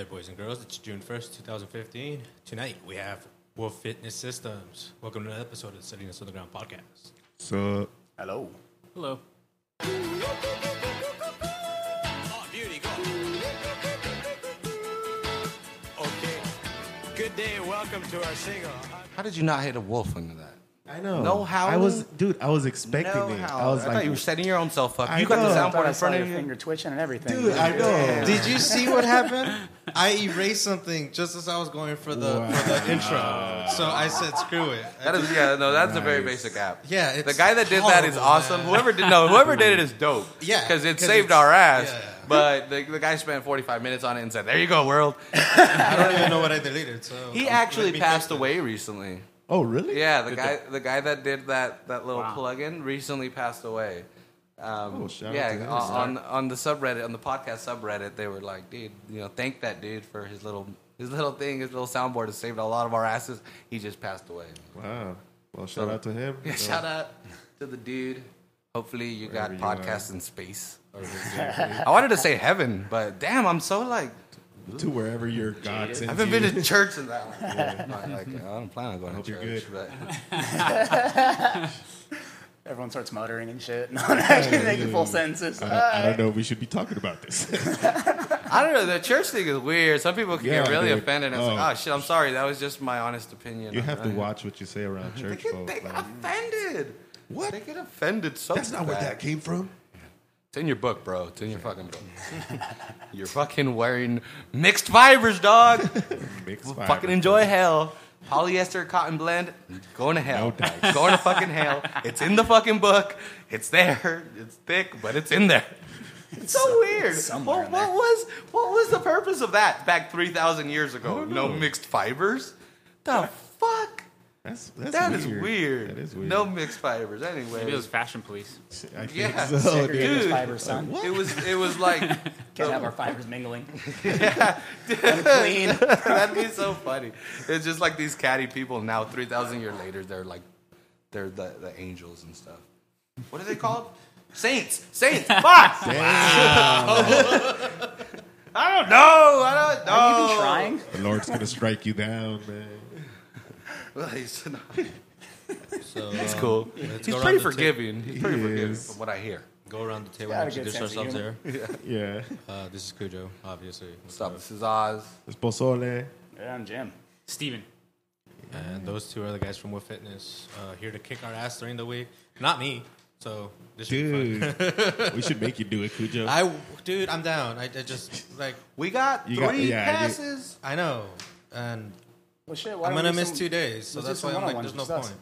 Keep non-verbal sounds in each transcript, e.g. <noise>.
there, boys and girls. It's June 1st, 2015. Tonight, we have Wolf Fitness Systems. Welcome to another episode of the Salinas Underground podcast. So Hello. Hello. Oh, beauty, go. Okay. Good day. Welcome to our single. How did you not hit a wolf into that? I know. No how. I was, dude. I was expecting no, it. how? I was I like, thought you were setting your own self up. I You got the I I soundboard in saw front your of you. finger twitching and everything. dude. I know. Did you see what happened? I erased something just as I was going for the for the intro. So I said, "Screw it." That is, yeah, no, that's a very basic app. Yeah, the guy that did that is awesome. man. Whoever did no, whoever did it is dope. Yeah, because it 'cause saved our ass. yeah. But the, the guy spent 45 minutes on it and said, "There you go, world." <laughs> I don't even know what I deleted. So He let actually passed away recently. Oh, really? Yeah, the guy the guy that did that that little Wow. plugin recently passed away. Um, Oh, shout out yeah, to him. on on the subreddit on the podcast subreddit, they were like, "Dude, you know, thank that dude for his little his little thing, his little soundboard has saved a lot of our asses." He just passed away. Wow. Well, shout So- out to him. Yeah, Uh, shout out to the dude. Hopefully, you got Wherever you podcasts in space. <laughs> I wanted to say heaven, but damn, I'm so like to wherever your God sends I haven't been to church in that long. Not <laughs> like, I don't plan on going hope to you're church, good. but <laughs> Everyone starts muttering and shit. <laughs> Not actually making full sentences. I don't, I don't know if we should be talking about this. I don't know. The church thing is weird. Some people can Yeah, get really dude. offended. And it's Oh. like, oh shit, I'm sorry. That was just my honest opinion. you have to watch what you say around They church get, folks. they get like, offended. What? They get offended so That's not where that came from. It's in your book, bro. It's in your fucking book. <laughs> You're fucking wearing mixed fibers, dog. <laughs> Mixed We'll fibers. fucking enjoy hell. Polyester cotton blend, going to hell. No dice. <laughs> Going to fucking hell. It's in the fucking book. It's there. It's thick, but it's in there. It's so weird. somewhere What, in what was what was the purpose of that back three thousand years ago? No mixed fibers. The fuck? That's, that's That is weird. weird. That is weird. No mixed fibers. Anyway, Maybe it was fashion police. I think Yeah. so, Segregated dude. fibers, son. it was it was like <laughs> Can't have our fibers mingling. <laughs> <laughs> Unclean. That'd be so funny. It's just like these catty people now, three thousand years later, they're like, they're the, the angels and stuff. What are they called? Saints. Saints. Fuck. I don't know. I don't know. Have you been trying? The Lord's gonna strike you down, man. Well, he's, So, he's uh, cool. let's He's go pretty around ta- forgiving. He's pretty He forgiving is. from what I hear. Go around the table and introduce ourselves there. humor. Yeah. <laughs> Uh, this is Cujo, obviously. What's What's up? up? This is Oz. It's pozole. Yeah, I'm Jim. Steven. And those two are the guys from Wolf Fitness, uh, here to kick our ass during the week. Not me. So this should be fun. Dude, <laughs> we should make you do it, Cujo. I, dude, I'm down. I, I just like We got You three got- yeah, you- passes. I know, and Well, shit. Why I'm gonna miss some- two days, so that's why I'm like, there's no with point.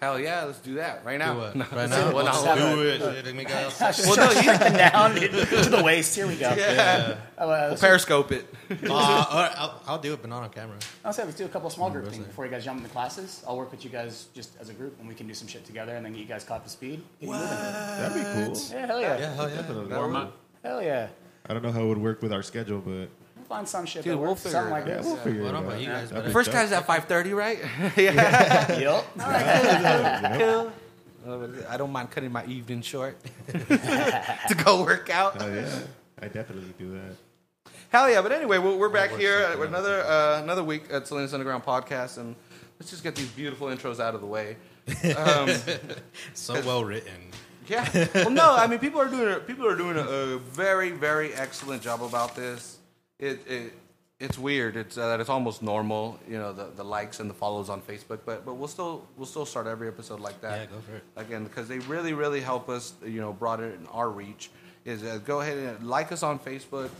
Hell yeah, let's do that right now. Do what? No, right let's now? do one Let's on one. do it. Shit, Miguel. <laughs> Well, no, you, <laughs> down to the waist. Here we go. yeah. Oh, uh, let's, Periscope it. <laughs> Uh, all right, I'll, I'll do it, but not on camera. I'll say let's do a couple small group things before you guys jump into classes. I'll work with you guys just as a group, and we can do some shit together, and then get you guys caught up to speed. Get you moving. That'd be cool. Yeah, hell yeah. Yeah, hell yeah. Warm up. Hell yeah. I don't know how it would work with our schedule, but We'll find some shit Dude, that we'll works. figure Something it like out. yeah, this. we'll figure Well, it don't out. about you guys, That'd but First dope. guy's at 5:30, right? <laughs> <laughs> yeah. Yup. Cool. <laughs> Uh, I don't mind cutting my evening short to go work out. Oh yeah, I definitely do that. Hell yeah! But anyway, we're, we're back here out, at yeah. another uh, another week at Salinas Underground podcast, and let's just get these beautiful intros out of the way. Um, So well written. yeah. Well, no, I mean people are doing a, people are doing a, a very very excellent job about this. It, it it's weird. It's uh, it's almost normal, you know, the, the likes and the follows on Facebook. But but we'll still we'll still start every episode like that. Yeah, go for it. Again, because they really really help us, you know, broaden our reach. Is uh, go ahead and like us on Facebook.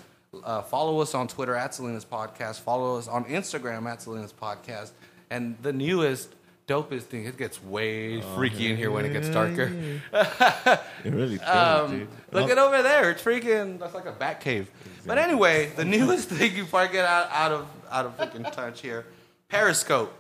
Uh, follow us on Twitter at Salinas Podcast. Follow us on Instagram at Salinas Podcast. And the newest, dopest thing, it gets way freaky in here when it gets darker. <laughs> It really does, Um, dude. look at over there. It's freaking. That's like a bat cave. But anyway, the <laughs> newest thing you probably get out, out of out of freaking touch here, Periscope.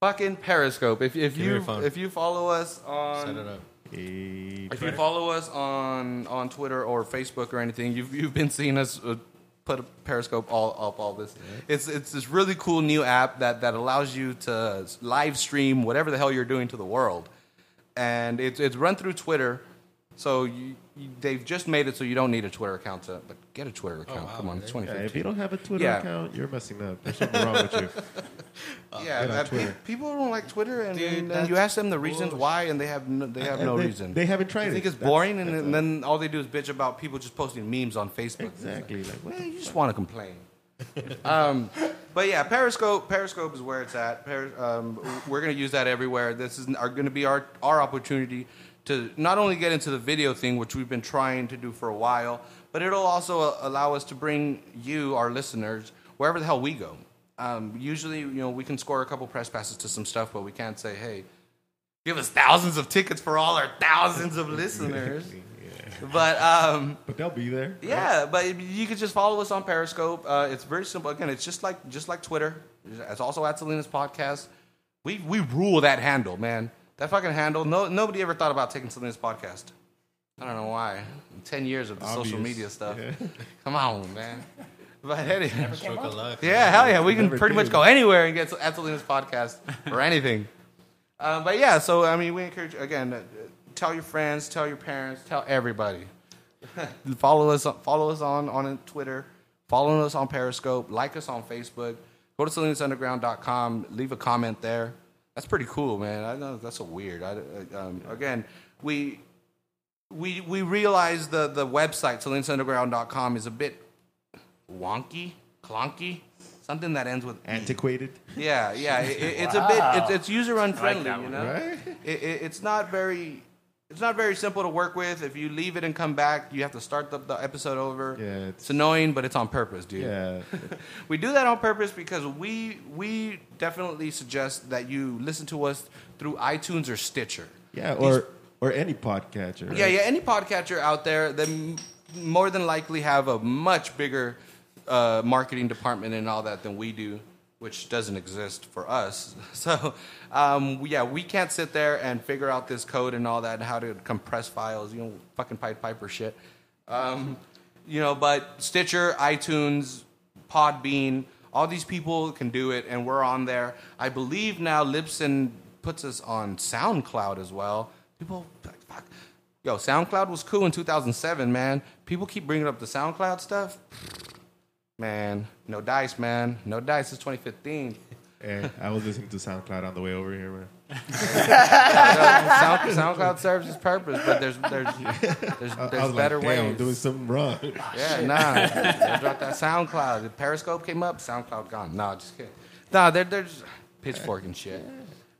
Fucking Periscope. If if Give you if you follow us Set on it up. If you follow us on on Twitter or Facebook or anything, you've you've been seeing us uh, put a Periscope all up all this. It's it's this really cool new app that that allows you to live stream whatever the hell you're doing to the world, and it's it's run through Twitter. So you, you, they've just made it so you don't need a Twitter account to, but get a Twitter account. wow, Come on, man. it's Yeah, 2015. if you don't have a Twitter Yeah. account, you're messing up. There's something wrong with you. <laughs> yeah, that pe- people don't like Twitter, and, Dude, and, and you ask them the reasons bullshit. why, and they have no, they have no they, reason. They haven't tried I it. think it's That's- boring, and, that's and then all they do is bitch about people just posting memes on Facebook. exactly like what? Well, you just want to complain. <laughs> um, but yeah, Periscope. Periscope is where it's at. Peri- um, we're going to use that everywhere. This is going to be our our opportunity to not only get into the video thing, which we've been trying to do for a while, but it'll also uh, allow us to bring you, our listeners, wherever the hell we go. Um, usually, you know, we can score a couple press passes to some stuff, but we can't say, "Hey, give us thousands of tickets for all our thousands of listeners." <laughs> Yeah. But um, But they'll be there. right? yeah, but you can just follow us on Periscope. Uh, it's very simple. Again, it's just like just like Twitter. It's also at Salinas podcast. We we rule that handle, man. That fucking handle. No nobody ever thought about taking Salinas podcast. I don't know why. Ten years of the social media stuff. Yeah. <laughs> Come on, man. But anyway, Stroke of luck. yeah, hell yeah, we can Never pretty much did. go anywhere and get at Salinas podcast or anything. <laughs> Uh, but yeah, so I mean, we encourage again. Uh, tell your friends, tell your parents, tell everybody. <laughs> follow us, follow us on on Twitter, follow us on Periscope, like us on Facebook. Go to SalinasUnderground.com, leave a comment there. That's pretty cool, man. I know that's so weird. I, uh, um, again, we we we realize the the website SalinasUnderground.com is a bit wonky, clunky, something that ends with E. Antiquated, yeah, yeah. It, it- it's a bit. It's, it's user unfriendly. that you know, right? it, it, it's not very. It's not very simple to work with. If you leave it and come back, you have to start the, the episode over. Yeah, it's, it's- annoying, but it's on purpose, dude. Yeah. <laughs> We do that on purpose because we we definitely suggest that you listen to us through iTunes or Stitcher. Yeah, or or any podcatcher. Right? Yeah, yeah. Any podcatcher out there that m- more than likely have a much bigger uh, marketing department and all that than we do, which doesn't exist for us. <laughs> So, um, yeah, we can't sit there and figure out this code and all that and how to compress files. You know, fucking Pied Piper shit. Um, you know, but Stitcher, iTunes, Podbean, all these people can do it, and we're on there. I believe now Libsyn puts us on SoundCloud as well. People, like, fuck. Yo, SoundCloud was cool in 2007, man. People keep bringing up the SoundCloud stuff. Man, no dice, man. No dice. It's 2015. And I was listening to SoundCloud on the way over here, man. Sound, SoundCloud serves its purpose, but there's there's <laughs> there's, I, I there's was better like, damn, I'm doing something wrong. <laughs> Yeah, nah. dropped that SoundCloud. The Periscope came up, SoundCloud gone. Nah, just kidding. Nah, they're, they're just pitchfork and shit.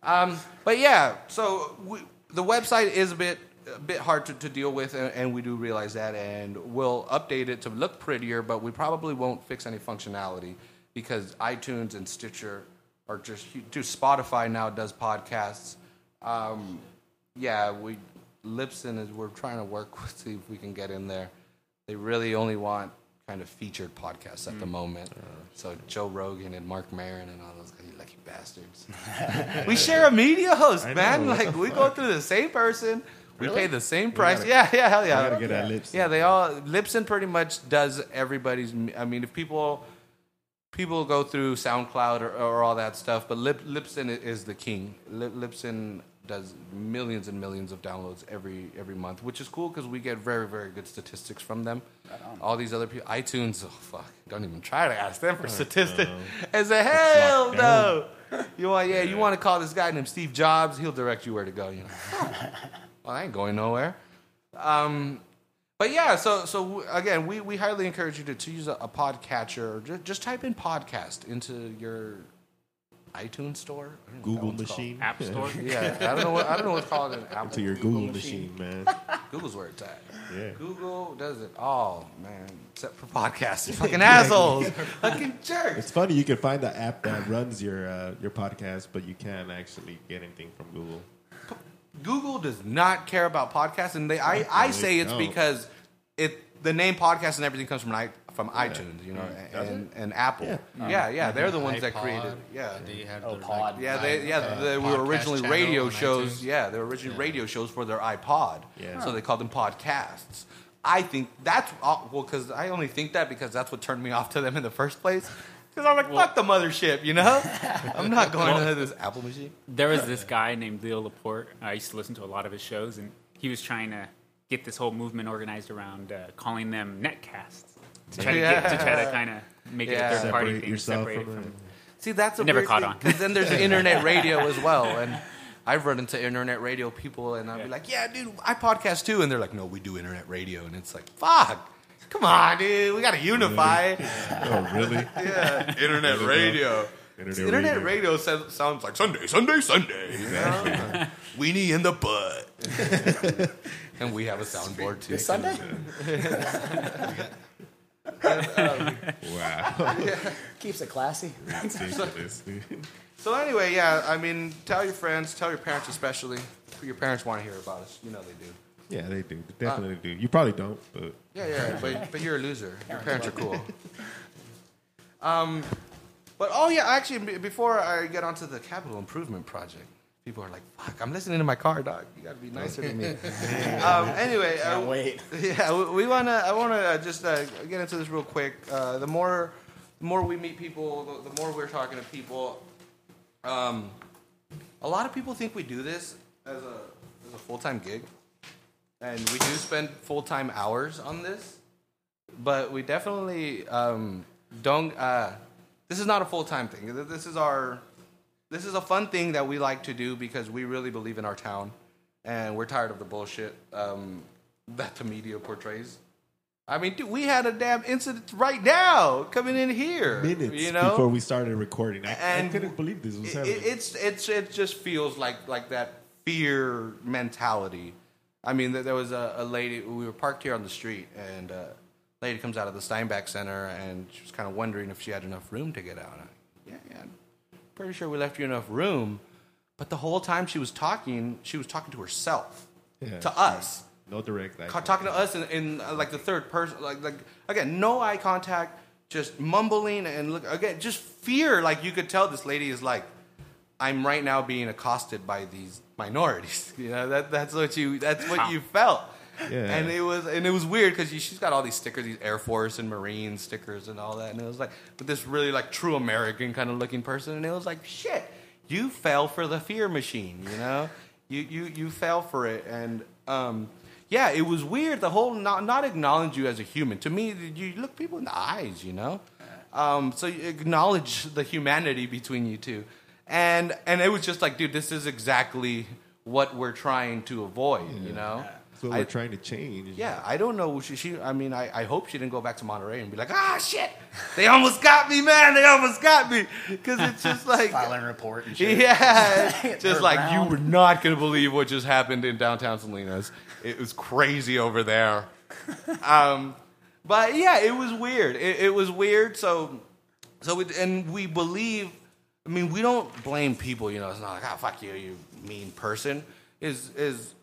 Um, but yeah, so we, the website is a bit a bit hard to, to deal with, and, and we do realize that, and we'll update it to look prettier, but we probably won't fix any functionality because iTunes and Stitcher are just do Spotify now does podcasts. Um, yeah, we Libsyn is we're trying to work <laughs> with see if we can get in there. They really only want kind of featured podcasts at the moment. so Joe Rogan and Marc Maron and all those guys, you lucky bastards. <laughs> we share a media host, I man. know, Like we go through the same person. We pay the same price. gotta- yeah, yeah, hell I yeah. gotta get that lips. Yeah, they all Libsyn pretty much does everybody's. I mean, if people people go through SoundCloud or, or all that stuff, but Lip, Libsyn is the king. Lip, Libsyn does millions and millions of downloads every every month, which is cool because we get very very good statistics from them. All these other people, iTunes, oh fuck, don't even try to ask them for statistics. As <laughs> a hell locked no. You want yeah, you want to call this guy named Steve Jobs? He'll direct you where to go. You know. <laughs> well, I ain't going nowhere. Um, but yeah, so so again, we, we highly encourage you to, to use a, a podcatcher or just, just type in podcast into your iTunes store, I don't know what Google that one's machine. App Store. <laughs> Yeah, I don't know what I don't know what's called an Apple. to your Google machine, man. <laughs> Google's where it's at. Yeah. Google does it all, man, except for podcasts. You <laughs> fucking assholes, fucking jerks. It's funny you can find the app that runs your uh, your podcast, but you can't actually get anything from Google. Google does not care about podcasts, and they I, I say it's No. because it the name podcast and everything comes from i from iTunes, you know, Does and, and Apple. Yeah. Yeah, yeah, they're the ones that iPod, created. Yeah, They had Oh, their, pod. like, yeah, they yeah uh, they were podcast originally channel radio on shows. iTunes. Yeah, they were originally radio shows for their iPod. Yeah. so they called them podcasts. I think that's uh, well because I only think that because that's what turned me off to them in the first place. Because I'm like, fuck the mothership, you know. <laughs> I'm not going to this Apple machine. There was this guy named Leo Laporte. I used to listen to a lot of his shows, and he was trying to get this whole movement organized around uh, calling them netcasts to try to, Yeah. get, to, try to kind of make it a third party Separate thing, yourself separate from from. See, that's a It never weird caught thing, on. 'cause then there's internet <laughs> radio as well, and I've run into internet radio people, and I'll be like, "Yeah, dude, I podcast too," and they're like, "No, we do internet radio," and it's like, "Fuck, come on, dude, we gotta unify." Oh, really? <laughs> yeah, internet radio. Internet Internet radio. radio says, sounds like Sunday, Sunday, Sunday. You know? Weenie in the butt. <laughs> and we have a soundboard too. This Sunday? <laughs> Wow. Keeps it classy. So anyway, yeah, I mean, tell your friends, tell your parents especially. Your parents want to hear about us. You know they do. Yeah, they do. They definitely do. You probably don't, but Yeah, yeah, but, but <laughs> you're a loser. Your parents are cool. <laughs> Um, but oh yeah, actually, before I get onto the capital improvement project, people are like, "Fuck, I'm listening to my car, dog. You gotta be nicer to me." <laughs> um, anyway, uh, Can't wait. yeah, we, we wanna. I wanna uh, just uh, get into this real quick. Uh, the more, the more we meet people, the, the more we're talking to people. Um, a lot of people think we do this as a as a full time gig, and we do spend full time hours on this. But we definitely um, don't. Uh, this is not a full time thing. This is our. This is a fun thing that we like to do because we really believe in our town, and we're tired of the bullshit um, that the media portrays. I mean, dude, we had a damn incident right now coming in here. minutes you know, before we started recording, I, I couldn't believe this was it, happening. it's it's it just feels like like that fear mentality. I mean, there was a, a lady. We were parked here on the street, and a lady comes out of the Steinbeck Center, and she was kind of wondering if she had enough room to get out. I, yeah, yeah, I'm pretty sure we left you enough room. But the whole time she was talking, she was talking to herself, Yeah. to us no direct. eye talking to us in, in uh, like the third person, like like again, no eye contact, just mumbling and look again, just fear. Like you could tell this lady is like, I'm right now being accosted by these minorities. <laughs> You know that that's what you that's what you felt. Yeah. And it was and it was weird because she's got all these stickers, these Air Force and Marine stickers and all that, and it was like, but this really like true American kind of looking person, and it was like, shit, you fell for the fear machine, you know, you you you fell for it, and um, yeah, it was weird. The whole not not acknowledge you as a human. To me, you look people in the eyes, you know, um, so you acknowledge the humanity between you two, and and it was just like, dude, this is exactly what we're trying to avoid, you know. So we're I- trying to change. yeah, I don't know. She, she I mean, I, I hope she didn't go back to Monterey and be like, ah, shit, they almost got me, man. They almost got me. Because it's just <laughs> like, Filing report and shit. yeah, <laughs> just like around. you were not gonna believe what just happened in downtown Salinas. It was crazy over there. <laughs> Um, but yeah, it was weird. It, it was weird. So, so we, and we believe. I mean, we don't blame people. You know, it's not like, oh, fuck you, you mean person. Is is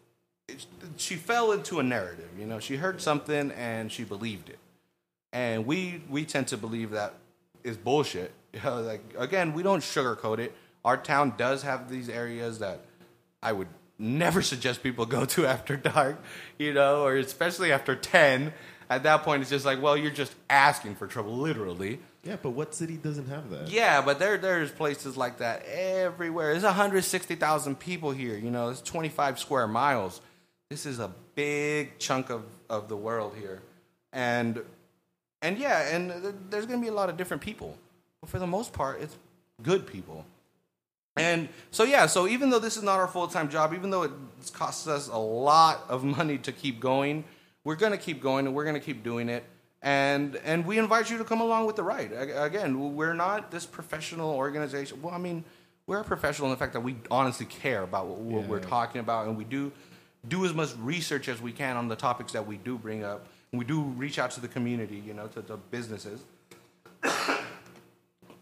she fell into a narrative. You know, she heard something and she believed it, and we we tend to believe that is bullshit. <laughs> You know, like again, we don't sugarcoat it. Our town does have these areas that I would never <laughs> suggest people go to after dark. You know, or especially after ten. At that point, it's just like, well, you're just asking for trouble, literally. Yeah, but what city doesn't have that? Yeah, but there there's places like that everywhere. There's 160,000 people here. You know, it's 25 square miles. This is a big chunk of, of the world here, and and yeah, and there's going to be a lot of different people, but for the most part, it's good people. And so yeah, so even though this is not our full time job, even though it costs us a lot of money to keep going, we're gonna keep going and we're gonna keep doing it. And and we invite you to come along with the ride. Again, we're not this professional organization. Well, I mean, we're professional in the fact that we honestly care about what, what we're talking about, and we do do as much research as we can on the topics that we do bring up. And we do reach out to the community, you know, to the businesses. <coughs>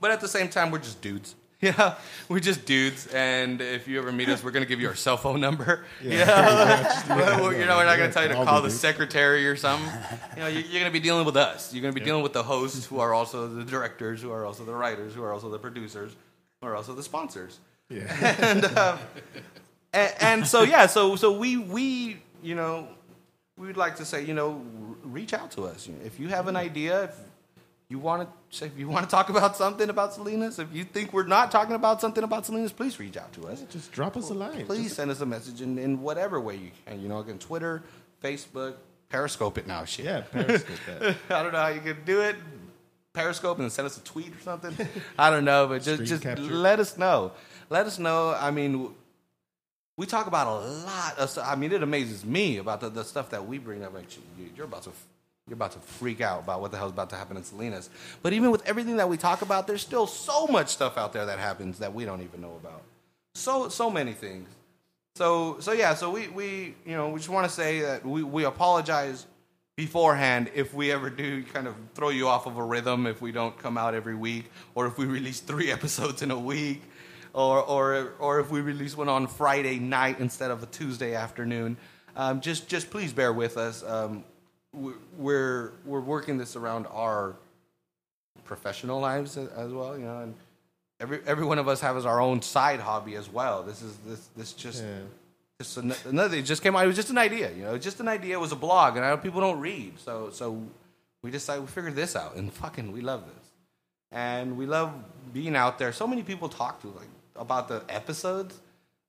But at the same time, we're just dudes. <laughs> Yeah, we're just dudes, and if you ever meet us, we're gonna give you our cell phone number. <laughs> Yeah, <laughs> Well, you know, we're not gonna tell you to Call the secretary or something. You know, you're, you're gonna be dealing with us. You're gonna be dealing with the hosts, who are also the directors, who are also the writers, who are also the producers, who are also the sponsors Yeah. and, uh, and and so yeah, so so we we you know we'd like to say you know reach out to us if you have an idea. If you want to say if you want to talk about something about Salinas, if you think we're not talking about something about Salinas, please reach out to us. Just drop us a line. Please Just- send us a message in, in whatever way you can. You know, again, Twitter, Facebook, Periscope it now. Shit. Yeah, Periscope that. <laughs> I don't know how you can do it. Periscope and then send us a tweet or something. <laughs> I don't know, but just just capture. let us know. Let us know. I mean, we talk about a lot of stuff. I mean, it amazes me about the, the stuff that we bring up. Like, you're about to you're about to freak out about what the hell's about to happen in Salinas. But even with everything that we talk about, there's still so much stuff out there that happens that we don't even know about. So so many things. So so yeah, so we we you know we just want to say that we we apologize beforehand if we ever do kind of throw you off of a rhythm if we don't come out every week or if we release three <laughs> episodes in a week or or or if we release one on Friday night instead of a Tuesday afternoon. Um, just just please bear with us. Um, we're we're working this around our professional lives as well, you know, and every every one of us has our own side hobby as well. This is this this just Yeah. just an- another. It just came out. It was just an idea, you know, just an idea. It was a blog, and I know people don't read, so so we decided we figured this out, and fucking we love this, and we love being out there. So many people talk to like about the episodes,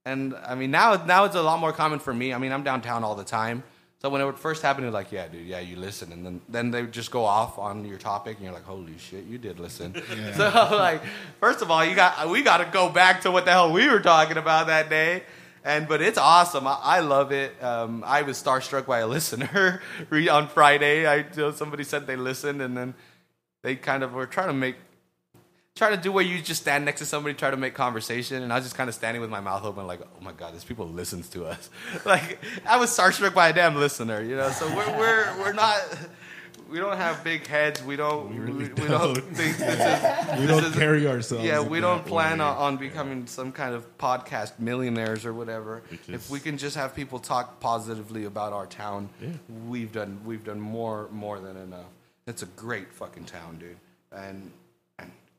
and I mean now now it's a lot more common for me. I mean I'm downtown all the time. So when it would first happen, was like, yeah, dude, yeah, you listen, and then then they would just go off on your topic, and you're like, holy shit, you did listen. <laughs> So like, first of all, you got we got to go back to what the hell we were talking about that day, and but it's awesome. I, I love it. Um, I was starstruck by a <laughs> listener on Friday. I you know, somebody said they listened, and then they kind of were trying to make trying to do where you just stand next to somebody, try to make conversation, and I was just kind of standing with my mouth open, like, oh my god, this people listens to us. <laughs> like I was starstruck by a damn listener, you know. So we're we're we're not. We don't have big heads. We don't. We, really we don't don't. think this is. <laughs> We this don't is- carry ourselves. Yeah, we don't plan on, on becoming some kind of podcast millionaires or whatever. Which if we can just have people talk positively about our town, we've done we've done more more than enough. It's a great fucking town, dude. And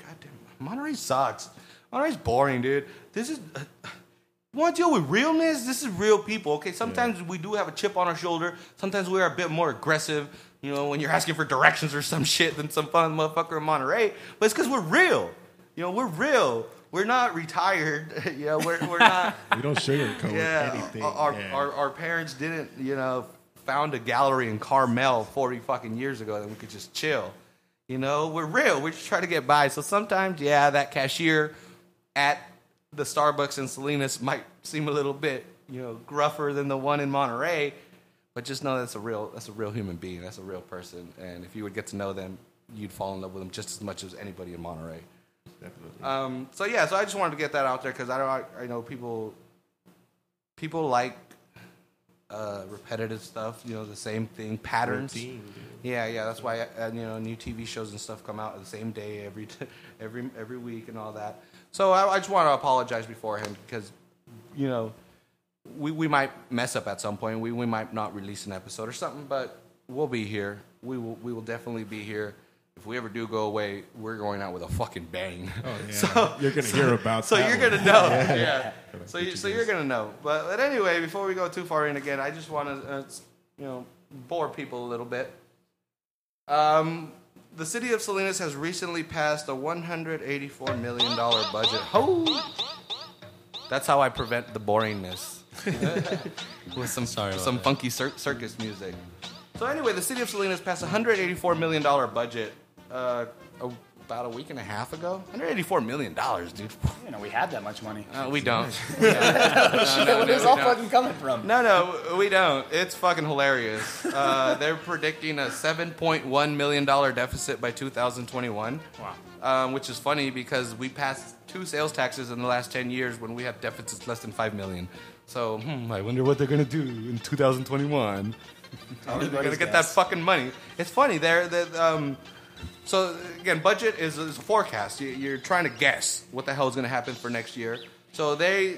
goddamn, Monterey sucks. Monterey's boring, dude. This is. Uh, you want to deal with realness? This is real people. Okay, sometimes we do have a chip on our shoulder. Sometimes we are a bit more aggressive. You know, when you're asking for directions or some <laughs> shit than some fun motherfucker in Monterey. But it's because we're real. You know, we're real. We're not retired. <laughs> you know, we're, we're not. <laughs> We don't sugarcoat yeah, anything. Our, yeah. our, our parents didn't, you know, found a gallery in Carmel 40 fucking years ago that we could just chill. You know, we're real. We're just try to get by. So sometimes, yeah, that cashier at the Starbucks in Salinas might seem a little bit, you know, gruffer than the one in Monterey, but just know that's a real that's a real human being. That's a real person. And if you would get to know them, you'd fall in love with them just as much as anybody in Monterey. Definitely. Um, so yeah, so I just wanted to get that out there because I don't, I, I know people, people like uh, repetitive stuff. You know, the same thing, patterns. Routine, Yeah, yeah. That's why uh, you know new TV shows and stuff come out the same day every t- <laughs> every every week and all that. So I, I just want to apologize beforehand because you know we we might mess up at some point. We we might not release an episode or something, but we'll be here. We will we will definitely be here. If we ever do go away, we're going out with a fucking bang. Oh yeah, <laughs> So- you're gonna hear about. So that you're one. gonna know, yeah. So you, so you're gonna know. But but anyway, before we go too far in again, I just want to uh, you know bore people a little bit. Um, the city of Salinas has recently passed a 184 million dollar budget. Oh, that's how I prevent the boringness <laughs> with some Sorry some that. funky cir- circus music. So anyway, the city of Salinas passed a 184 million dollar budget uh, about a week and a half ago. 184 million dollars, dude. You know, we had that much money. Uh, we don't. <laughs> <laughs> Yeah. <laughs> Shit, no, where no, this we all don't. fucking coming from? No, no, we don't. It's fucking hilarious. Uh, they're predicting a $7.1 million deficit by 2021. Wow. Um, which is funny because we passed two sales taxes in the last 10 years when we had deficits less than 5 million. So, hmm, I wonder what they're going to do in 2021. They're going to Anybody's get that fucking money. It's funny. They're, they um, so again, budget is, is a forecast. You, you're trying to guess what the hell is going to happen for next year. So they,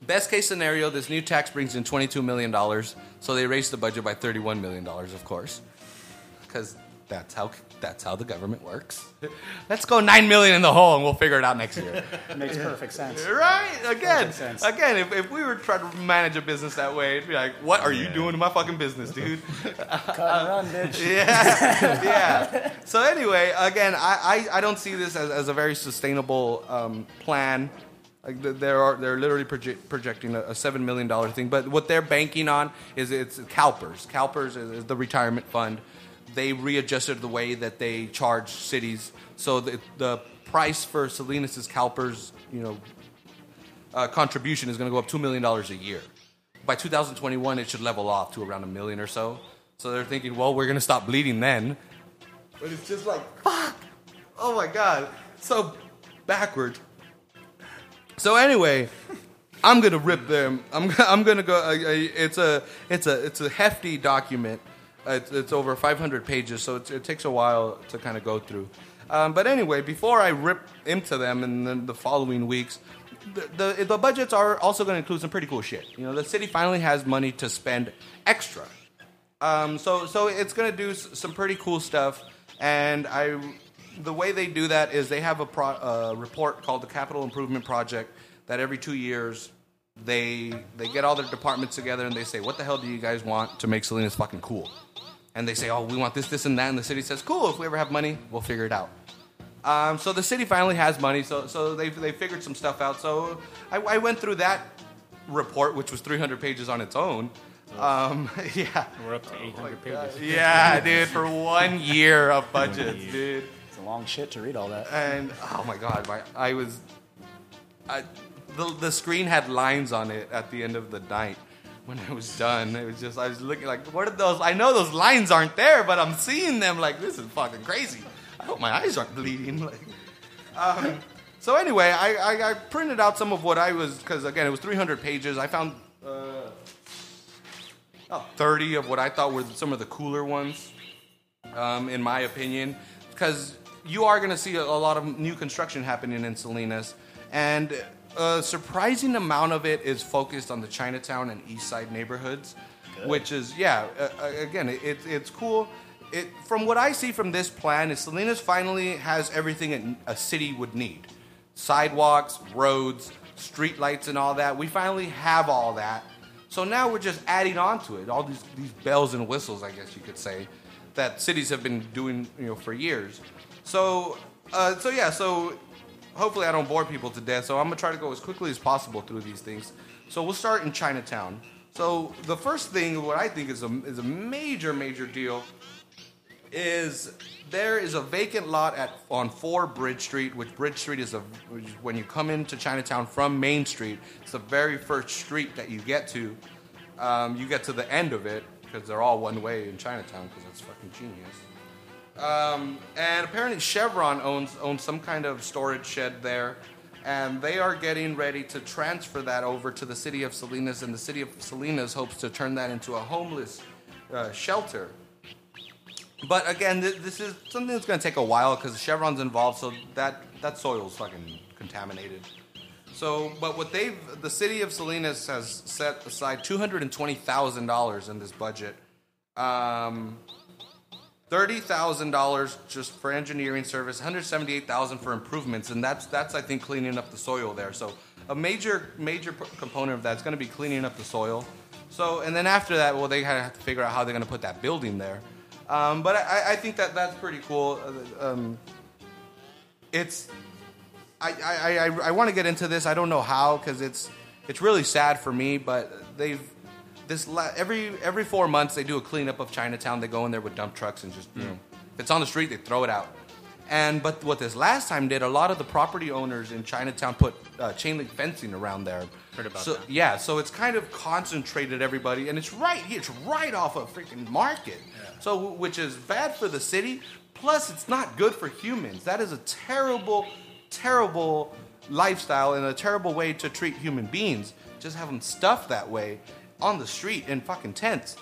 best case scenario, this new tax brings in 22 million dollars. So they raised the budget by 31 million dollars, of course, because that's how that's how the government works. Let's go nine million in the hole, and we'll figure it out next year. It <laughs> makes perfect sense. <laughs> Right? Again, sense. again, if, if we were trying to manage a business that way, it'd be like, what are you doing to my fucking business, dude? <laughs> Cut and run, bitch. yeah, yeah. So anyway, again, I, I, I don't see this as, as a very sustainable um, plan. Like there are they're literally proje- projecting a, a seven million dollar thing. But what they're banking on is it's CalPERS. CalPERS is, is the retirement fund. They readjusted the way that they charge cities, so the, the price for Salinas' CalPERS, you know, uh, contribution is going to go up two million dollars a year. By 2021, it should level off to around a million or so. So they're thinking, well, we're going to stop bleeding then. But it's just like, fuck. Oh my god, so backwards. So anyway, I'm gonna rip them. I'm <laughs> I'm gonna go. Uh, uh, it's a it's a it's a hefty document. It's, it's over 500 pages, so it's, it takes a while to kind of go through. Um, but anyway, before I rip into them in the, the following weeks, the, the the budgets are also going to include some pretty cool shit. You know, the city finally has money to spend extra. Um, so so it's going to do s- some pretty cool stuff, and I the way they do that is they have a pro, uh, report called the Capital Improvement Project that every two years they they get all their departments together and they say, what the hell do you guys want to make Salinas fucking cool? And they say, oh, we want this, this, and that, and the city says, cool. If we ever have money, we'll figure it out. Um, so the city finally has money, so so they they figured some stuff out. So I, I went through that report, which was 300 pages on its own. Um, <laughs> yeah. We're up to 800 pages. Yeah, <laughs> dude, for one year of budgets, dude. It's a long shit to read all that. And oh my god, my I was, I, the the screen had lines on it at the end of the night when it was done. It was just I was looking like, what are those? I know those lines aren't there, but I'm seeing them. Like this is fucking crazy. I hope my eyes aren't bleeding. <laughs> Like, um, so anyway, I, I I printed out some of what I was because again it was 300 pages. I found. Uh, about 30 of what I thought were some of the cooler ones, um, in my opinion, because you are going to see a, a lot of new construction happening in Salinas, and a surprising amount of it is focused on the Chinatown and East Side neighborhoods, which is yeah, uh, uh, again, it, it, it's cool. It, from what I see from this plan, is Salinas finally has everything a- a city would need: sidewalks, roads, street lights, and all that. We finally have all that. So now we're just adding on to it, all these, these bells and whistles, I guess you could say, that cities have been doing, you know, for years. So, uh, so yeah, so hopefully I don't bore people to death. So I'm gonna try to go as quickly as possible through these things. So we'll start in Chinatown. So the first thing, what I think is a is a major major deal, is there is a vacant lot at on Four Bridge Street, which Bridge Street is a when you come into Chinatown from Main Street. It's the very first street that you get to. Um, you get to the end of it because they're all one way in Chinatown because that's fucking genius. Um, and apparently Chevron owns owns some kind of storage shed there, and they are getting ready to transfer that over to the city of Salinas, and the city of Salinas hopes to turn that into a homeless uh, shelter. But again, th- this is something that's going to take a while because Chevron's involved, so that that soil's fucking contaminated. So, but what they've the city of Salinas has set aside two hundred and twenty thousand dollars in this budget. Um, thirty thousand dollars just for engineering service, one hundred seventy-eight thousand for improvements, and that's that's I think cleaning up the soil there. So a major major component of that's going to be cleaning up the soil. So and then after that, well, they kind of have to figure out how they're going to put that building there. Um, but I, I think that that's pretty cool. Uh, Um, it's I, I, I, I want to get into this. I don't know how because it's it's really sad for me. But they've this la- every every four months they do a cleanup of Chinatown. They go in there with dump trucks and just you know if it's on the street they throw it out. And but what this last time did, a lot of the property owners in Chinatown put uh, chain link fencing around there. Heard about so, that. Yeah, so it's kind of concentrated everybody, and it's right here. It's right off a freaking market. So which is bad for the city. Plus, it's not good for humans. That is a terrible, terrible lifestyle and a terrible way to treat human beings. Just have them stuffed that way on the street in fucking tents.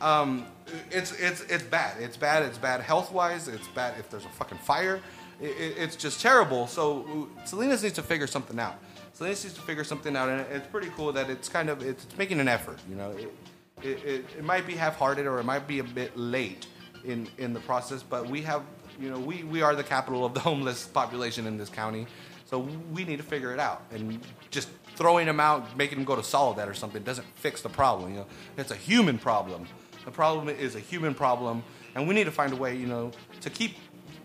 Um, it's it's it's bad. It's bad. It's bad health wise. It's bad if there's a fucking fire. It, it, it's just terrible. So Salinas needs to figure something out. Salinas needs to figure something out, and it's pretty cool that it's kind of it's, it's making an effort. You know, it, it, it, it might be half-hearted or it might be a bit late in in the process, but we have you know we we are the capital of the <laughs> homeless population in this county, so we need to figure it out. And just throwing them out, making them go to Soledad or something doesn't fix the problem. You know, it's a human problem. The problem is a human problem, and we need to find a way, you know, to keep,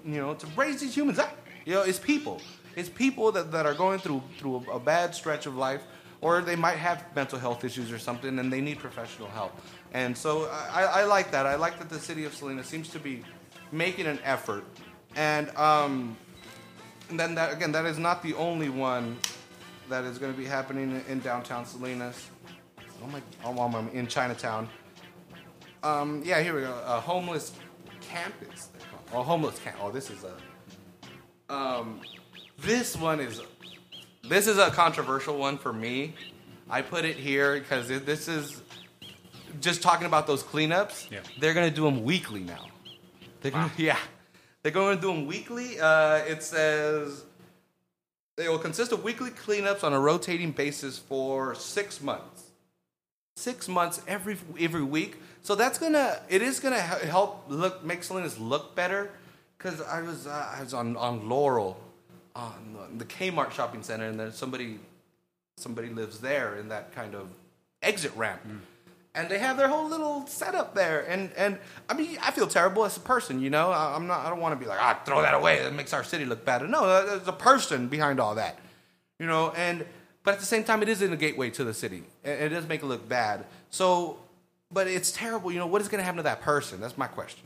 you know, to raise these humans up. You know, it's people. It's people that, that are going through through a, a bad stretch of life, or they might have mental health issues or something, and they need professional help. And so I, I like that. I like that the city of Salinas seems to be making an effort. And um, and then that again, that is not the only one that is going to be happening in downtown Salinas. Oh my, oh, I'm in Chinatown. Um, yeah, here we go. A homeless campus. Oh, homeless camp. Oh, this is a. Um, this one is. This is a controversial one for me. I put it here because this is just talking about those cleanups. Yeah. They're gonna do them weekly now. They're gonna, <laughs> yeah, they're going to do them weekly. Uh, it says they will consist of weekly cleanups on a rotating basis for six months. Six months every every week. So that's gonna it is gonna help look make Salinas look better. Cause I was uh, I was on on Laurel, on the Kmart shopping center, and then somebody somebody lives there in that kind of exit ramp. And they have their whole little setup there, and and I mean, I feel terrible as a person, you know. I, I'm not. I don't want to be like, ah, throw that away. That makes our city look bad. No, there's a person behind all that, you know. And but at the same time, it is in a gateway to the city, and it does make it look bad. So, but it's terrible, you know. What is going to happen to that person? That's my question.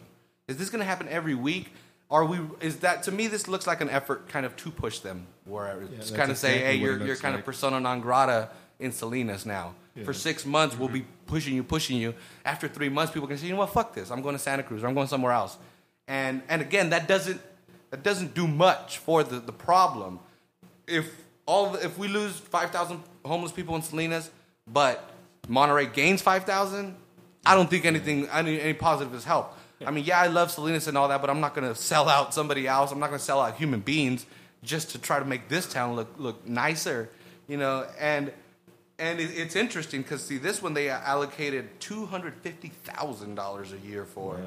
Is this going to happen every week? Are we? Is that to me? This looks like an effort, kind of to push them, where it's that's kind of say, hey, you're you're kind like. of persona non grata in Salinas now. For six months, we'll be pushing you, pushing you. After three months, people can say, you know what, fuck this. I'm going to Santa Cruz or I'm going somewhere else. And and again, that doesn't that doesn't do much for the, the problem. If all if we lose five thousand homeless people in Salinas, but Monterey gains five thousand, I don't think anything any, any positive has helped. I mean, yeah, I love Salinas and all that, but I'm not going to sell out somebody else. I'm not going to sell out human beings just to try to make this town look look nicer, you know. And and it, it's interesting because see, this one they allocated two hundred fifty thousand dollars a year for.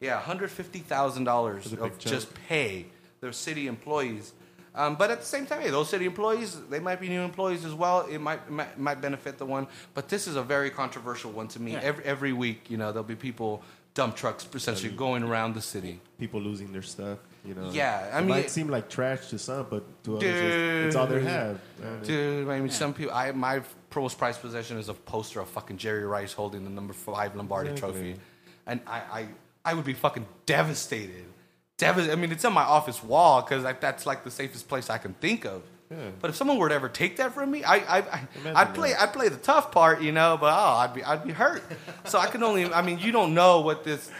Yeah, hundred fifty thousand dollars That's a big of chunk. just pay their city employees. Um, but at the same time, hey, those city employees, they might be new employees as well. It might, might might benefit the one. But this is a very controversial one to me. Yeah. Every every week, you know, there'll be people, dump trucks, essentially going around the city. People losing their stuff. You know. Yeah, I mean, it mean- might seem like trash to some, but to others, it's, it's all they Dude. have. And Dude, I mean, some people. I my most prized possession is a poster of fucking Jerry Rice holding the number five Lombardi Exactly. trophy, and I, I I would be fucking devastated. Devastated. I mean, it's on my office wall because that's like the safest place I can think of. Yeah. But if someone were to ever take that from me, I, I, I I'd play that. I'd play the tough part, you know. But oh, I'd be I'd be hurt. so I can only. I mean, you don't know what this.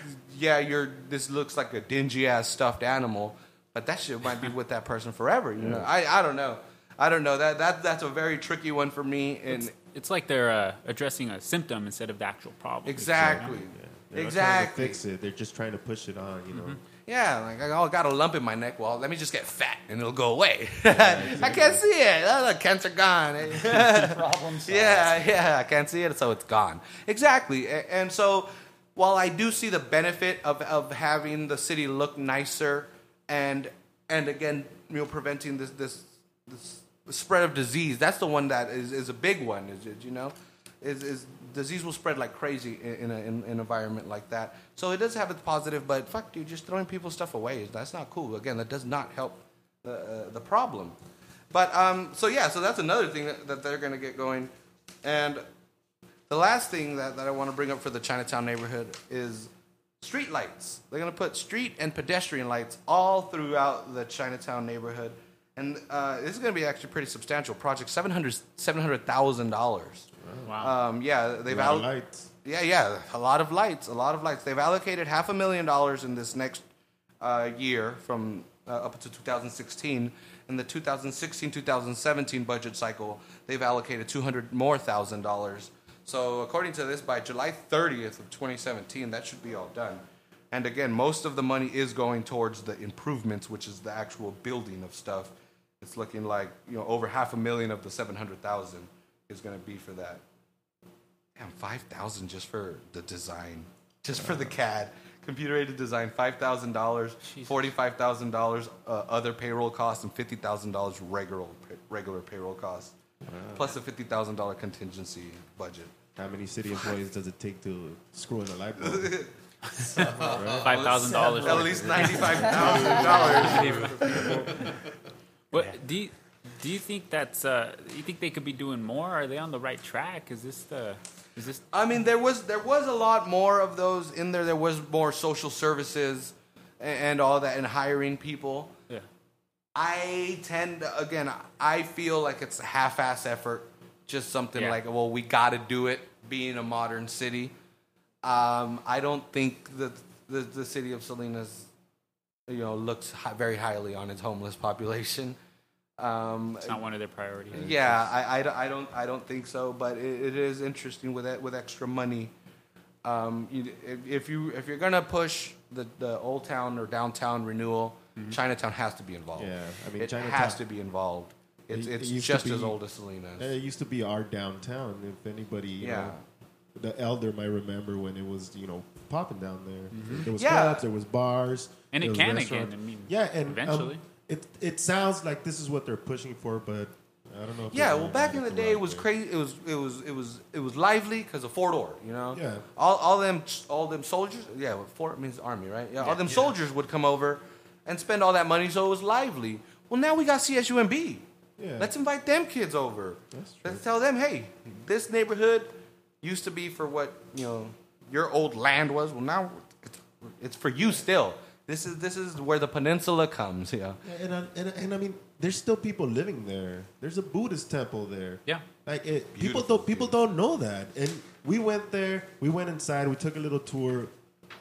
Yeah, you're. This looks like a dingy ass stuffed animal, but that shit might be with that person forever. You know. I I don't know. I don't know. That that that's a very tricky one for me. And It's like they're uh, addressing a symptom instead of the actual problem. exactly, they're not trying to exactly. fix it. They're just trying to push it on. You know. Yeah, like I got a lump in my neck. Well, let me just get fat and it'll go away. <laughs> I can't see it. Oh, look, cancer gone. <laughs> Problem <laughs> solved. Yeah, yeah, I can't see it, so it's gone. Exactly. And so, while I do see the benefit of, of having the city look nicer and and again, you know, preventing this this this spread of disease, that's the one that is, is a big one. Is it, you know, is is disease will spread like crazy in in, a, in an environment like that. So it does have its positive, but fuck, dude, just throwing people's stuff away that's not cool. Again, that does not help the uh, the problem. But um, so yeah, so that's another thing that, that they're to get going. And the last thing that, that I want to bring up for the Chinatown neighborhood is street lights. They're going to put street and pedestrian lights all throughout the Chinatown neighborhood. And uh, this is going to be actually a pretty substantial project, $700,000. $700,000. Wow. Um, yeah, they've A lot of lights. yeah, yeah, a lot of lights, a lot of lights. They've allocated half a million dollars in this next uh, year from uh, up to 2016. In the 2016-2017 budget cycle, they've allocated 200 more thousand dollars. So according to this, by July 30th of 2017, that should be all done. And again, most of the money is going towards the improvements, which is the actual building of stuff. It's looking like you know over half a million of the 700,000 is going to be for that. Damn, five thousand just for the design, just for the CAD, computer aided design, five thousand dollars, forty five thousand dollars uh, other payroll costs, and fifty thousand dollars regular regular payroll costs, plus a fifty thousand dollar contingency budget. How many city employees does it take to screw in a light bulb? <laughs> Five thousand dollars. At least ninety-five thousand dollars. What do you, do you think that's? Uh, you think they could be doing more? Are they on the right track? Is this the? Is this? I mean, there was there was a lot more of those in there. There was more social services and, and all that, and hiring people. I tend to, again, I feel like it's a half-ass effort. Just something Yeah. like, well, we got to do it. Being a modern city, um, I don't think that the the city of Salinas, you know, looks hi- very highly on its homeless population. Um, It's not one of their priorities. yeah, I, I, don't- I don't I don't think so, but it, it is interesting with with extra money. Um, you, if, if you if you're gonna push the, the old town or downtown renewal, Chinatown has to be involved. Yeah, I mean, it Chinatown- has to be involved. It's It- it it's used to just as old as Salinas. It used to be our downtown. If anybody, Yeah. know, the elder might remember when it was, you know, popping down there. There was Yeah. clubs, there was bars, And it can restaurants. again, I mean, yeah, and um, eventually. it it sounds like this is what they're pushing for, but I don't know. If yeah, well, back in the the day, it was crazy. It was it was it was it was lively because of Fort Ord. You know. Yeah. All all them all them soldiers. Yeah, well, four means army, right? Yeah. All them soldiers would come over and spend all that money, so it was lively. Well, now we got CSUMB. Yeah. Let's invite them kids over. That's true. Let's tell them, hey, this neighborhood used to be for what you know your old land was. Well, now it's, it's for you still. This is this is where the peninsula comes. Yeah. Yeah, and, I, and, I- and I mean, there's still people living there. There's a Buddhist temple there. Yeah. Like it, people don't people don't know that. And we went there. We went inside. We took a little tour.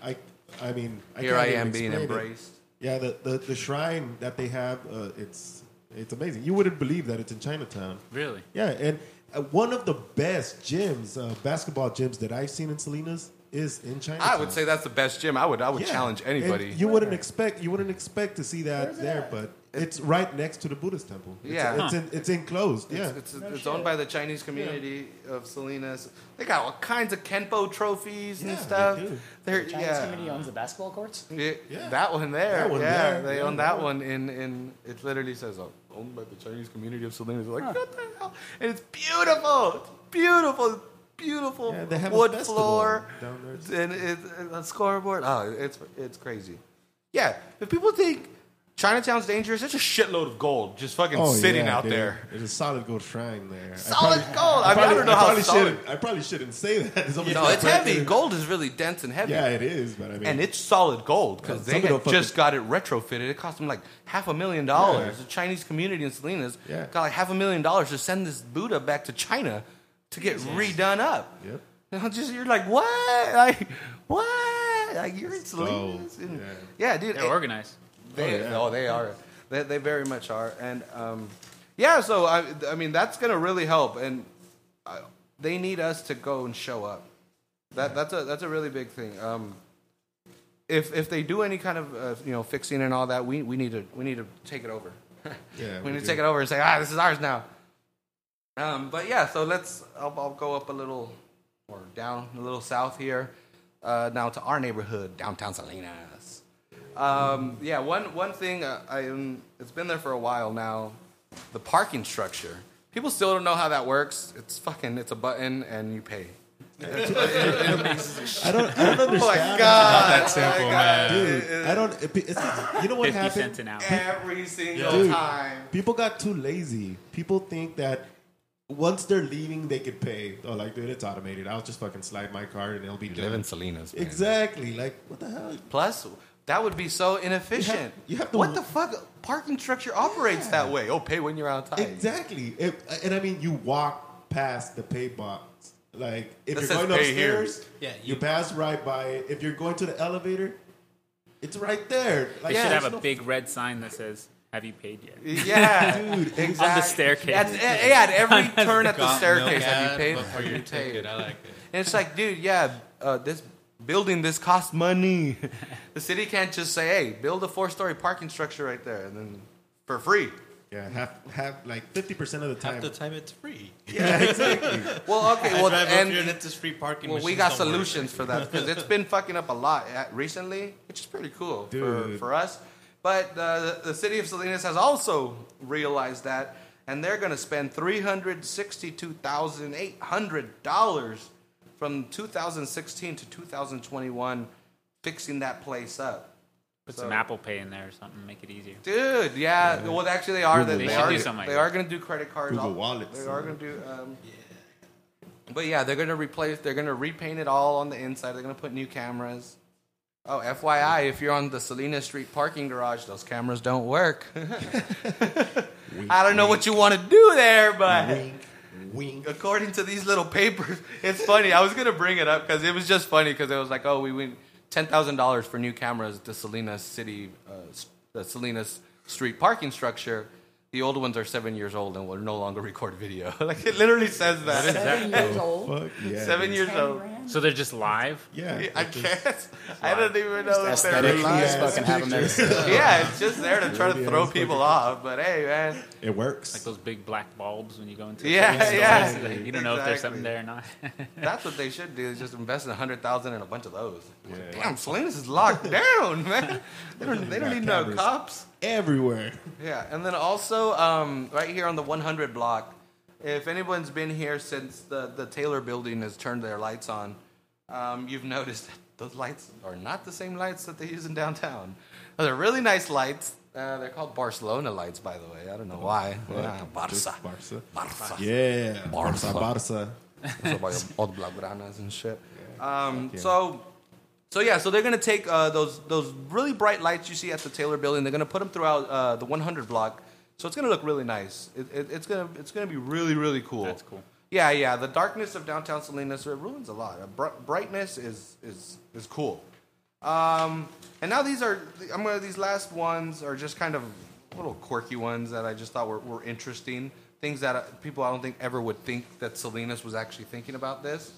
I I mean, I Here can't I am being embraced. it. Embraced. Yeah, the, the the shrine that they have, uh, it's it's amazing. You wouldn't believe that it's in Chinatown. Really? Yeah, and uh, one of the best gyms, uh, basketball gyms that I've seen in Salinas is in Chinatown. I would say that's the best gym. I would I would Yeah. challenge And anybody. you wouldn't expect you wouldn't expect to see that there, at? but it's right next to the Buddhist temple. It's, Yeah. it's, in, it's enclosed. Yeah, It's, it's, it's owned by the Chinese community of Salinas. They got all kinds of Kenpo trophies Yeah, and they stuff. do. They're, Chinese yeah. community owns the basketball courts. Yeah, Yeah. that one there. That one yeah, there. they Yeah, own that that one in, in it literally says oh, owned by the Chinese community of Salinas. Like what the hell? And it's beautiful. It's beautiful. Beautiful Yeah, they have wood festival floor down there. and it, and a scoreboard. Oh, it's it's crazy. Yeah, if people think Chinatown's dangerous, it's a shitload of gold just fucking Oh, sitting yeah, out dude. there. There's a solid gold shrine there. I Solid probably- gold. I, mean, I don't know how probably solid. shouldn't- I probably shouldn't say that. <laughs> Somebody's No, gonna it's break heavy. it. Gold is really dense and heavy. Yeah, it is. But I mean, and it's solid gold because Yeah, they some had the just fucking- got it retrofitted. It cost them like half a million dollars. Yeah. The Chinese community in Salinas Yeah. got like half a million dollars to send this Buddha back to China to get redone up. Yep. And I'm just you're like what? <laughs> Like what? Like you're in Salinas? And- yeah. yeah. dude. They're it- organized. They, Oh, yeah. oh, they are. They, they very much are. And um, yeah, so I, I mean, that's going to really help. And uh, they need us to go and show up. That that's a that's a really big thing. Um, if if they do any kind of uh, you know fixing and all that, we, we need to we need to take it over. <laughs> Yeah, <laughs> we we need to take it over and say, ah, this is ours now. Um, but yeah, so let's I'll, I'll go up a little or down a little south here, uh, now to our neighborhood, downtown Salinas. Um, yeah, one one thing uh, I um, it's been there for a while now. The parking structure. People still don't know how that works. It's fucking. It's a button and you pay. <laughs> I don't. I don't understand. Oh my god! That simple, man. dude. I don't. it- It's, you know what Fifty happened? cents an hour. Every single Dude. time. People got too lazy. People think that once they're leaving, they could pay. Oh, like, dude, it's automated. I'll just fucking slide my card and it'll be done. Salinas. Exactly. Like, what the hell? Plus, that would be so inefficient. you have to- what the fuck? Parking structure operates that way. Oh, pay when you're on time. Exactly. If, and I mean, you walk past the pay box. Like, if That you're going pay here. upstairs, Yeah, you, you- pass right by it. If you're going to the elevator, it's right there. Like, They Yeah. should have a no- big red sign that says, "Have you paid yet?" <laughs> Yeah, Dude, exactly. <laughs> On the staircase. At, yeah, at every <laughs> turn at the staircase, milk have you paid? Before your You paid. ticket, I like it. And it's like, dude, yeah, uh, this building this costs money. <laughs> the city can't just say, hey, build a four-story parking structure right there, and then for free. Yeah, have have like fifty percent of the time. Half the time it's free. <laughs> yeah, exactly. <laughs> Well, okay, I well, drive and up here and it's just free parking. well, we got don't work. solutions for that because it's been fucking up a lot uh, recently, which is pretty cool for, Dude. for us. But uh, the, the city of Salinas has also realized that, and they're going to spend three hundred sixty-two thousand eight hundred dollars from 2016 to 2021 fixing that place up. Put So- some Apple Pay in there or something, make it easier. Dude, yeah. Well, actually, they are. They, They they are. do something like they that. are going to do credit cards. Google I'll- Wallets. They are going to do. Um, but yeah, they're going to replace. They're going to repaint it all on the inside. They're going to put new cameras. Oh, FYI, if you're on the Salinas Street parking garage, those cameras don't work. <laughs> <laughs> I don't know what you want to do there, but Wink, according to these little papers, <laughs> it's funny. I was gonna bring it up because it was just funny because it was like, oh, we win ten thousand dollars for new cameras to Salinas City, uh, the Salinas Street parking structure. The old ones are seven years old and will no longer record video. <laughs> like it literally says that. Seven years oh, old. Fuck yeah. seven dude. years old. So they're just live. Yeah. I guess. I don't even know if they're Aesthetic. live. Just fucking have them there. <laughs> Yeah, it's just there to try to Really throw is people off. But hey, man. It works. Like those big black bulbs when you go into Yeah, certain yeah. like, you don't know if there's something there or not. <laughs> That's what they should do. Is just invest a hundred thousand in a bunch of those. Yeah. Damn, Salinas is locked down, man. They don't, they don't got need no cameras. cops. Everywhere. Yeah, and then also um, right here on the 100 block, if anyone's been here since the the Taylor Building has turned their lights on, um, you've noticed that those lights are not the same lights that they use in downtown. They're really nice lights. Uh, they're called Barcelona lights, by the way. I don't know why. Yeah, Barca. Barca. Barca. Yeah. Barca. Barca. Barca. So by all the blaugranas and shit. Um, Yeah. So, so yeah, so they're gonna take uh, those those really bright lights you see at the Taylor Building. They're gonna put them throughout uh, the 100 block. So it's gonna look really nice. It, it, it's gonna it's gonna be really really cool. That's cool. Yeah, yeah. The darkness of downtown Salinas it ruins a lot. Br- brightness is is is cool. Um, and now these are I'm gonna these last ones are just kind of little quirky ones that I just thought were, were interesting. Things that uh, people I don't think ever would think that Salinas was actually thinking about this.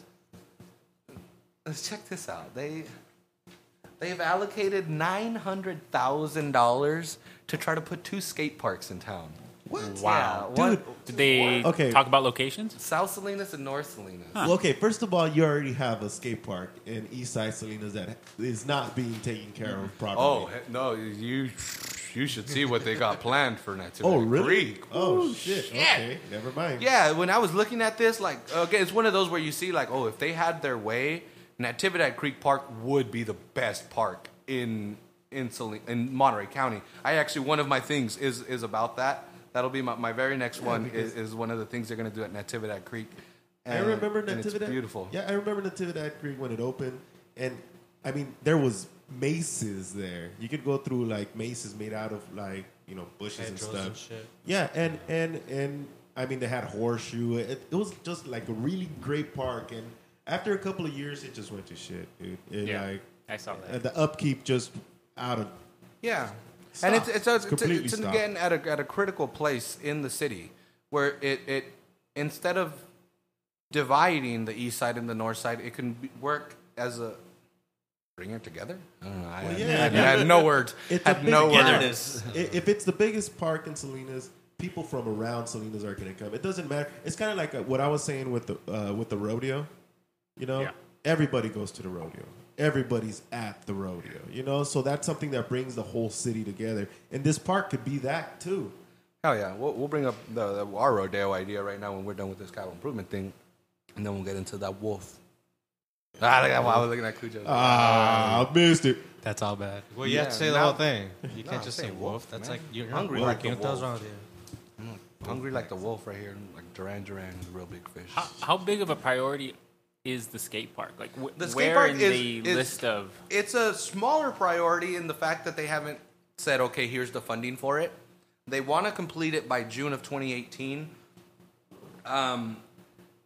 Let's check this out. They they've allocated nine hundred thousand dollars to try to put two skate parks in town. What? Wow. Yeah, one- Dude. Did they Okay. talk about locations? South Salinas and North Salinas. Well, okay, first of all, you already have a skate park in East Side Salinas that is not being taken care of properly. Oh he- no, you you should see what they got planned for Natividad oh really? Creek. Oh shit. Okay, never mind. Yeah, when I was looking at this, like, okay, it's one of those where you see, like, oh, if they had their way, Natividad Creek Park would be the best park in in Sali- in Monterey County. I actually one of my things is is about that. That'll be my, my very next one is, is one of the things they're gonna do at Natividad Creek. I remember Natividad. It's beautiful. Yeah, I remember Natividad Creek when it opened, and I mean there was maces there. You could go through like maces made out of like you know bushes and stuff. and shit. Yeah, and and and I mean they had horseshoe. It, it was just like a really great park, and after a couple of years, it just went to shit, dude. It, Yeah. like I saw that. the upkeep just out of Yeah, Stop. and it's it's, it's, it's, Completely it's stop. again at a at a critical place in the city where it it instead of dividing the east side and the north side, it can be, work as a bring it together. I don't know. I, Well, had- yeah. I had, I had no words. It's had no words. If it's the biggest park in Salinas, people from around Salinas are going to come. It doesn't matter. It's kind of like uh what I was saying with the uh, with the rodeo. You know, Yeah. everybody goes to the rodeo. Everybody's at the rodeo. You know, so that's something that brings the whole city together. And this park could be that too. Hell yeah, we'll, we'll bring up the, the our rodeo idea right now when we're done with this capital improvement thing, and then we'll get into that wolf. Ah, look at I was looking at Cujo. Ah, I missed it. That's all bad. Well, you Yeah, have to say the now- whole thing. You can't just say say wolf, wolf. That's man. like you're Hungry hungry. like Working. the What the hell's wolf. wrong with you? I'm hungry like the wolf right here, like Duran Duran, the real big fish. How, how big of a priority is the skate park? Like, wh- The skate where park in is- the is- list of? it's a smaller priority in the fact that they haven't said, okay, here's the funding for it. They want to complete it by June of 2018. Um,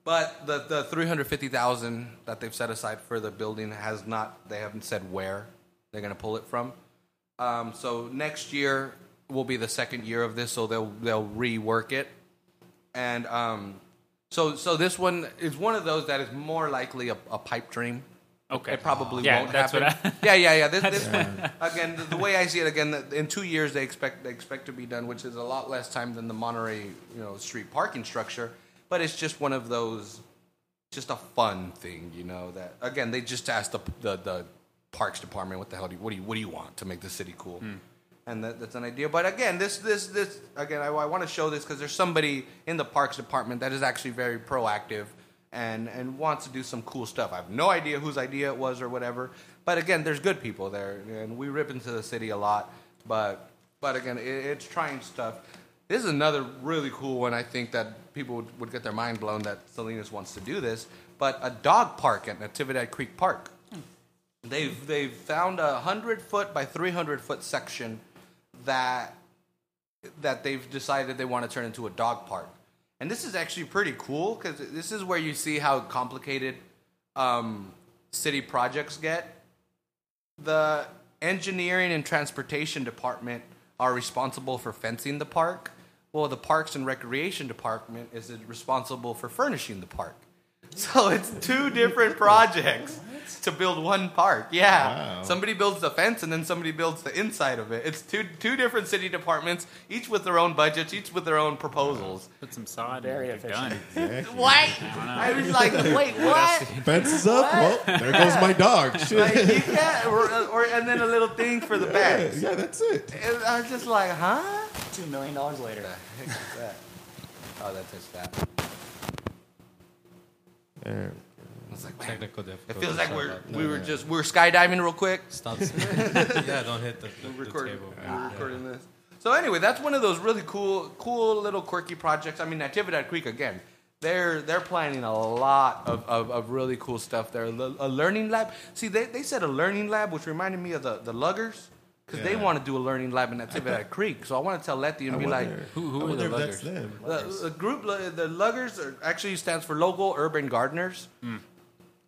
but the, the 350,000 that they've set aside for the building has not, they haven't said where they're going to pull it from. Um, so next year will be the second year of this, so they'll, they'll rework it. And um, so, so this one is one of those that is more likely a, a pipe dream. Okay. It probably Yeah, won't that's what happen. I- yeah, yeah, yeah. This, this again, the, the way I see it, again, in two years they expect they expect to be done, which is a lot less time than the Monterey, you know, street parking structure. But it's just one of those, just a fun thing, you know. That again, they just asked the the, the parks department, what the hell do you, what do you what do you want to make the city cool? Hmm. And that, that's an idea. But again, this this this again, I, I want to show this because there's somebody in the parks department that is actually very proactive and and wants to do some cool stuff. I have no idea whose idea it was or whatever, but again, there's good people there, and we rip into the city a lot. But but again, it, it's trying stuff. This is another really cool one. I think that people would, would get their mind blown that Salinas wants to do this. But a dog park at Natividad Creek Park. Hmm. They've they've found a hundred foot by three hundred foot section that that they've decided they want to turn into a dog park. And this is actually pretty cool because this is where you see how complicated um, city projects get. The engineering and transportation department are responsible for fencing the park. Well, the parks and recreation department is responsible for furnishing the park. So it's two different projects <laughs> to build one park. Yeah. Wow. Somebody builds the fence and then somebody builds the inside of it. It's two two different city departments, each with their own budgets, each with their own proposals. Put some sod Very in. You're efficient. done. <laughs> What? I was like, wait, <laughs> what? Fences up. Well, there goes my dog. Shit. Like, you can't, or, or, and then a little thing for the yeah, bags. yeah, that's it. And I was just like, huh? Two million dollars later. What the heck is that? Oh, that's his that. There. I was like, man, Technical it feels like we're about that. we were just we were skydiving real quick. Stop. <laughs> <laughs> yeah, don't hit the, the, the recording, table. we're recording this. So anyway, that's one of those really cool, cool little quirky projects. I mean, Natividad Creek again. They're they're planning a lot of, of, of really cool stuff there. Le- A learning lab. See, they, they said a learning lab, which reminded me of the, the luggers, because they want to do a learning lab in Natividad <laughs> Creek. So I want to tell Letty and I be like, wonder- Who- who are wonder the if that's luggers? the, the group, the Luggers, are, actually stands for Local Urban Gardeners, hmm.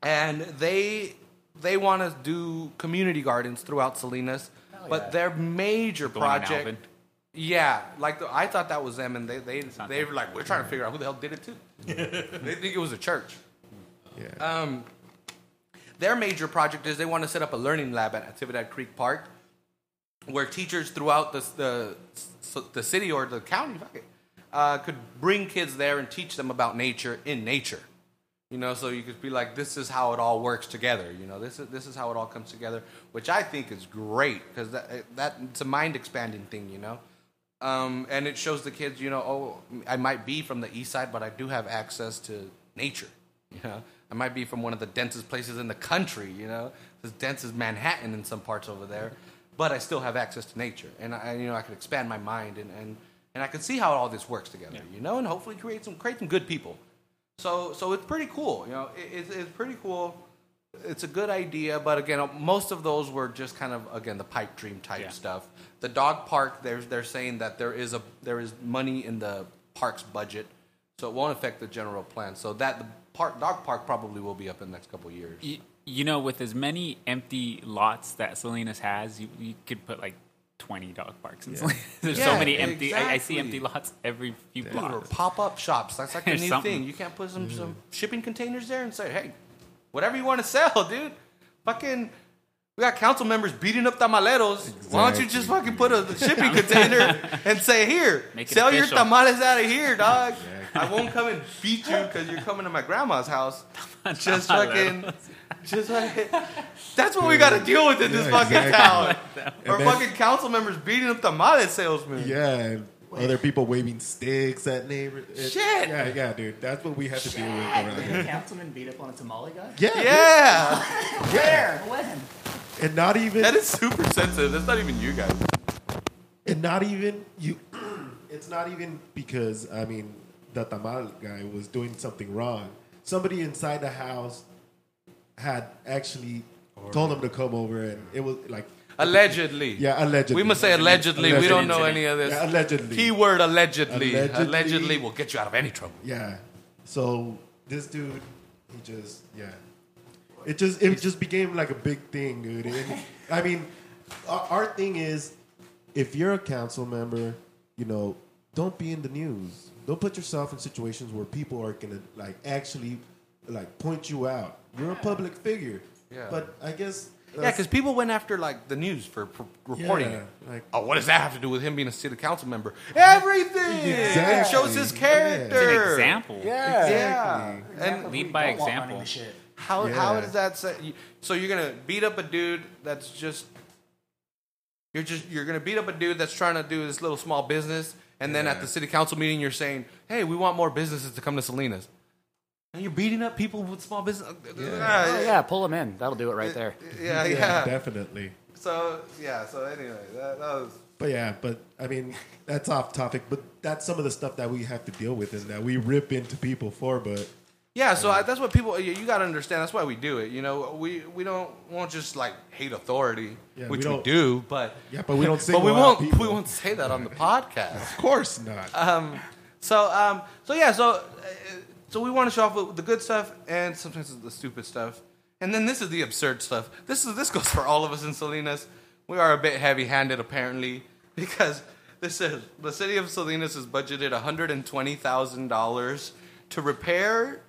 And they they want to do community gardens throughout Salinas. But yeah. their major The one in project, Alvin? yeah, like the, I thought that was them, and they they not they them. were like, we're trying to figure out who the hell did it too. <laughs> they think it was a church. Yeah. Um, their major project is they want to set up a learning lab at Natividad Creek Park, where teachers throughout the the, the city or the county uh, could bring kids there and teach them about nature in nature. You know, so you could be like, this is how it all works together. You know, this is this is how it all comes together, which I think is great because that that it's a mind expanding thing. You know, um, and it shows the kids, you know, oh, I might be from the east side, but I do have access to nature. <laughs> You know, I might be from one of the densest places in the country. You know, as dense as Manhattan in some parts over there, but I still have access to nature, and I, you know, I could expand my mind and and and I could see how all this works together. You know, and hopefully create some create some good people. So so it's pretty cool. You know, it, it's, it's pretty cool. It's a good idea, but again, most of those were just kind of again the pipe dream type Yeah. stuff. The dog park, they're they're saying that there is a there is money in the park's budget, so it won't affect the general plan. So that the park dog park probably will be up in the next couple of years. You, you know, with as many empty lots that Salinas has, you, you could put like 20 dog parks in Salinas. <laughs> There's so many empty. I, I see empty lots every few Dude, or blocks. pop up shops. That's like a <laughs> new something. thing. You can't put some, some mm. shipping containers there and say, hey, whatever you want to sell, dude. Fucking, we got council members beating up tamaleros. Why don't you just fucking put a <laughs> shipping container and say, here, Make sell your tamales out of here, dog. I won't come and beat you because you're coming to my grandma's house. just fucking, just fucking. That's what we got to deal with in this Yeah, fucking exactly. town. Or fucking council members beating up tamale salesmen. Yeah, and other people waving sticks at neighbors. It- Shit. Yeah, yeah, dude. That's what we have to deal with around Did here. the councilman beat up on a tamale guy? Yeah, Yeah. <laughs> Where? When? And not even That is super sensitive. That's not even you guys. and not even you. <clears throat> It's not even because I mean the tamal guy was doing something wrong. Somebody inside the house had actually told him to come over, and it was like Allegedly. yeah, allegedly. We must say allegedly. We don't know any of this. Yeah, allegedly. Keyword allegedly. Allegedly. allegedly. will get you out of any trouble. Yeah. So this dude, he just yeah. It just it just became like a big thing, dude. And, I mean, our, our thing is, if you're a council member, you know, don't be in the news. Don't put yourself in situations where people are gonna like actually like point you out. You're a public figure. Yeah. But I guess Yeah, because people went after like the news for, for reporting Yeah, it. like- oh, what does that have to do with him being a city council member? Everything. It Exactly. shows his Yeah. character. It's an example. Yeah. Exactly. And Lead by don't want example. Running. How Yeah. how does that say? So you're gonna beat up a dude that's just you're just you're gonna beat up a dude that's trying to do this little small business, and then at the city council meeting you're saying, "Hey, we want more businesses to come to Salinas." and you're beating up people with small business. Uh, uh, oh, uh, yeah, pull them in. That'll do it right there. yeah, Yeah, yeah. <laughs> definitely. So yeah, so anyway, that, that was But yeah, but I mean, that's off topic. But that's some of the stuff that we have to deal with and that we rip into people for. But Yeah, so I, that's what people you, you got to understand. That's why we do it. You know, we we don't won't just like hate authority, Yeah, which we we, don't- do, but yeah, but we don't <laughs> but single we out won't people. we won't say that on the podcast. Of course not. Um, so um, so yeah, so uh, so we want to show off with the good stuff and sometimes the stupid stuff, and then this is the absurd stuff. This is this goes for all of us in Salinas. We are a bit heavy-handed apparently <laughs> because this is the city of Salinas has budgeted one hundred and twenty thousand dollars to repair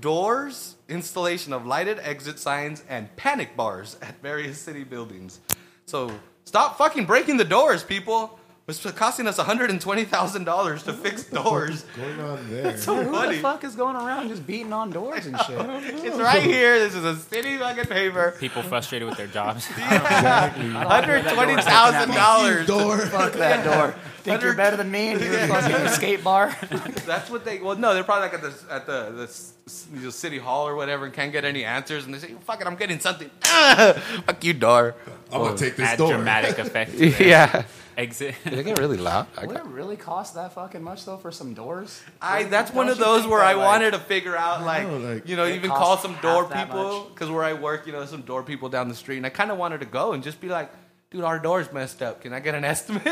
doors, installation of lighted exit signs, and panic bars at various city buildings. So stop fucking breaking the doors, people. It's costing us $120,000 to fix doors. Going on there. So Who the fuck is going around just beating on doors and shit? It's right here. This is a city fucking paper. People frustrated with their jobs. <laughs> $120,000. Door. Fuck that door. Think you're better than me and you're <laughs> fucking a skate bar? <laughs> That's what they. Well, no, they're probably like at the at the, the s- s- you know, city hall or whatever, and can't get any answers, and they say, "Fuck it, I'm getting something." Fuck you, door. I'm gonna take this Add door. dramatic effect. Yeah. Exit. Did it get really <laughs> loud? I Would it really cost that fucking much though for some doors? I that's one Don't of you those think where that, I like- wanted to figure out like, know, like, you know it even costs call some door half that people because where I work you know some door people down the street and I kind of wanted to go and just be like dude our door's messed up can I get an <laughs> estimate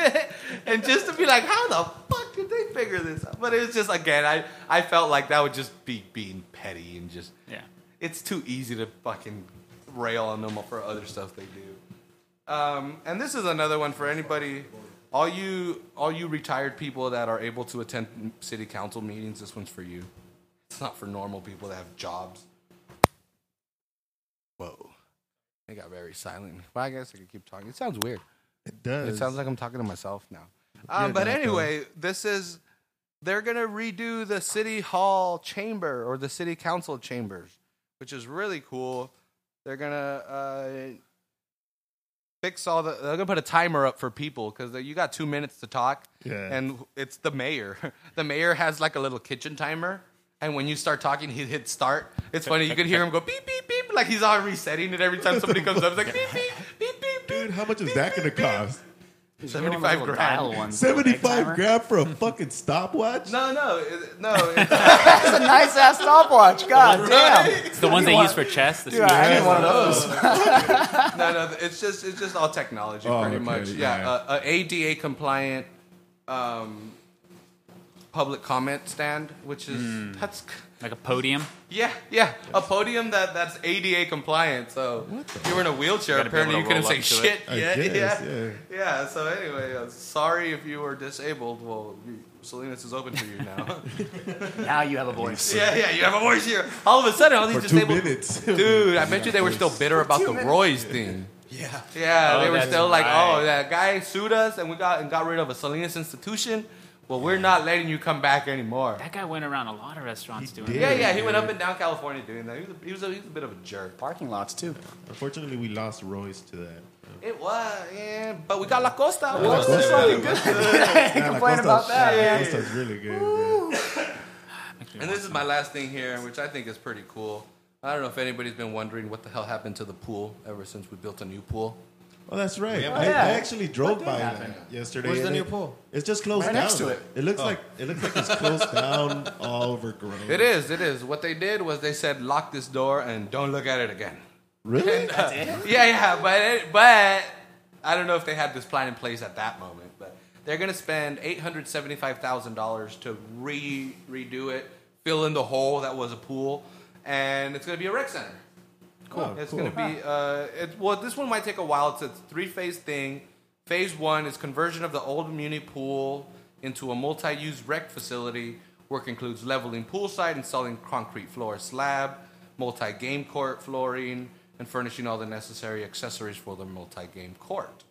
and just to be like how the fuck did they figure this out but it was just again I I felt like that would just be being petty and just Yeah. it's too easy to fucking rail on them for other stuff they do. Um, and this is another one for anybody, all you all you retired people that are able to attend city council meetings. This one's for you. It's not for normal people that have jobs. Whoa, it got very silent. But I guess I could keep talking. It sounds weird. It does. It sounds like I'm talking to myself now. Um, but anyway, this is they're gonna redo the city hall chamber or the city council chambers, which is really cool. They're gonna uh, fix all the. They're gonna put a timer up for people because you got two minutes to talk, Yeah. and it's the mayor. <laughs> The mayor has like a little kitchen timer. And when you start talking, he hits start. It's funny. You can hear him go beep beep beep, like he's on resetting it every time somebody comes up. It's like <laughs> beep beep beep beep. Dude, how much is that gonna cost? Just get one 75 little grand. dial ones with a big Seventy-five timer. grand for a fucking stopwatch? No, no, it- no. <laughs> It's, That's a nice ass stopwatch. God damn. It's the ones they use for chess. The Dude, I need one of those. no, no. It's just it's just all technology, Oh, pretty okay, much. yeah. Yeah, uh, a ADA compliant um, public comment stand, which is Hmm. that's like a podium. yeah, yeah, a podium that that's ADA compliant. So if you were in a wheelchair, You gotta be apparently you able to couldn't say up to shit. I Yeah, guess, yeah, yeah. yeah. So anyway, uh, sorry if you were disabled. Well, you, Salinas is open for you now. <laughs> Now you have a voice. yeah, yeah, you have a voice here. All of a sudden, all these For two disabled minutes. <laughs> Dude, I bet you they were still bitter about the Roy's thing. Yeah. Yeah, Oh, they were that's still like, right. "Oh, that guy sued us, and we got and got rid of a Salinas institution. Well, we're not letting you come back anymore." That guy went around a lot of restaurants doing did. Yeah, that. yeah, he went up and down California doing that. He was a, he was a, he was a bit of a jerk. Parking lots too. Unfortunately, we lost Royce to that. It was, yeah, but we got La Costa. La What's Costa. this fucking good? Yeah, complain La about that, yeah, man. La Costa's really good. man. And this is my last thing here, which I think is pretty cool. I don't know if anybody's been wondering what the hell happened to the pool ever since we built a new pool. Oh, that's right. Yeah. I, yeah. I actually drove by happen? that yesterday. Where's the new it- pool? It's just closed Right down. next to it. It looks oh. like it looks like it's closed <laughs> down, all overgrown. It is, it is. What they did was they said, "Lock this door and don't look at it again." Really? Uh, yeah, yeah, but it, but I don't know if they had this plan in place at that moment. But they're gonna spend eight hundred seventy-five thousand dollars to re redo it, fill in the hole that was a pool, and it's gonna be a rec center. Cool. It's cool. gonna be uh, it, well. This one might take a while. It's a three-phase thing. Phase one is conversion of the old Muni pool into a multi-use rec facility. Work includes leveling poolside, installing concrete floor slab, multi-game court flooring, and furnishing all the necessary accessories for the multi-game court.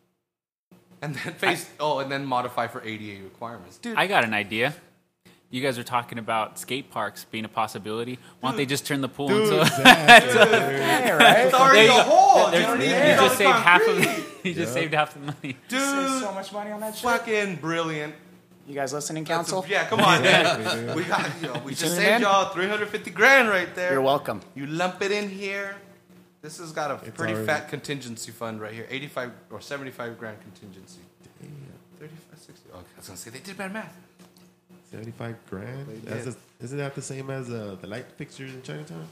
And then phase oh, and then modify for ADA requirements. Dude, I got an idea. You guys are talking about skate parks being a possibility. Why don't they just turn the pool Dude, into? exactly. <laughs> Hey, right? it's already a you- hole. There's- You don't you need all just saved half of concrete. <laughs> the, you just saved half the money. Dude, so much money on that shit. fucking brilliant. You guys listening, council? Yeah, come on, man. we got <laughs> you know, we just saved in? y'all 350 grand right there. You're welcome. You lump it in here. This has got a It's pretty already- fat contingency fund right here. 85 or 75 grand contingency. 35, 60. Okay, I was gonna say they did bad math. Seventy-five grand. That's a, isn't that the same as uh, the light fixtures in Chinatown?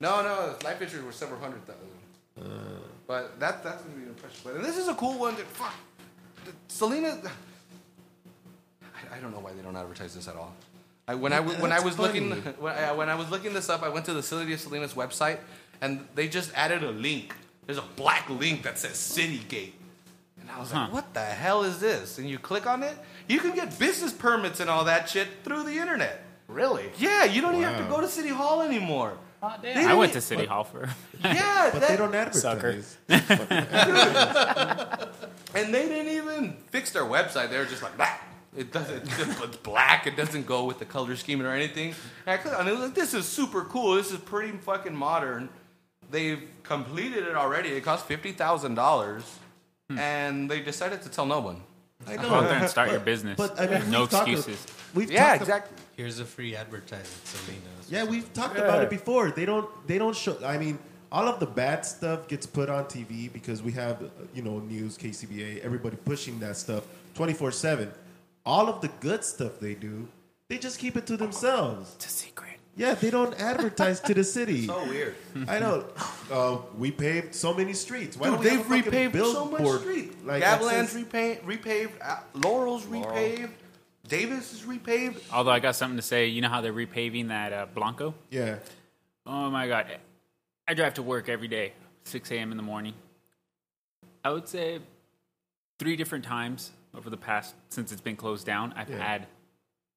No, no, the light fixtures were several hundred thousand. Uh, But that that's gonna be an impression. But and this is a cool one. That, fuck, The- Salinas. <sighs> I, I don't know why they don't advertise this at all. I, when I when I was looking <laughs> when I, when I was looking this up, I went to the City of Salinas website, and they just added a link. There's a black link that says City Gate. And I was like, what the hell is this? And you click on it, you can get business permits and all that shit through the internet. Really? Yeah, you don't even have to go to City Hall anymore. Oh, damn. I went to didn't- City Hall for. Yeah, <laughs> but that- they don't advertise. Sucker. <laughs> And they didn't even fix their website. They were just like, bah. It doesn't. It's, black. It doesn't go with the color scheme or anything. And I clicked on it. I was like, this is super cool. This is pretty fucking modern. They've completed it already. It cost fifty thousand dollars, Hmm. and they decided to tell no one. I Go out there and start your business. But I mean, no we've talked- excuses. We've Yeah, talked exactly. Here's a free advertising, Salinas. Yeah, we've talked about it before. They don't. They don't show. I mean, all of the bad stuff gets put on TV because we have, you know, news, KCBA, everybody pushing that stuff twenty four seven. All of the good stuff they do, they just keep it to themselves. It's a secret. Yeah, they don't advertise to the city. <laughs> So weird. I know. Uh, we paved so many streets. Why Dude, don't we they've have a fucking repaved so much street. Like that Gavalan's says- repaved, repaved uh, Laurel's repaved, Davis is repaved. Although I got something to say. You know how they're repaving that uh, Blanco? Yeah. Oh my god. I drive to work every day, 6 a.m. in the morning. I would say three different times over the past, since it's been closed down, I've Yeah. had,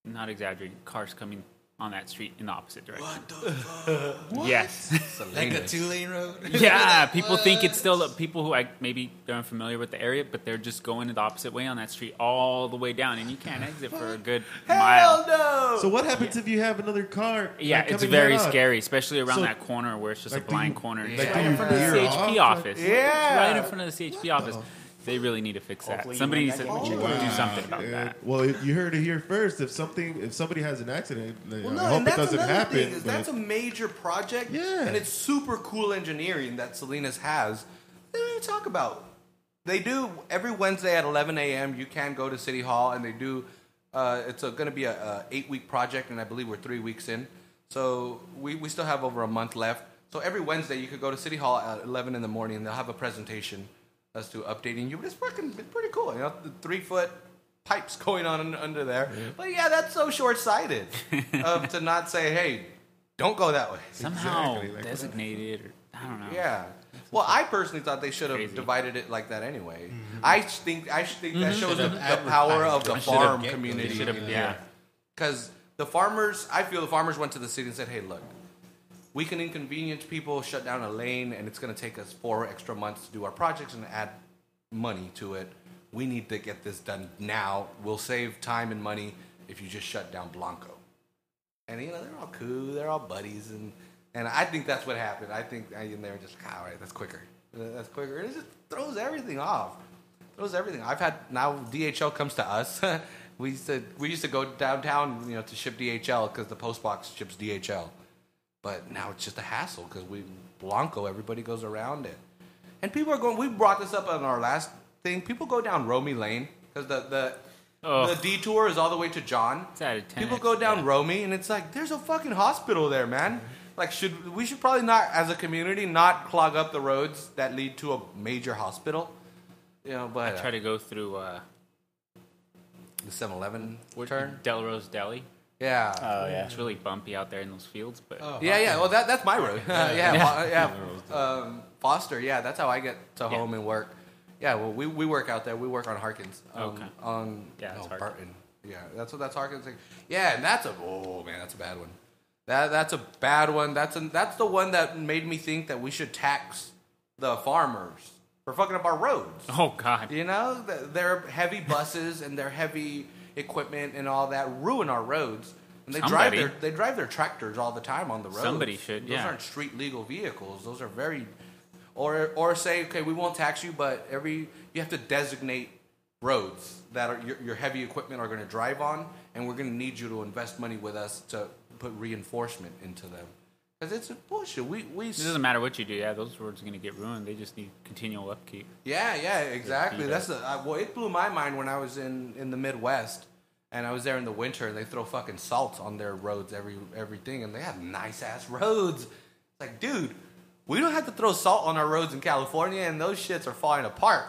not exaggerating, cars coming on that street in the opposite direction. What the fuck? <laughs> Yes. like a two lane road? <laughs> yeah, people think it's still people who I maybe they're unfamiliar with the area, but they're just going the opposite way on that street all the way down, and you can't exit for a good Hell mile. no! So what happens if you have another car? Yeah, like, it's very scary, especially around So, that corner where it's just like, a blind you- corner. like, It's right in front of the CHP off? office. Yeah. right in front of the CHP office. They really need to fix that. Hopefully you Somebody win needs that to game of do something about Yeah. that. Well, you heard it here first. If something, if somebody has an accident, Well, I no, hope and it that's doesn't another happen. thing. Is but- that's a major project, Yeah. and it's super cool engineering that Salinas has. They don't even talk about. They do every Wednesday at 11 a.m. You can go to City Hall, and they do. Uh, it's going to be a, a eight week project, and I believe we're three weeks in. So we, we still have over a month left. So every Wednesday you could go to City Hall at 11 in the morning, and they'll have a presentation as to updating you. But it's working, it's pretty cool. You know, the three foot pipes <laughs> going on under there. But yeah, that's so short sighted <laughs> of to not say, hey, don't go that way. <laughs> Somehow Exactly, like- designated, or I don't know. Yeah. Well, I personally thought they should have Crazy. divided it like that anyway. Mm-hmm. I think I think that mm-hmm. shows the, the power of the farm community. Yeah. Because the farmers, I feel the farmers went to the city and said, "Hey, look, we can inconvenience people, shut down a lane, and it's going to take us four extra months to do our projects and add money to it. We need to get this done now. We'll save time and money if you just shut down Blanco." And you know they're all cool, they're all buddies, and and I think that's what happened. I think and they were just "Ah, all right, that's quicker, that's quicker. It just throws everything off, throws everything. I've had now DHL comes to us. <laughs> we used to we used to go downtown, you know, to ship DHL because the post box ships DHL, but now it's just a hassle because we Blanco, everybody goes around it, and people are going. We brought this up on our last thing. People go down Romie Lane because the the. Ugh. The detour is all the way to John. It's at a 10X, People go down yeah. Romie, and it's like there's a fucking hospital there, man. Like, should we should probably not, as a community, not clog up the roads that lead to a major hospital? You know, but I try to go through uh, the 7-Eleven what, turn. Delrose Deli. Yeah, Oh yeah. It's really bumpy out there in those fields, but Oh, yeah, yeah. Well, that that's my road. <laughs> yeah, yeah. <laughs> Yeah. Um, Foster. Yeah, that's how I get to Yeah. home and work. Yeah, well, we, we work out there. We work on Harkins. Um, Okay. On Yeah, no. Barton. Yeah, that's what that's Harkins. Thing. Yeah, and that's a oh man, that's a bad one. That that's a bad one. That's a, that's the one that made me think that we should tax the farmers for fucking up our roads. oh god, You know, they're heavy buses and they're heavy equipment and all that ruin our roads. And they Somebody. drive their they drive their tractors all the time on the road. Somebody should, Those yeah. aren't street legal vehicles. Those are very, or or say okay, we won't tax you, but every you have to designate roads that are, your, your heavy equipment are going to drive on, and we're going to need you to invest money with us to put reinforcement into them. Because it's a bullshit. We we It doesn't matter what you do. Yeah, those roads are going to get ruined. They just need continual upkeep. Yeah, yeah, exactly. That's the, uh, well, it blew my mind when I was in, in the Midwest, and I was there in the winter, and they throw fucking salt on their roads, every everything, and they have nice ass roads. It's like, dude, we don't have to throw salt on our roads in California, and those shits are falling apart.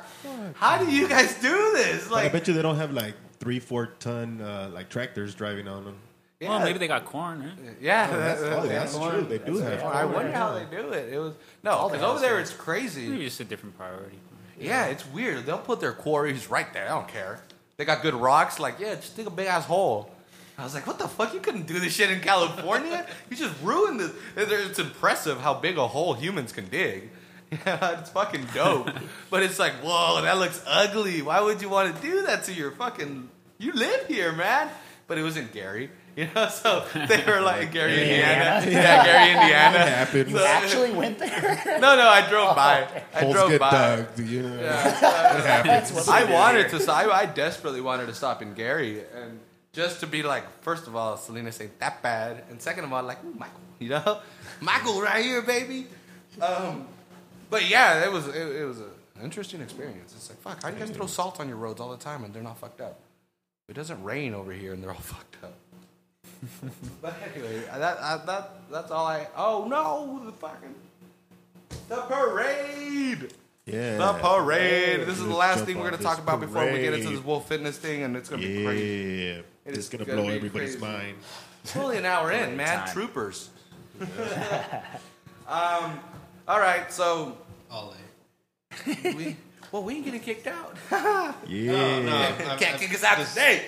How do you guys do this? But I bet you they don't have like three, four ton uh, like tractors driving on them. Yeah, Well, maybe they got corn. Huh? yeah, Oh, that's, <laughs> that- oh, that's corn. true. They do That's have. right. I wonder how they do it. It was no, because over there it's crazy. Maybe just a different priority. Yeah, it's weird. They'll put their quarries right there. I don't care. They got good rocks. Like, yeah, just dig a big ass hole. I was like, what the fuck? You couldn't do this shit in California? <laughs> you just ruined it. It's impressive how big a hole humans can dig. <laughs> Yeah, it's fucking dope. but it's like, whoa, that looks ugly. Why would you want to do that to your fucking? You live here, man. But it was in Gary, <laughs> you know. So they were like Gary, Indiana. Yeah, Gary, <laughs> Indiana. It happens. You actually went there? <laughs> No, no, I drove by. I Holes drove get by. dug. You know. That's what I they do wanted here. to. I, I desperately wanted to stop in Gary, and just to be like, first of all, Salinas ain't that bad, and second of all, like Michael, you know, Michael right here, baby. Um, but yeah, it was it, it was an interesting experience. It's like, fuck, how do you guys throw salt on your roads all the time and they're not fucked up? It doesn't rain over here and they're all fucked up. <laughs> but anyway, that, I, that that's all I. Oh no, the fucking the parade. Yeah. The parade. This is the last thing we're going to talk about before we get into this wolf fitness thing, and it's going to be crazy. Yeah. It It's gonna gonna blow everybody's crazy. mind. It's only an hour in, Great man. time. Troopers. <laughs> um, all right, so All we well we ain't getting kicked out. <laughs> Yeah. no Can't kick us out today.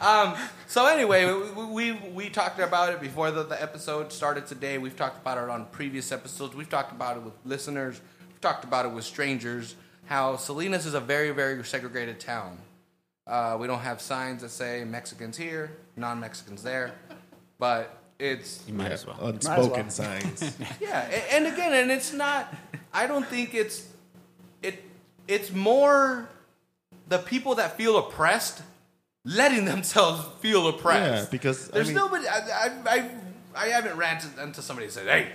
Go ahead. Um, so anyway, we, we we talked about it before the, the episode started today. We've talked about it on previous episodes. We've talked about it with listeners. We've talked about it with strangers. How Salinas is a very very segregated town. Uh, we don't have signs that say Mexicans here, non-Mexicans there, but it's You might as well. Unspoken well. signs. <laughs> yeah, a- and again, and it's not. I don't think it's it. It's more the people that feel oppressed letting themselves feel oppressed. Yeah, because, I there's mean- nobody. I, I, I, I haven't ranted until somebody said, "Hey,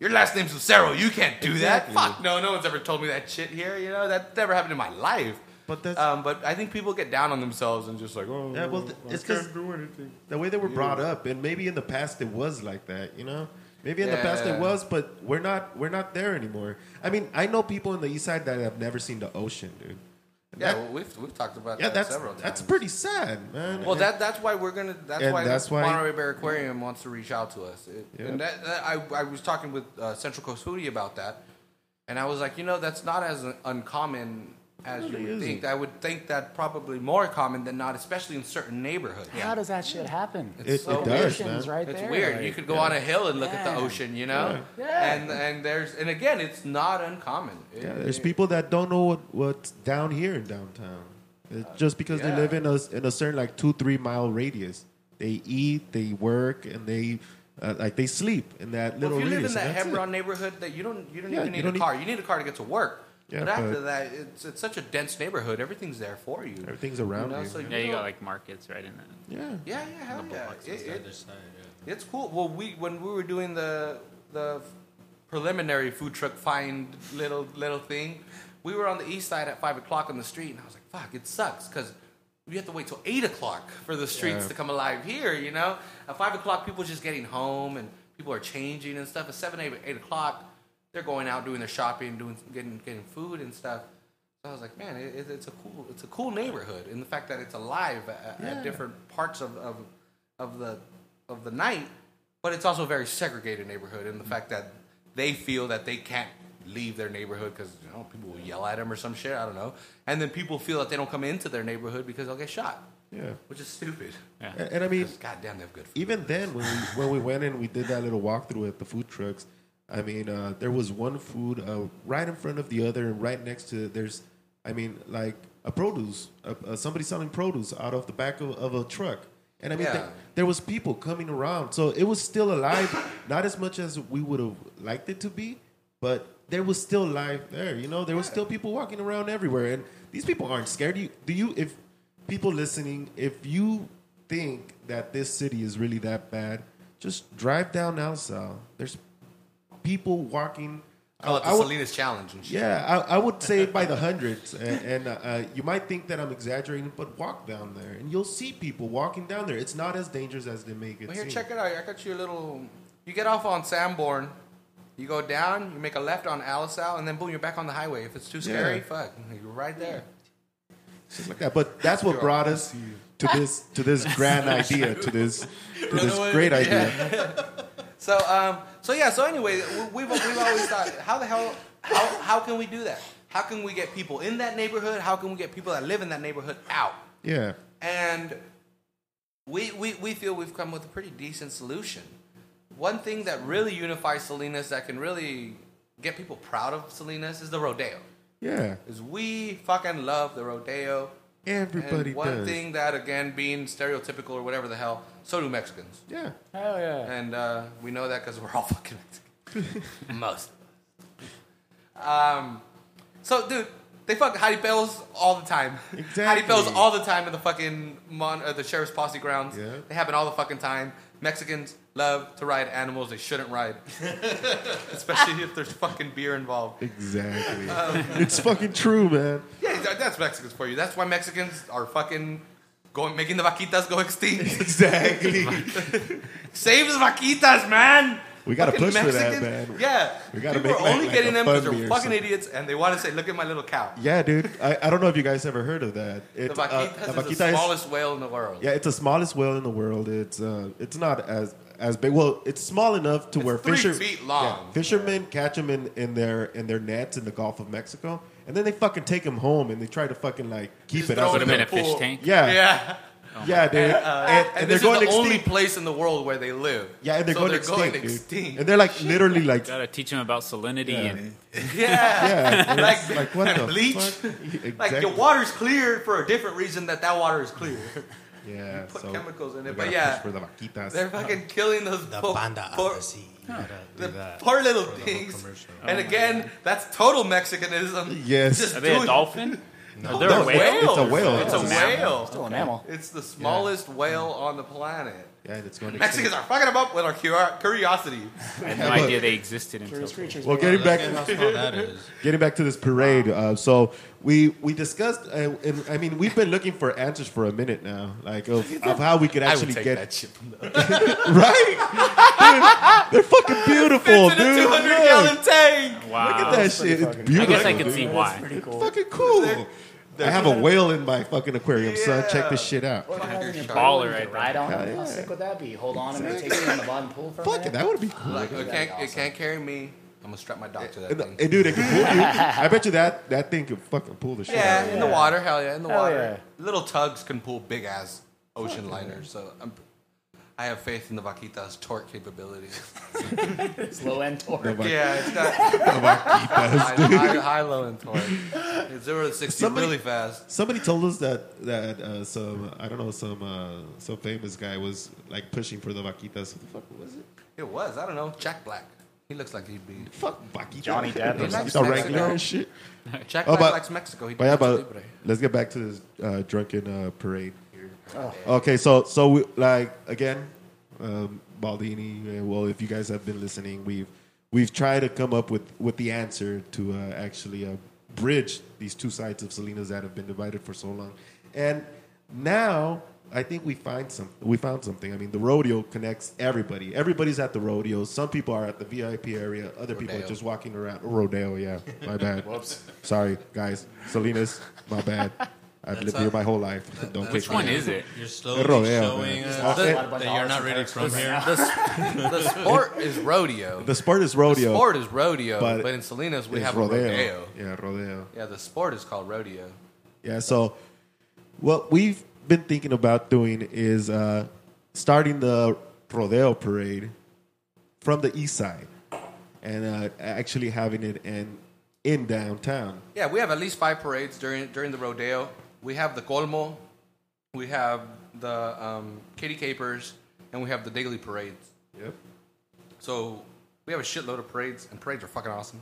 your last name's Lucero. You can't do Exactly. that." Fuck no, no one's ever told me that shit here. You know that never happened in my life. But that's- um, but I think people get down on themselves and just like, oh, Yeah, well, th- I it's can't 'cause do anything. the way they were brought up, and maybe in the past it was like that, you know. Maybe in the past it was, but we're not we're not there anymore. I mean, I know people in the east side that have never seen the ocean, dude. Yeah, That- well, we've we've talked about yeah, that that's several times. that's pretty sad, man. Well, And- that that's why we're gonna. That's why that's the why- Monterey Bay Aquarium wants to reach out to us. It, Yeah. And that, that- I I was talking with uh, Central Coast Foodie about that, and I was like, you know, that's not as uncommon as you would think. I would think that probably more common than not, especially in certain neighborhoods. How does that shit happen? It- so it does, man. right It's there. weird. like- you could go on a hill and look at the ocean, you know. Yeah. And and there's and again, it's not uncommon. It- Yeah, there's it- people that don't know what, what's down here in downtown. It's just because Yeah. they live in a in a certain like two three mile radius. They eat, they work, and they uh, like they sleep in that Well, little if you live radius. in that and that's it. Hebbron neighborhood, that you don't you don't Yeah, even need don't a need- car. You need a car to get to work. Yeah, but after that, it's it's such a dense neighborhood. Everything's there for you. Everything's around know, you. so Yeah, you don't- got like markets right in that. Yeah, Yeah, yeah, hell yeah. Blocks It- it- side, yeah. it's cool. Well, we when we were doing the the preliminary food truck find little little thing, we were on the east side at five o'clock on the street, and I was like, "Fuck, it sucks," because we have to wait till eight o'clock for the streets Yeah. to come alive here. You know, at five o'clock, people are just getting home and people are changing and stuff. At seven, eight, eight o'clock, they're going out doing their shopping, doing getting getting food and stuff. So I was like, man, it, it's a cool it's a cool neighborhood, and the fact that it's alive at, at different parts of, of of the of the night, but it's also a very segregated neighborhood in the fact that they feel that they can't leave their neighborhood because you know people will yell at them or some shit. I don't know, and then people feel that they don't come into their neighborhood because they'll get shot, yeah. which is stupid. Yeah. And, and I mean, goddamn, they have good food. even then when we when we went in we did that little walkthrough at the food trucks i mean uh, there was one food uh, right in front of the other and right next to there's i mean like a produce uh, somebody selling produce out of the back of, of a truck and i mean Yeah. th- there was people coming around so it was still alive <coughs> not as much as we would have liked it to be but there was still life there. You know, there was still people walking around everywhere, and these people aren't scared. You do you if people listening, if you think that this city is really that bad, just drive down Alisal. There's people walking. Call it the I would- Salinas Challenge and shit. yeah, I, I would say by the <laughs> hundreds, and, and uh, uh, you might think that I'm exaggerating, but walk down there, and you'll see people walking down there. It's not as dangerous as they make it Well, here, seem. check it out. I got you a little. You get off on Sanborn, you go down, you make a left on Alisal, and then boom, you're back on the highway. If it's too scary, Yeah. fuck, you're right there. Shit like that. But that's what brought us <laughs> to this to this grand idea, to this to this great idea. <laughs> So, um, so yeah. So anyway, we- we've we've always thought, how the hell, how how can we do that? How can we get people in that neighborhood? How can we get people that live in that neighborhood out? Yeah, And we, we, we feel we've come with a pretty decent solution. One thing that really unifies Salinas that can really get people proud of Salinas is the rodeo. yeah. Is we fucking love the rodeo. Everybody and one does. thing that again being stereotypical or whatever the hell, so do Mexicans. Yeah, Hell yeah. And uh, we know that because we're all <laughs> fucking Mexican. <laughs> Most. Um, so, dude, they fuck Jaripeos all the time. Exactly. Jaripeos all the time in the fucking mon- uh, the sheriff's posse grounds. Yeah. They happen all the fucking time. Mexicans love to ride animals they shouldn't ride, <laughs> especially if there's fucking beer involved. exactly. Um, it's fucking true, man. Yeah, that's Mexicans for you. That's why Mexicans are fucking going making the vaquitas go extinct. Exactly. <laughs> Save the vaquitas, man. We gotta Fucking push for that, Mexicans- man. Yeah, We gotta People make are only like getting them because they're fucking something. idiots and they want to say, "Look at my little cow." Yeah, dude. I, I don't know if you guys ever heard of that. It, The vaquitas uh, the is vaquita the is- smallest whale in the world. Yeah, it's the smallest whale in the world. It's uh, it's not as as big. Well, it's small enough to It's where three fisher, feet long. yeah, fishermen catch them in, in their in their nets in the Gulf of Mexico, and then they fucking take them home and they try to fucking like keep Just it throw out. Put of them in the a fish tank. Yeah, yeah. Oh yeah, dude. Uh, and, and And, they're this going is the only place in the world where they live. Yeah, and they're So going they're extinct, going extinct. And they're like literally <laughs> like Gotta teach them about salinity Yeah. and <laughs> Yeah, yeah, <laughs> like, like what and the bleach. fuck? Like Exactly. your water's clear for a different reason that that water is clear. Yeah, Put so chemicals in we it, but yeah, for the vaquitas. they're uh-huh. fucking killing those The po- banda poor, of the sea. You gotta do the that poor little for the whole things. commercial. And oh again, that's total Mexicanism. Yes. Just are they a dolphin? No, they're No, a whale. It's a whale. It's a whale. Still an mammal. It's the smallest whale on the planet. Yeah, and it's going Mexicans extinct. are fucking them up with our curiosity. <laughs> I had no idea they existed until. Curious creatures. Well, getting back Look at how small that is. getting back to this parade, uh, so we we discussed, uh, and I mean, we've been looking for answers for a minute now, like of, <laughs> of how we could I would actually take get that shit from the <laughs> right. Dude, they're fucking beautiful, Fits in dude. 200 Look, gallon tank. Wow. look at that shit. It's beautiful. I guess I can dude. see That's why. pretty cool. Fucking cool. I have a whale in my fucking aquarium, son. Check this shit out. What kind of You're baller you right could there. ride on Hell it? yeah. How sick would that be? Hold on and they take you in the bottom pool for a Fuck minute? it, that would be cool. Like, it That'd can't, be it can't carry me. I'm gonna strap my dog to that And, thing. and dude, it can pull you. <laughs> I bet you that that thing could fucking pull the shit yeah, out. in the water, hell yeah, in the Hell water. Little tugs can pull big ass ocean liners, so I'm, I have faith in the Vaquita's torque capabilities. It's low end torque. Vaquitas. yeah, it's got high, high, high, low, and torque. It's zero to sixty Somebody- really fast. Somebody told us that that uh, some I don't know some uh, some famous guy was like pushing for the vaquitas. Who the fuck was it? It was. I don't know. Jack Black. He looks like he'd be. Fuck vaquitas. Johnny Depp or He's something. a regular and shit. Jack Oh, Black but- likes Mexico. He But yeah, but Libre. let's get back to this uh, drunken uh, parade. Here. Okay, so so we, like again, um, Baldini. Well, if you guys have been listening, we've we've tried to come up with with the answer to uh, actually uh, bridge these two sides of Salinas that have been divided for so long, and now. I think we find some. We found something. I mean, the rodeo connects everybody. Everybody's at the rodeo. Some people are at the VIP area. Other people are just walking around. Rodeo, yeah. My bad. <laughs> Sorry, guys. Salinas, my bad. I've lived That's here my whole life. Don't Which one is it? You're slowly Rodeo, showing man. us The- that, that you're not really from here. The, the sport is rodeo. <laughs> The sport is rodeo. The sport is rodeo, but but, in Salinas we have a rodeo. Yeah, rodeo. Yeah, the sport is called rodeo. Yeah, so what we've been thinking about doing is uh, starting the rodeo parade from the east side and uh, actually having it in in downtown. Yeah, we have at least five parades during during the rodeo. We have the colmo, we have the um, Kiddie Kapers, and we have the daily parades. Yep. So We have a shitload of parades, and parades are fucking awesome.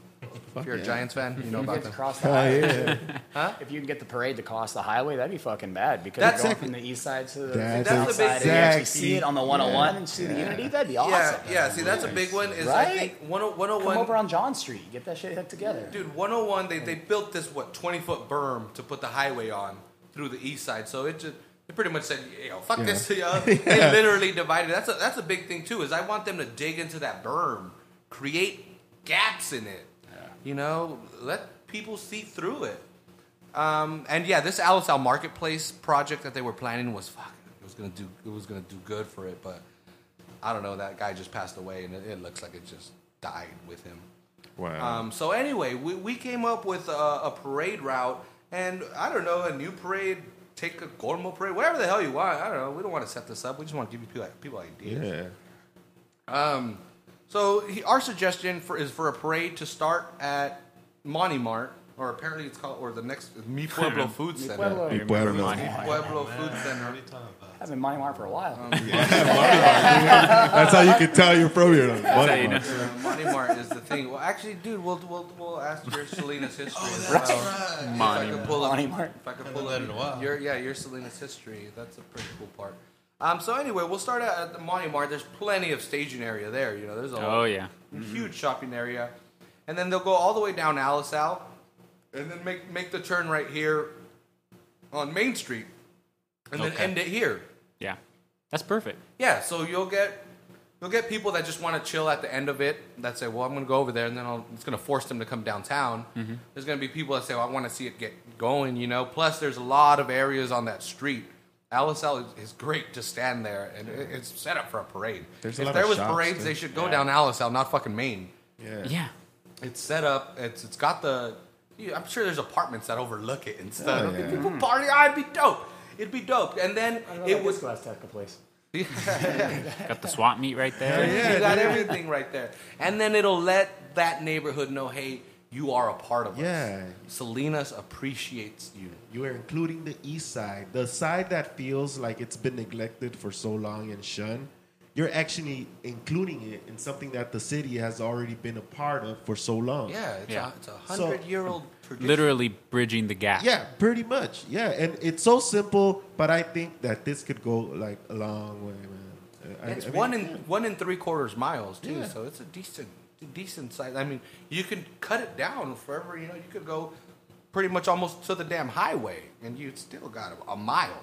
if you're a. Giants fan, you know You <laughs> about get to them. cross the Oh, highway. yeah. <laughs> If you can get the parade to cross the highway, that'd be fucking bad because That's you're going exactly- from the east side to the That's south the big side, and you actually exact- see it on the 101 and see the unity. That'd be awesome. Yeah, yeah. See, that's a big one. Is I think 101. Come over on John Street, get that shit hooked together. Dude, 101, they, they built this, what, 20 foot berm to put the highway on through the east side. So it just, they pretty much said, yo, fuck Yeah. this. You know? <laughs> They literally divided. That's a, that's a big thing, too, is I want them to dig into that berm, create gaps in it. You know, let people see through it. Um, and yeah, this Alisal Marketplace project that they were planning was fucking, it was gonna do, it was gonna do good for it, but I don't know. That guy just passed away, and it, it looks like it just died with him. Wow. Um, so anyway, we, we came up with a, a parade route, and I don't know, a new parade, take a Colmo parade, whatever the hell you want. I don't know. We don't want to set this up. We just want to give you people, people ideas. yeah. Um, so he, our suggestion for is for a parade to start at Monty Mart, or apparently it's called, or the next Mi <laughs> Pueblo Food Mi Center. Pueblo. Mi Pueblo. Monty. Mi Pueblo Food Center. What are you talking about? I've been Money Mart for a while. <laughs> That's how you can tell you're from here. how you know. Uh, Money Mart is the thing. Well, actually, dude, we'll we'll, we'll ask your Salinas history. Oh, as that's well. right. If I Money could Mart. pull up, Mart. if I could pull done up that in a while. your yeah your Salinas history. That's a pretty cool part. Um, so anyway, we'll start at, at the Monty Mart. There's plenty of staging area there. You know, there's a Oh yeah. huge shopping area, and then they'll go all the way down Alisal, and then make make the turn right here on Main Street, and then end it here. Yeah. That's perfect. Yeah, so you'll get you'll get people that just want to chill at the end of it that say, "Well, I'm going to go over there," and then I'll, it's going to force them to come downtown. Mm-hmm. There's going to be people that say, well, "I want to see it get going," you know. Plus, there's a lot of areas on that street. Alisal is, is great to stand there, and it, it's set up for a parade. There's a if lot there of was shops, parades, too. they should go down Alisal, not fucking Main. Yeah. Yeah. It's set up. It's it's got the. I'm sure there's apartments that overlook it and stuff. Oh, yeah. People party. It'd be dope. It'd be dope. And then I don't know it was this glass taco place. <laughs> Got the swap meet right there. Yeah, you got everything right there. And then it'll let that neighborhood know, hey, you are a part of us. Yeah. Salinas appreciates you. You are including the east side, the side that feels like it's been neglected for so long and shunned. You're actually including it in something that the city has already been a part of for so long. Yeah, it's Yeah. a it's a So- hundred year old tradition. Literally bridging the gap. Yeah, pretty much. Yeah, and it's so simple, but I think that this could go like a long way, man. I- It's I mean, one in one in three quarters miles too, Yeah. so it's a decent decent size. I mean, you can cut it down forever. You know, you could go pretty much almost to the damn highway, and you'd still got a, a mile.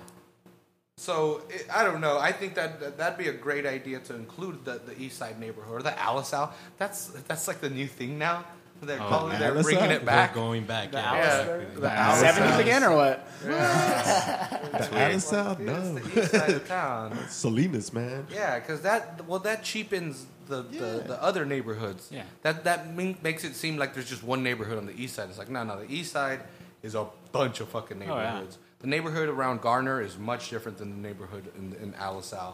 So it, I don't know. I think that, that that'd be a great idea to include the, the East Side neighborhood or the Alisal. That's that's like the new thing now. They're oh, calling, they're bringing it back. We're going back. The yeah. Yeah. Alice- The Alice- Seventies again or what? <laughs> the Alisal? It's No, the East Side of town. <laughs> Salinas, man. Yeah, because that well that cheapens the, Yeah. the, the other neighborhoods. Yeah. That that makes it seem like there's just one neighborhood on the east side. It's like no, no, the east side is a bunch of fucking oh, yeah. neighborhoods. The neighborhood around Garner is much different than the neighborhood in, in Alisal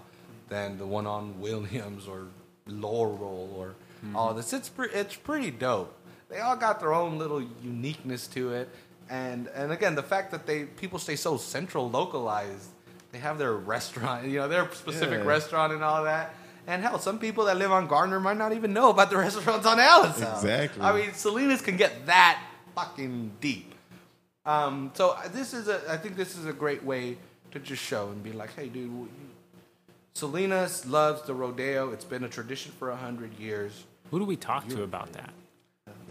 than the one on Williams or Laurel or hmm. all this. It's pre- it's pretty dope. They all got their own little uniqueness to it, and and again the fact that they people stay so central localized. They have their restaurant, <laughs> you know, their specific Yeah. restaurant and all that. And hell, some people that live on Gardner might not even know about the <laughs> restaurants on Alisal. Exactly. I mean, Salinas can get that fucking deep. Um, so uh, this is a, I think this is a great way to just show and be like, hey, dude, Salinas loves the rodeo. It's been a tradition for a hundred years. Who do we talk to about that?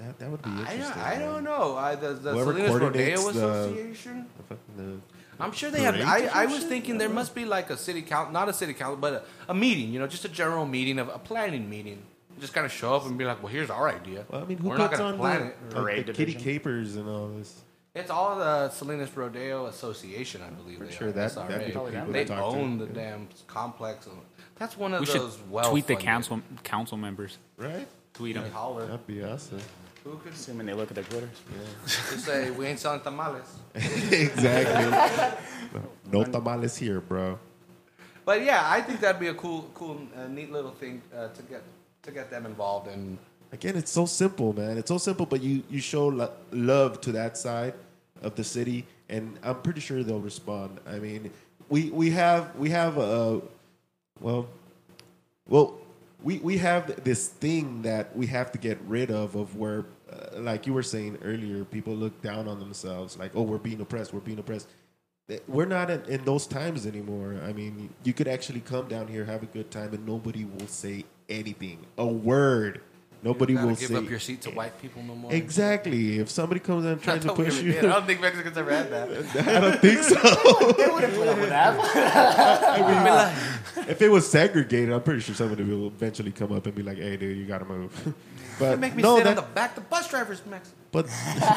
That, that would be I interesting. don't, I don't know. I, the the Whoever Salinas Rodeo coordinates the- Association. The fucking, I'm sure they have. Parade I, or I was shit? thinking there must be like a city council, not a city council, but a, a meeting. You know, just a general meeting of a planning meeting. Just kind of show up and be like, "Well, here's our idea. well, I mean, who We're not puts gonna on plan the, it." like, Parade the kitty division? capers and all this? It's all the Salinas Rodeo Association, I believe. Pretty they sure are, that- SRA. that'd be the people They to talk to. own the damn complex. and- That's one of We should those well. tweet the council council members. Right? Tweet them. Holler. That'd be awesome. Who could Assuming they look at their Twitters. just say we ain't selling tamales? <laughs> exactly. no tamales here, bro. But yeah, I think that'd be a cool, cool, uh, neat little thing uh, to get to get them involved in. Again, it's so simple, man. It's so simple, but you you show lo- love to that side of the city, and I'm pretty sure they'll respond. I mean, we we have we have a well, well, we we have this thing that we have to get rid of of where uh, like you were saying earlier people look down on themselves like oh we're being oppressed we're being oppressed. Eh, we're not in, in those times anymore. I mean you could actually come down here have a good time and nobody will say anything a word nobody will give say up your seat to white people no more. exactly if somebody comes and tries to push you. I don't think Mexicans ever had that. <laughs> i don't think so <laughs> They put up with that. <laughs> if it was segregated i'm pretty sure somebody will eventually come up and be like hey dude you gotta move but Make me no, sit that, on the back. The bus driver's Mexican. But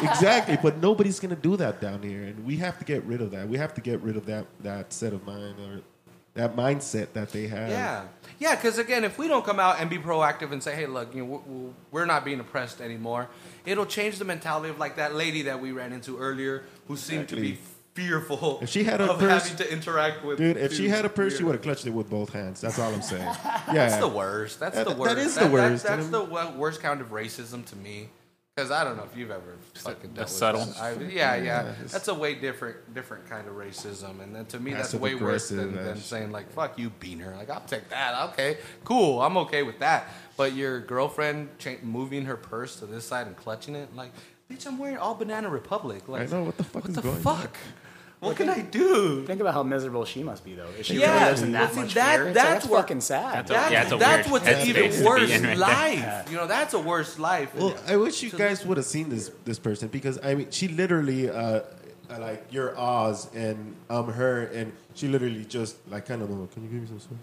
exactly, but nobody's gonna do that down here, and we have to get rid of that. We have to get rid of that that set of mind or that mindset that they have. Yeah, yeah. Because again, if we don't come out and be proactive and say, "Hey, look, you know, we're- not being oppressed anymore," it'll change the mentality of like that lady that we ran into earlier, who seemed to be fearful If she had a of purse- having to interact with. dude. If she had a purse, she would have clutched it with both hands. That's all I'm saying. <laughs> Yeah, That's the worst. That's That- the that worst. is the worst. that's And- the worst kind of racism to me. Because I don't know if you've ever fucking dealt with subtle. that. I, yeah, yeah, Yeah, That's a way different, different kind of racism, and then to me, that's Passive way worse than, aggressive, than saying like "fuck you, beaner." Like I'll take that. Okay, cool. I'm okay with that. But your girlfriend cha- moving her purse to this side and clutching it, like, bitch, I'm wearing all Banana Republic. Like, I know what the fuck what is the going fuck? On. What can I do? Think about how miserable she must be, though. If she Yeah, really lives in that see, much that- fear, it's like, that's that's what- fucking sad. That's a- That, Yeah, it's a that's weird what's headspace even worse right there. life. You know, that's a worse life. Well, I wish you guys would have seen this this person because I mean, she literally uh, uh, like you're Oz and I'm her, and she literally just like kind of, oh, can you give me some stuff?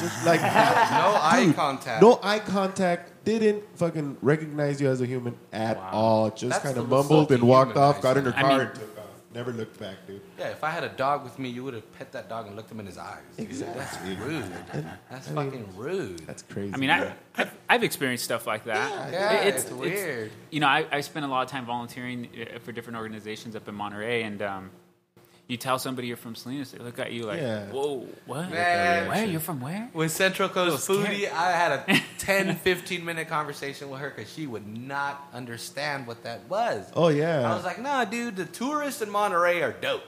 Just like <laughs> no <laughs> eye contact. No eye contact. Didn't fucking recognize you as a human at all. Just kind of mumbled and walked off. Got in her I car mean- and took off. Never looked back, dude. Yeah, if I had a dog with me, you would have pet that dog and looked him in his eyes. dude. Exactly. That's rude. That's I mean, fucking rude. That's crazy. I mean, I, I've, I've experienced stuff like that. Yeah, It- it's weird. you know, I, I spent a lot of time volunteering uh, for different organizations up in Monterey, and um, you tell somebody you're from Salinas, they look at you like, Yeah. "Whoa, what? Man. Where? You're from where?" With Central Coast scared. Foodie, I had a <laughs> 10, 15 minute conversation with her because she would not understand what that was. oh yeah. I was like, nah, dude, the tourists in Monterey are dope.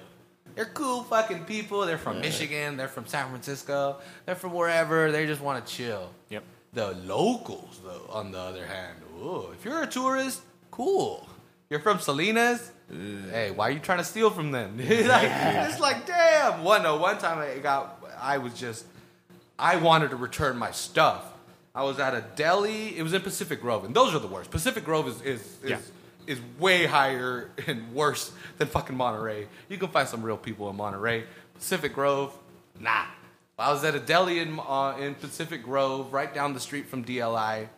They're cool fucking people. They're from Michigan. They're from San Francisco. They're from wherever. They just want to chill. Yep. The locals, though, on the other hand, ooh, if you're a tourist, cool. You're from Salinas. Hey, why are you trying to steal from them? <laughs> like, it's like, damn. One, no, one time I got, I was just, I wanted to return my stuff. I was at a deli. It was in Pacific Grove, and those are the worst. Pacific Grove is is is, Yeah. is way higher <laughs> and worse than fucking Monterey. You can find some real people in Monterey. Pacific Grove, nah. I was at a deli in uh, in Pacific Grove, right down the street from DLI,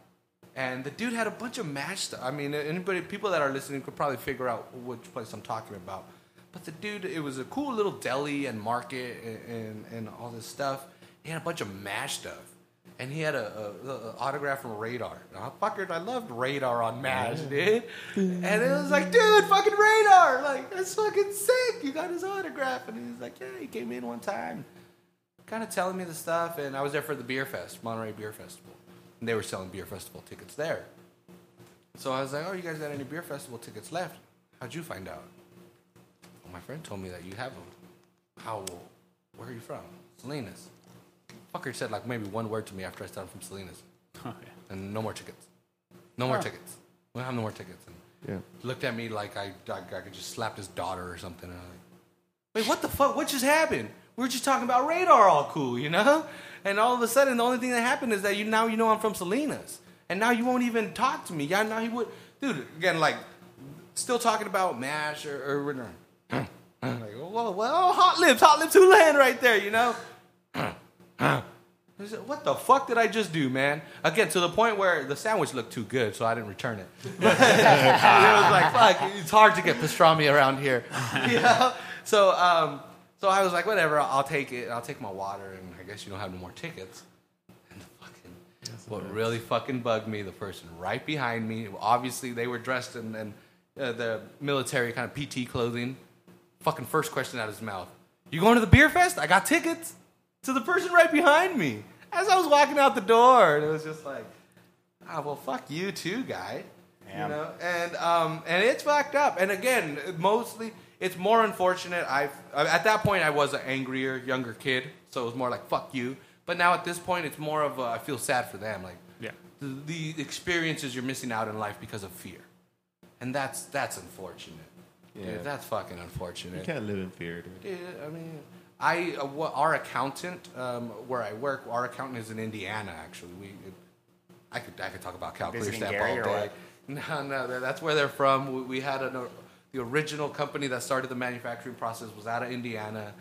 and the dude had a bunch of MASH stuff. I mean, anybody, people that are listening could probably figure out which place I'm talking about. But the dude, it was a cool little deli and market and, and, and all this stuff. He had a bunch of MASH stuff. And he had a, a, a autograph from Radar. Now, fucker, I loved Radar on MASH, dude. And it was like, dude, fucking Radar. Like, that's fucking sick. You got his autograph. And he was like, yeah, he came in one time. Kind of telling me the stuff. And I was there for the Beer Fest, Monterey Beer Festival. And they were selling Beer Festival tickets there. So I was like, oh, you guys got any Beer Festival tickets left? How'd you find out? Well, my friend told me that you have them. How? Where are you from? Salinas. Fucker said like maybe one word to me after I said I'm from Salinas. <laughs> Oh, and no more tickets. No more tickets. We don't have no more tickets. And yeah. looked at me like I, I, I could just slap his daughter or something. And I'm like, wait, what the fuck? What just happened? We were just talking about radar, all cool, you know? And all of a sudden, the only thing that happened is that you now you know I'm from Salinas, and now you won't even talk to me. Yeah, now he would, dude. Again, like still talking about Mash or, or <clears throat> I'm like, well, well, hot lips, hot lips, Houlihan right there, you know. <clears throat> What the fuck did I just do, man? Again, to the point where the sandwich looked too good, so I didn't return it. <laughs> it was like, fuck, it's hard to get pastrami around here. <laughs> You know? So, um, so I was like, whatever, I'll take it. I'll take my water, and I guess you don't have no more tickets. And the fucking, what really fucking bugged me, the person right behind me, obviously they were dressed in, in uh, the military kind of PT clothing. Fucking first question out of his mouth. You going to the beer fest? I got tickets. To the person right behind me. As I was walking out the door, and it was just like, ah, well, fuck you too, guy. Damn. You know, and um, and it's fucked up. And again, mostly it's more unfortunate. I've at that point I was an angrier, younger kid, so it was more like fuck you. But now at this point, it's more of a, I feel sad for them. Like Yeah. the, the experiences you're missing out in life because of fear, and that's that's unfortunate. Yeah. Dude, that's fucking unfortunate. You can't live in fear, dude. Yeah, I mean, I uh, our accountant um, where I work, our accountant is in Indiana. Actually, we it, I could I could talk about Cal Visiting Stamp Gary all day. <laughs> No, no, that's where they're from. We, we had an, the original company that started the manufacturing process was out of Indiana.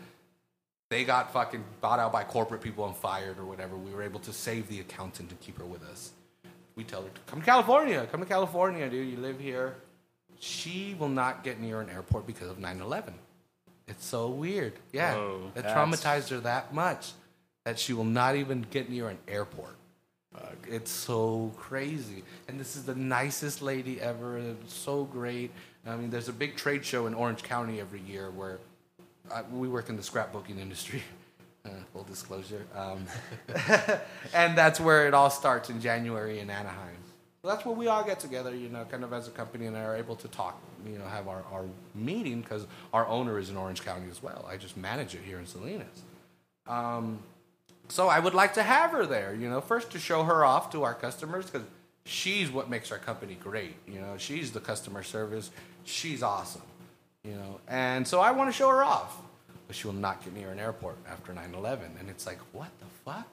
They got fucking bought out by corporate people and fired or whatever. We were able to save the accountant and keep her with us. We tell her, to come to California, come to California, dude. You live here. She will not get near an airport because of 9 11. It's so weird. Yeah. Whoa, it traumatized her that much that she will not even get near an airport. It's so crazy. And this is the nicest lady ever. So great. I mean, there's a big trade show in Orange County every year where uh, we work in the scrapbooking industry. <laughs> Uh, full disclosure. Um, <laughs> and that's where it all starts in January in Anaheim. So that's where we all get together, you know, kind of as a company and are able to talk, you know, have our, our meeting because our owner is in Orange County as well. I just manage it here in Salinas. Um, so I would like to have her there, you know, first to show her off to our customers because she's what makes our company great. You know, she's the customer service. She's awesome, you know. And so I want to show her off, but she will not get near an airport after 9/11. And it's like, what the fuck?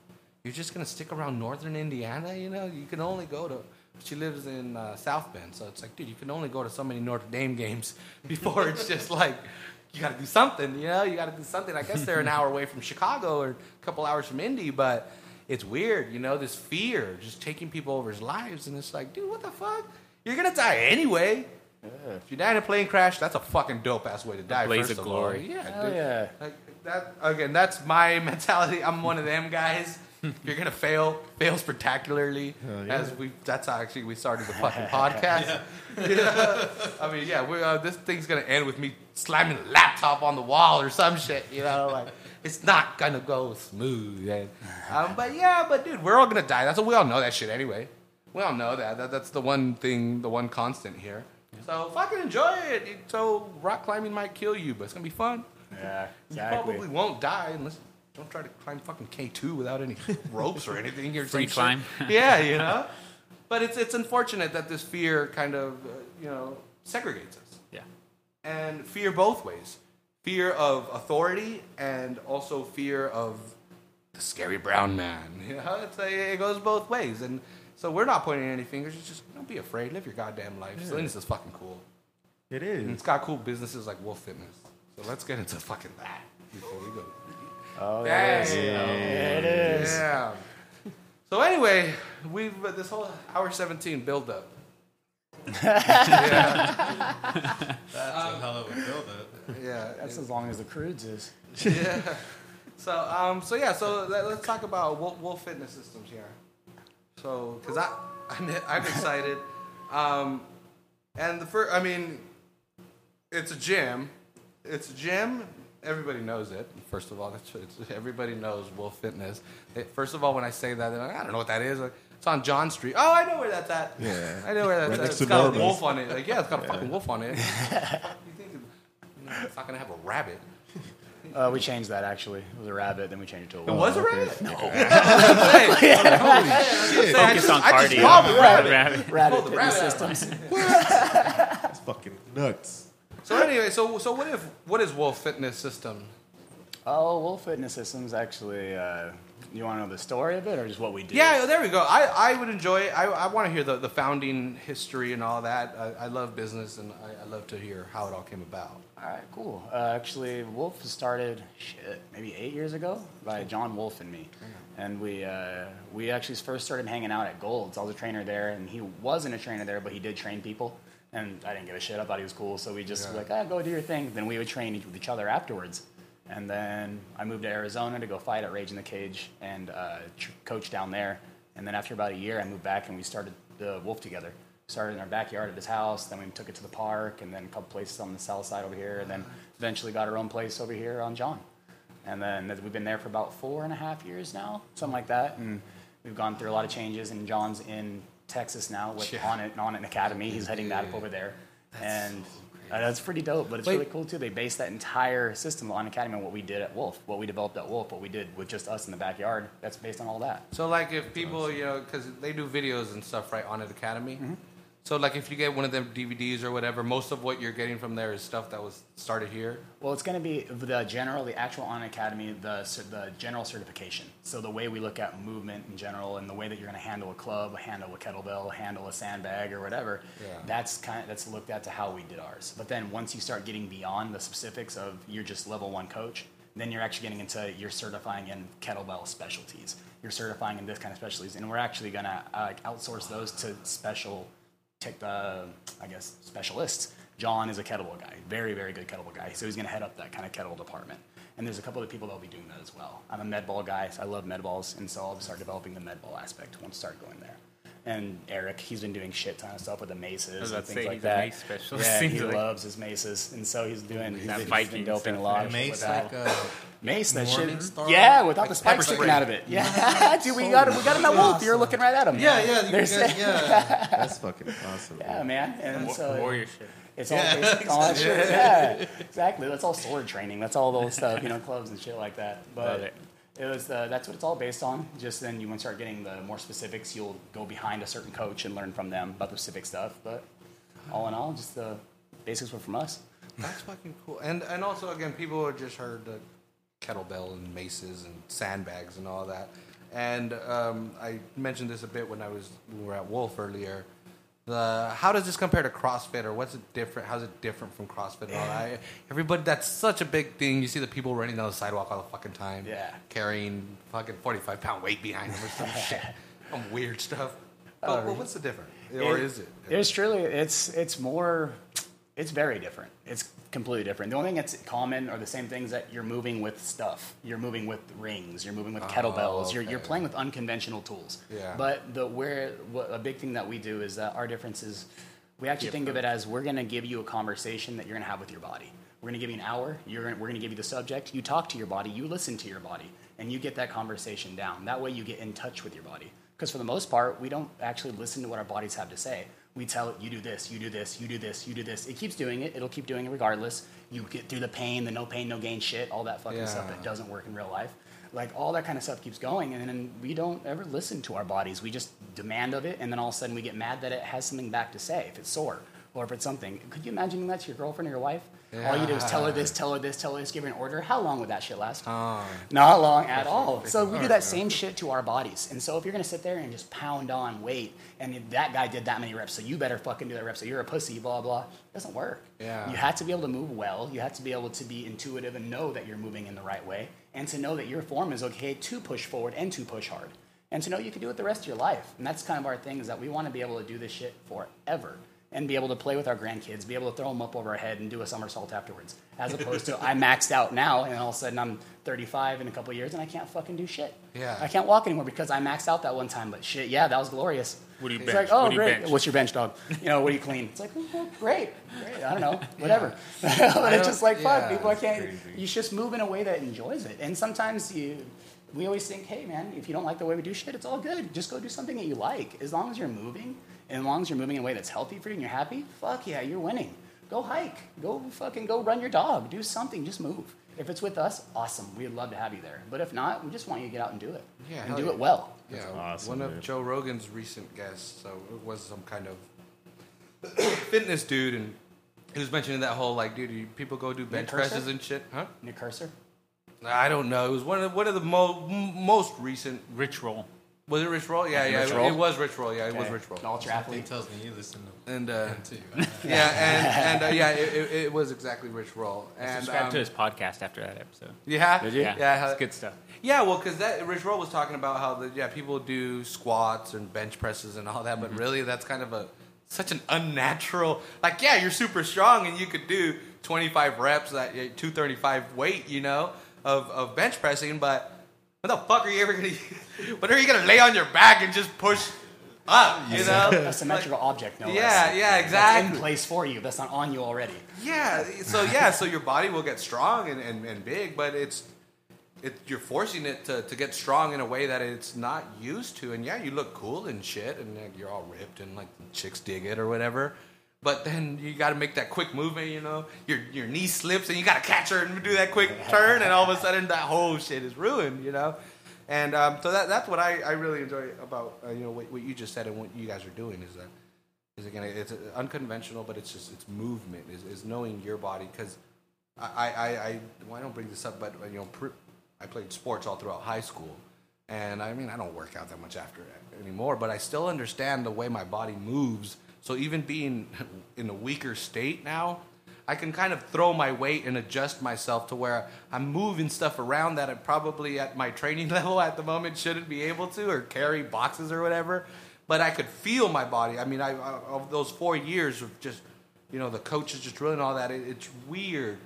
You're just gonna stick around northern Indiana? You know, you can only go to. She lives in uh, South Bend, so it's like, dude, you can only go to so many Notre Dame games <laughs> before it's just like you got to do something. You know, you got to do something. I guess they're an hour away from Chicago or a couple hours from Indy, but it's weird. You know, this fear just taking people over over's lives, and it's like, dude, what the fuck? You're gonna die anyway. If you die in a plane crash, that's a fucking dope ass way to die. blaze first of of all. glory. Yeah, Hell dude. yeah. Like that again. That's my <laughs> mentality. I'm one of them guys. If you're gonna fail, fail spectacularly. Yeah. As we, that's how actually we started the fucking podcast. <laughs> <laughs> Yeah. I mean, yeah, we, uh, this thing's gonna end with me slamming the laptop on the wall or some shit. You know, like it's not gonna go smooth. And, um, but yeah, but dude, we're all gonna die. That's what we all know that shit anyway. We all know that. that. That's the one thing, the one constant here. So fucking enjoy it. So rock climbing might kill you, but it's gonna be fun. Yeah, exactly. You probably won't die unless don't try to climb fucking K two without any <laughs> ropes or anything. You're Free some shit. climb. <laughs> yeah, you know. But it's it's unfortunate that this fear kind of uh, you know segregates us. And fear both ways: fear of authority and also fear of the scary brown man. You know, it's like, it goes both ways, and so we're not pointing any fingers. It's just don't be afraid. Live your goddamn life. Salinas is fucking cool. It is. And it's got cool businesses like Wolf Fitness. So let's get into fucking that before we go. Oh, it Dang. is. It is. Yeah. So anyway, we've uh, this whole hour seventeen build up. Yeah, That's hell of a build up. yeah, That's as long as the crudes is. yeah. So um, so yeah, so let, us talk about Wolf, Wolf Fitness Systems here. So, because I I'm, I'm excited, um, and the first, I mean, it's a gym. It's a gym. Everybody knows it. First of all, <laughs> that's it's, everybody knows Wolf Fitness. It- first of all, when I say that, they're like, I don't know what that is. Like, it's on John Street. Oh, I know where that's at. Yeah. I know where that's Right at. It's got Norma's. a wolf on it. Like, yeah, it's got a fucking wolf on it. <laughs> you think it's not gonna have a rabbit? Uh, we changed that actually. It was a rabbit, then we changed it to a wolf. It wolf. was a rabbit. No. <laughs> <laughs> Holy shit. Focus on I just cardio. called the rabbit. Rabbit. Rabbit Oh, the rabbit. systems. That's fucking nuts. So anyway, so so what if what is Wolf Fitness System? Oh, Wolf Fitness Systems actually. Uh, you want to know the story of it, or just what we do? Yeah, there we go. I, I would enjoy it. I, I want to hear the, the founding history and all that. I, I love business and I, I love to hear how it all came about. All right, cool. Uh, actually, Wolf started shit maybe eight years ago by John Wolf and me, and we uh, we actually first started hanging out at Gold's. I was a trainer there, and he wasn't a trainer there, but he did train people, and I didn't give a shit. I thought he was cool, so we just Yeah. like, ah, go do your thing. Then we would train each, with each other afterwards, and then I moved to Arizona to go fight at Rage in the Cage and uh, tr- coach down there. And then after about a year, I moved back, and we started the Wolf together started in our backyard at his house. Then we took it to the park, and then a couple places on the south side over here, and then eventually got our own place over here on John. And then we've been there for about four and a half years now, something like that. And we've gone through a lot of changes. And John's in Texas now with Yeah. Onnit on an academy. He's heading that up over there. and Uh, that's pretty dope, but it's Wait. really cool too. They based that entire system Onnit Academy on what we did at Wolf, what we developed at Wolf, what we did with just us in the backyard. That's based on all that. So like if people, you know, because they do videos and stuff right Onnit Academy. So like if you get one of them DVDs or whatever, most of what you're getting from there is stuff that was started here. Well, it's going to be the general, the actual Onnit Academy, the the general certification. So the way we look at movement in general, and the way that you're going to handle a club, handle a kettlebell, handle a sandbag, or whatever. Yeah. That's kind of that's looked at to how we did ours. But then once you start getting beyond the specifics of you're just level one coach, then you're actually getting into you're certifying in kettlebell specialties. You're certifying in this kind of specialties, and we're actually going to uh, outsource those to special tech, uh, I guess, specialists. John is a kettlebell guy, very, very good kettlebell guy. So he's going to head up that kind of kettlebell department. And there's a couple of people that'll be doing that as well. I'm a med ball guy, so I love med balls, and so I'll start developing the med ball aspect once I start going there. And Eric, he's been doing shit ton of stuff with the maces and things say, like he's a that. mace specialist, Yeah, <laughs> he like. loves his maces, and so he's doing. He's, That he's Viking been doping a lot. A mace with that. like uh, Mace, that shit. Star? Yeah, without Like the spikes pepper sticking out of it. Yeah, <laughs> <laughs> dude, we got we got him at Wolf. You're looking right at him. Yeah, yeah, you There's- guys, yeah. That's fucking awesome. Yeah, man. And so Warrior shit. it's all Yeah, based on that shit. Yeah, exactly. That's all sword training. That's all those stuff, you know, clubs and shit like that. Love But it. was uh, that's what it's all based on. Just then, you when you start getting the more specifics, you'll go behind a certain coach and learn from them about the specific stuff. But all in all, just the basics were from us. That's fucking cool. And and also again, people have just heard the kettlebell and maces and sandbags and all that. And um, I mentioned this a bit when I was when we were at Wolf earlier. The how does this compare to CrossFit or what's it different? How's it different from CrossFit? And all that? Everybody, that's such a big thing. You see the people running down the sidewalk all the fucking time, Yeah. carrying fucking forty five pound weight behind them or some <laughs> shit, some weird stuff. But, um, but what's the difference, or is it? It's truly it's it's more it's very different. It's completely different. The only thing that's common are the same things that you're moving with stuff. You're moving with rings. You're moving with oh, kettlebells. You're, you're playing with unconventional tools. Yeah. But the where what, a big thing that we do is that our difference is we actually think of it as we're going to give you a conversation that you're going to have with your body. We're going to give you an hour. You're gonna, we're going to give you the subject. You talk to your body. You listen to your body, and you get that conversation down. That way, you get in touch with your body. Because for the most part, we don't actually listen to what our bodies have to say. We tell it, you do this, you do this, you do this, you do this. It keeps doing it. It'll keep doing it regardless. You get through the pain, the no pain, no gain shit, all that fucking stuff that doesn't work in real life. Like all that kind of stuff keeps going, and then we don't ever listen to our bodies. We just demand of it, and then all of a sudden we get mad that it has something back to say. If it's sore or if it's something, could you imagine that to your girlfriend or your wife? All you do is tell her this, tell her this, tell her this, give her an order. How long would that shit last? Not long at all. So we do that same shit to our bodies. And so if you're gonna sit there and just pound on weight, and that guy did that many reps, so you better fucking do that rep. So you're a pussy, blah blah. It doesn't work. Yeah. You have to be able to move well. You have to be able to be intuitive and know that you're moving in the right way, and to know that your form is okay to push forward and to push hard, and to know you can do it the rest of your life. And that's kind of our thing is that we want to be able to do this shit forever. And be able to play with our grandkids, be able to throw them up over our head and do a somersault afterwards, as opposed to I maxed out now, and all of a sudden I'm 35 in a couple of years and I can't fucking do shit. Yeah. I can't walk anymore because I maxed out that one time. But shit, yeah, that was glorious. What do you It's bench? like, oh, What do you great. bench? What's your bench, dog? You know, what do you clean? It's like, oh, great, great. I don't know, <laughs> whatever. <laughs> but it's just like, fuck, yeah, people, I can't. You just move in a way that enjoys it. And sometimes you, we always think, hey, man, if you don't like the way we do shit, it's all good. Just go do something that you like. As long as you're moving, and as long as you're moving in a way that's healthy for you and you're happy, fuck yeah, you're winning. Go hike. Go fucking go run your dog. Do something. Just move. If it's with us, awesome. We'd love to have you there. But if not, we just want you to get out and do it. Yeah, and do yeah. it well. Yeah, awesome, one of dude. Joe Rogan's recent guests, so it was some kind of <coughs> fitness dude, and he was mentioning that whole like, dude, people go do bench presses and shit, huh? Nick Cursor. I don't know. It was one of one of the mo- m- most recent. Rich roll. Was it Rich Roll? Yeah, yeah, Rich it, Roll? it was Rich Roll. Yeah, it was Rich Roll. An ultra Something athlete. tells me you listen to And uh, him too. <laughs> <laughs> yeah, and, and uh, yeah, it, it, it was exactly Rich Roll. And Subscribe um, to his podcast after that episode. yeah, Did you? Yeah, yeah, it's good stuff. Yeah, well, because that Rich Roll was talking about how the yeah people do squats and bench presses and all that, but really that's kind of a such an unnatural. Like, yeah, you're super strong and you could do 25 reps at uh, 235 weight, you know, of, of bench pressing, but what the fuck are you ever gonna? <laughs> When are you gonna lay on your back and just push up? You know, A symmetrical object, no Yeah, less. yeah, That's exactly. in place for you. That's not on you already. Yeah, so yeah, so your body will get strong and, and, and big, but it's it, you're forcing it to, to get strong in a way that it's not used to. And yeah, you look cool and shit, and like, you're all ripped and like chicks dig it or whatever. But then you got to make that quick movement, you know. Your your knee slips and you got to catch her and do that quick turn, and all of a sudden that whole shit is ruined, you know. And um, so that that's what I, I really enjoy about uh, you know what, what you just said and what you guys are doing is that is again it's unconventional, but it's just it's movement is, is knowing your body because I I, I well, I don't bring this up, but you know pr- I played sports all throughout high school, and I mean I don't work out that much after anymore, but I still understand the way my body moves. So even being in a weaker state now, I can kind of throw my weight and adjust myself to where I'm moving stuff around that I probably at my training <laughs> level at the moment shouldn't be able to, or carry boxes or whatever. But I could feel my body. I mean, I, I of those four years of just, you know, the coaches just drilling all that. It, it's weird,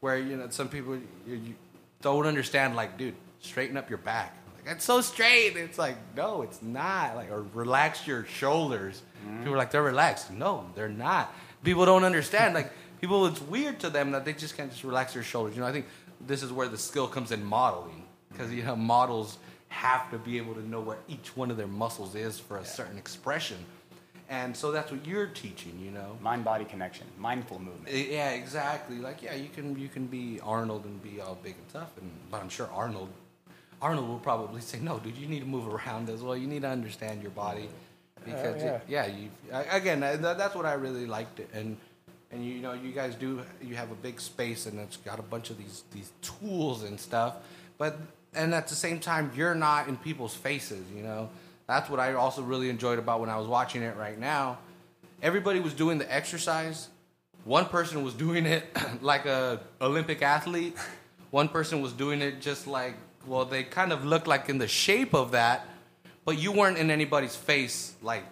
where you know some people you, you don't understand. Like, dude, straighten up your back. Like, it's so straight. It's like, no, it's not. Like, or relax your shoulders. People are like, they're relaxed. No, they're not. People don't understand. Like people, it's weird to them that they just can't just relax their shoulders. You know, I think this is where the skill comes in modeling because you know models have to be able to know where each one of their muscles is for a certain expression, and so that's what you're teaching. You know. Mind body connection, mindful movement. Eh, Yeah, exactly. Like, yeah, you can you can be Arnold and be all big and tough, and but I'm sure Arnold Arnold will probably say, no, dude, you need to move around as well. You need to understand your body because yeah. it- yeah, you again that's what I really liked it, and and you know you guys do you have a big space and it's got a bunch of these these tools and stuff, but and at the same time you're not in people's faces, you know. That's what I also really enjoyed about when I was watching it right now. Everybody was doing the exercise. One person was doing it <laughs> like a Olympic athlete. One person was doing it just like well, they kind of looked like in the shape of that, but you weren't in anybody's face like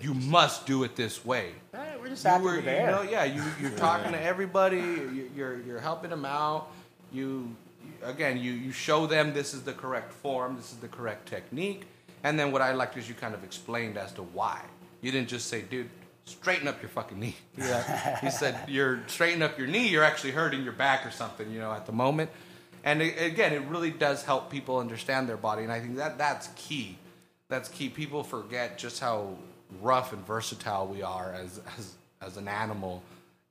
you must do it this way. Eh, we're just You happy were, we're you there. know, yeah, you you're <laughs> talking to everybody. you- You're you're helping them out. You again, you you show them this is the correct form, this is the correct technique, and then what I liked is you kind of explained as to why. You didn't just say, dude. Straighten up your fucking knee. <laughs> Yeah. he said, "You're straighten up your knee. You're actually hurting your back or something, you know, at the moment." And a- again, it really does help people understand their body, and I think that that's key. That's key. People forget just how rough and versatile we are as as as an animal.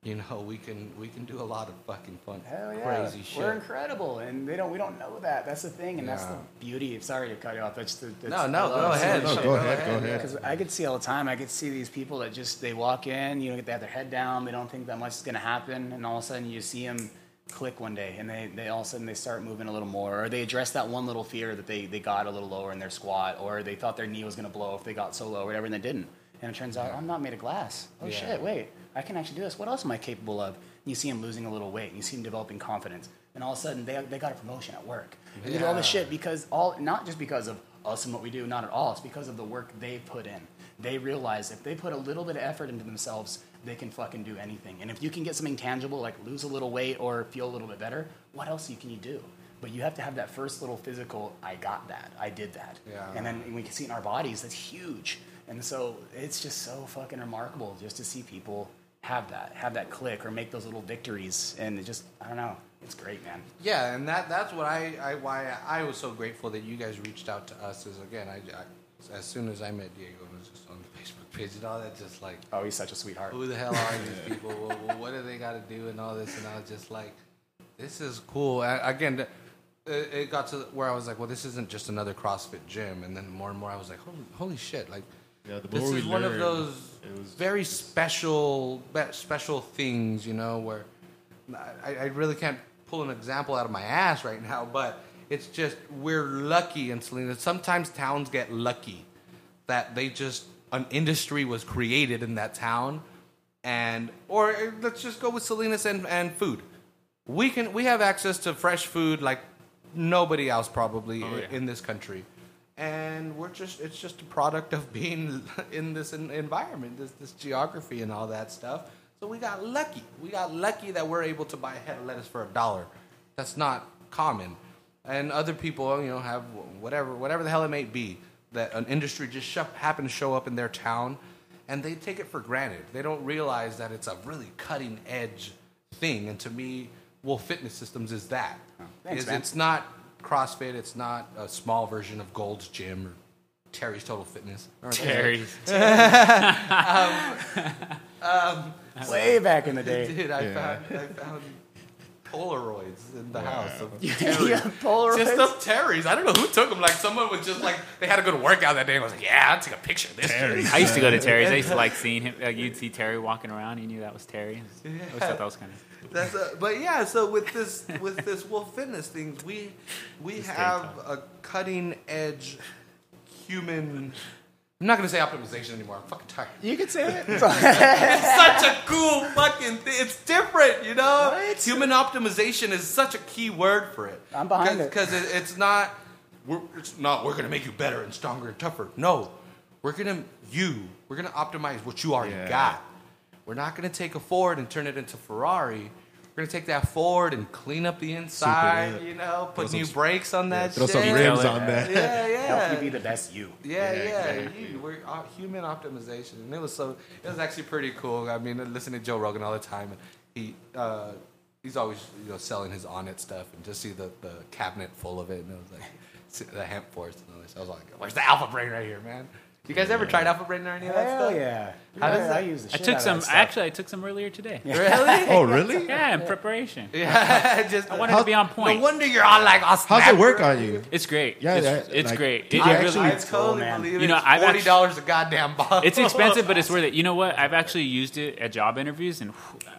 You know, we can we can do a lot of fucking fun, Hell yeah. crazy shit. We're incredible, and they don't. We don't know that. That's the thing, and that's Yeah. the beauty. Sorry to cut you off. That's the. That's, no, no, I go love ahead. seeing No, shit. go ahead, go ahead. Because I could see all the time. I could see these people that just they walk in, you know, they have their head down, they don't think that much is going to happen, and all of a sudden you see them click one day, and they, they all of a sudden they start moving a little more, or they address that one little fear that they, they got a little lower in their squat, or they thought their knee was going to blow if they got so low, or whatever, and they didn't. And it turns out I'm not made of glass. Oh Yeah. shit! Wait, I can actually do this. What else am I capable of? And you see them losing a little weight, and you see them developing confidence, and all of a sudden they, they got a promotion at work. They did all this shit because all not just because of us and what we do, not at all. It's because of the work they put in. They realize if they put a little bit of effort into themselves, they can fucking do anything. And if you can get something tangible like lose a little weight or feel a little bit better, what else can you do? But you have to have that first little physical, I got that, I did that. Yeah. And then we can see in our bodies, that's huge. And so it's just so fucking remarkable just to see people have that, have that click or make those little victories. And it just, I don't know, it's great, man. Yeah, and that that's what I, I why I was so grateful that you guys reached out to us. Is again, I, I as soon as I met Diego, it was just on the Facebook page and all that, just like Oh, he's such a sweetheart. who the hell are these <laughs> people? Well, well, what do they got to do and all this? And I was just like, this is cool. I, again, the- it, it got to where I was like, well, this isn't just another CrossFit gym. And then more and more, I was like, holy, holy shit! Like, Yeah, the this is one of those it was very special, special things, you know, where I, I really can't pull an example out of my ass right now, but it's just we're lucky in Salinas. Sometimes towns get lucky that they just an industry was created in that town, and or let's just go with Salinas and, and food. We can we have access to fresh food like nobody else probably Oh, yeah. in this country. And we're just it's just a product of being <laughs> in this environment, this this geography and all that stuff. So we got lucky. We got lucky that we're able to buy a head of lettuce for a dollar. That's not common. And other people, you know, have whatever whatever the hell it may be that an industry just sh- happen to show up in their town and they take it for granted. They don't realize that it's a really cutting edge thing. And to me, Wolf Fitness Systems is that. Oh, thanks, Is man. it's not CrossFit. It's not a small version of Gold's Gym or Terry's Total Fitness. Or Terry. <laughs> Um, um, way back in the day. Dude, I Yeah. found I found Polaroids in the house of <laughs> yeah, Terry. Polaroids. Just of Terry's. I don't know who took them. Like someone was just like they had a good workout that day. and was like, yeah, I'll take a picture of this. Terry's. I used to go to Terry's. I used to <laughs> like seeing him. Like you'd see Terry walking around. You knew that was Terry. I always thought that was kind of. That's a, but yeah. So with this with this Wolf Fitness things, we we have a cutting edge human. I'm not gonna say optimization anymore. I'm fucking tired. You could say it. <laughs> It's such a cool fucking thing. It's different, you know. Right? Human optimization is such a key word for it. I'm behind it. because it, it's not. We're, it's not. We're gonna make you better and stronger and tougher. No, we're gonna you. We're gonna optimize what you already Yeah. got. We're not gonna take a Ford and turn it into Ferrari. We're gonna take that Ford and clean up the inside. Super, yeah. You know, put Throw new some- brakes on that. Throw some shit. rims on that. Yeah, <laughs> yeah. Help you be the best you. Yeah, Yeah, yeah, exactly. you, we're uh, human optimization, and it was so. It was actually pretty cool. I mean, I listen to Joe Rogan all the time, and he uh, he's always you know selling his Onnit stuff, and just see the, the cabinet full of it, and it was like <laughs> the hemp force and all this. I was like, "Where's the Alpha Brain right here, man?" You guys ever tried Alpha Brain or any of that Hell stuff? yeah. How does that- I use the I shit took out of some. that stuff. Actually, I took some earlier today. Yeah, Really? <laughs> Oh, really? Yeah, in preparation. <laughs> yeah, just I wanted to be on point. No point. wonder you're all like, I'll How's snap it work her. on you? It's great. Yeah, it's, that- it's like, great. did It you it actually- I really, totally man. believe You know, it's I've forty dollars a goddamn bottle. it's expensive, but it's worth it. <laughs> You know what? I've actually used it at job interviews, and whew, uh,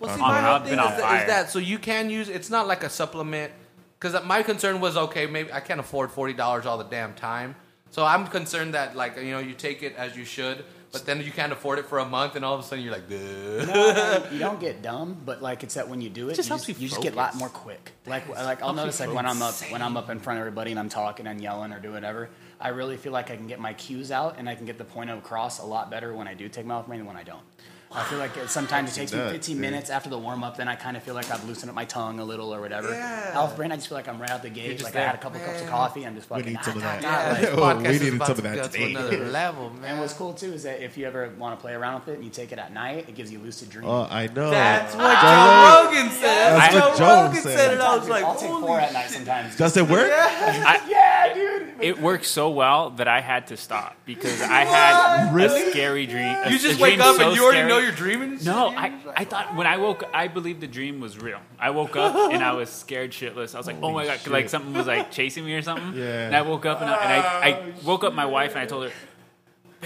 Well, see, On- my whole I've thing been is, on that, fire. is that so you can use it's not like a supplement because my concern was okay maybe I can't afford forty dollars all the damn time so I'm concerned that like you know you take it as you should but then you can't afford it for a month and all of a sudden you're like Duh. No, no, you don't get dumb, but like it's that when you do it, just you, helps just, you you just get a lot more quick. Like like I'll notice like when I'm up when I'm up in front of everybody and I'm talking and yelling or doing whatever, I really feel like I can get my cues out and I can get the point across a lot better when I do take my Alpha Brain than when I don't. I feel like it, sometimes it takes me 15 dude. minutes after the warm up, then I kind of feel like I've loosened up my tongue a little or whatever. Yeah. Alpha Brain, I just feel like I'm right out the gate. Like there. I had a couple cups of coffee. I'm just We need some of that. ah, yeah, ah, this Oh, podcast we is needed about some to of that go to today. another <laughs> level man And what's cool too is that if you ever want to play around with it and you take it at night, it gives you lucid dreams. Oh, I know. that's what Joe Joe Rogan said That's Joe what Joe Rogan said. said and I was like I'll take holy four at night shit. sometimes. Does it work? <laughs> yeah, dude. it worked so well that I had to stop because I had Really? a scary dream. a- you a just dream wake up so and you already scary. know you're dreaming? No, I, I thought when I woke, I believed the dream was real. I woke up and I was scared shitless. I was like, oh my god, 'cause, like something was like chasing me or something. Yeah. And I woke up and I, and I, I woke up my wife and I told her,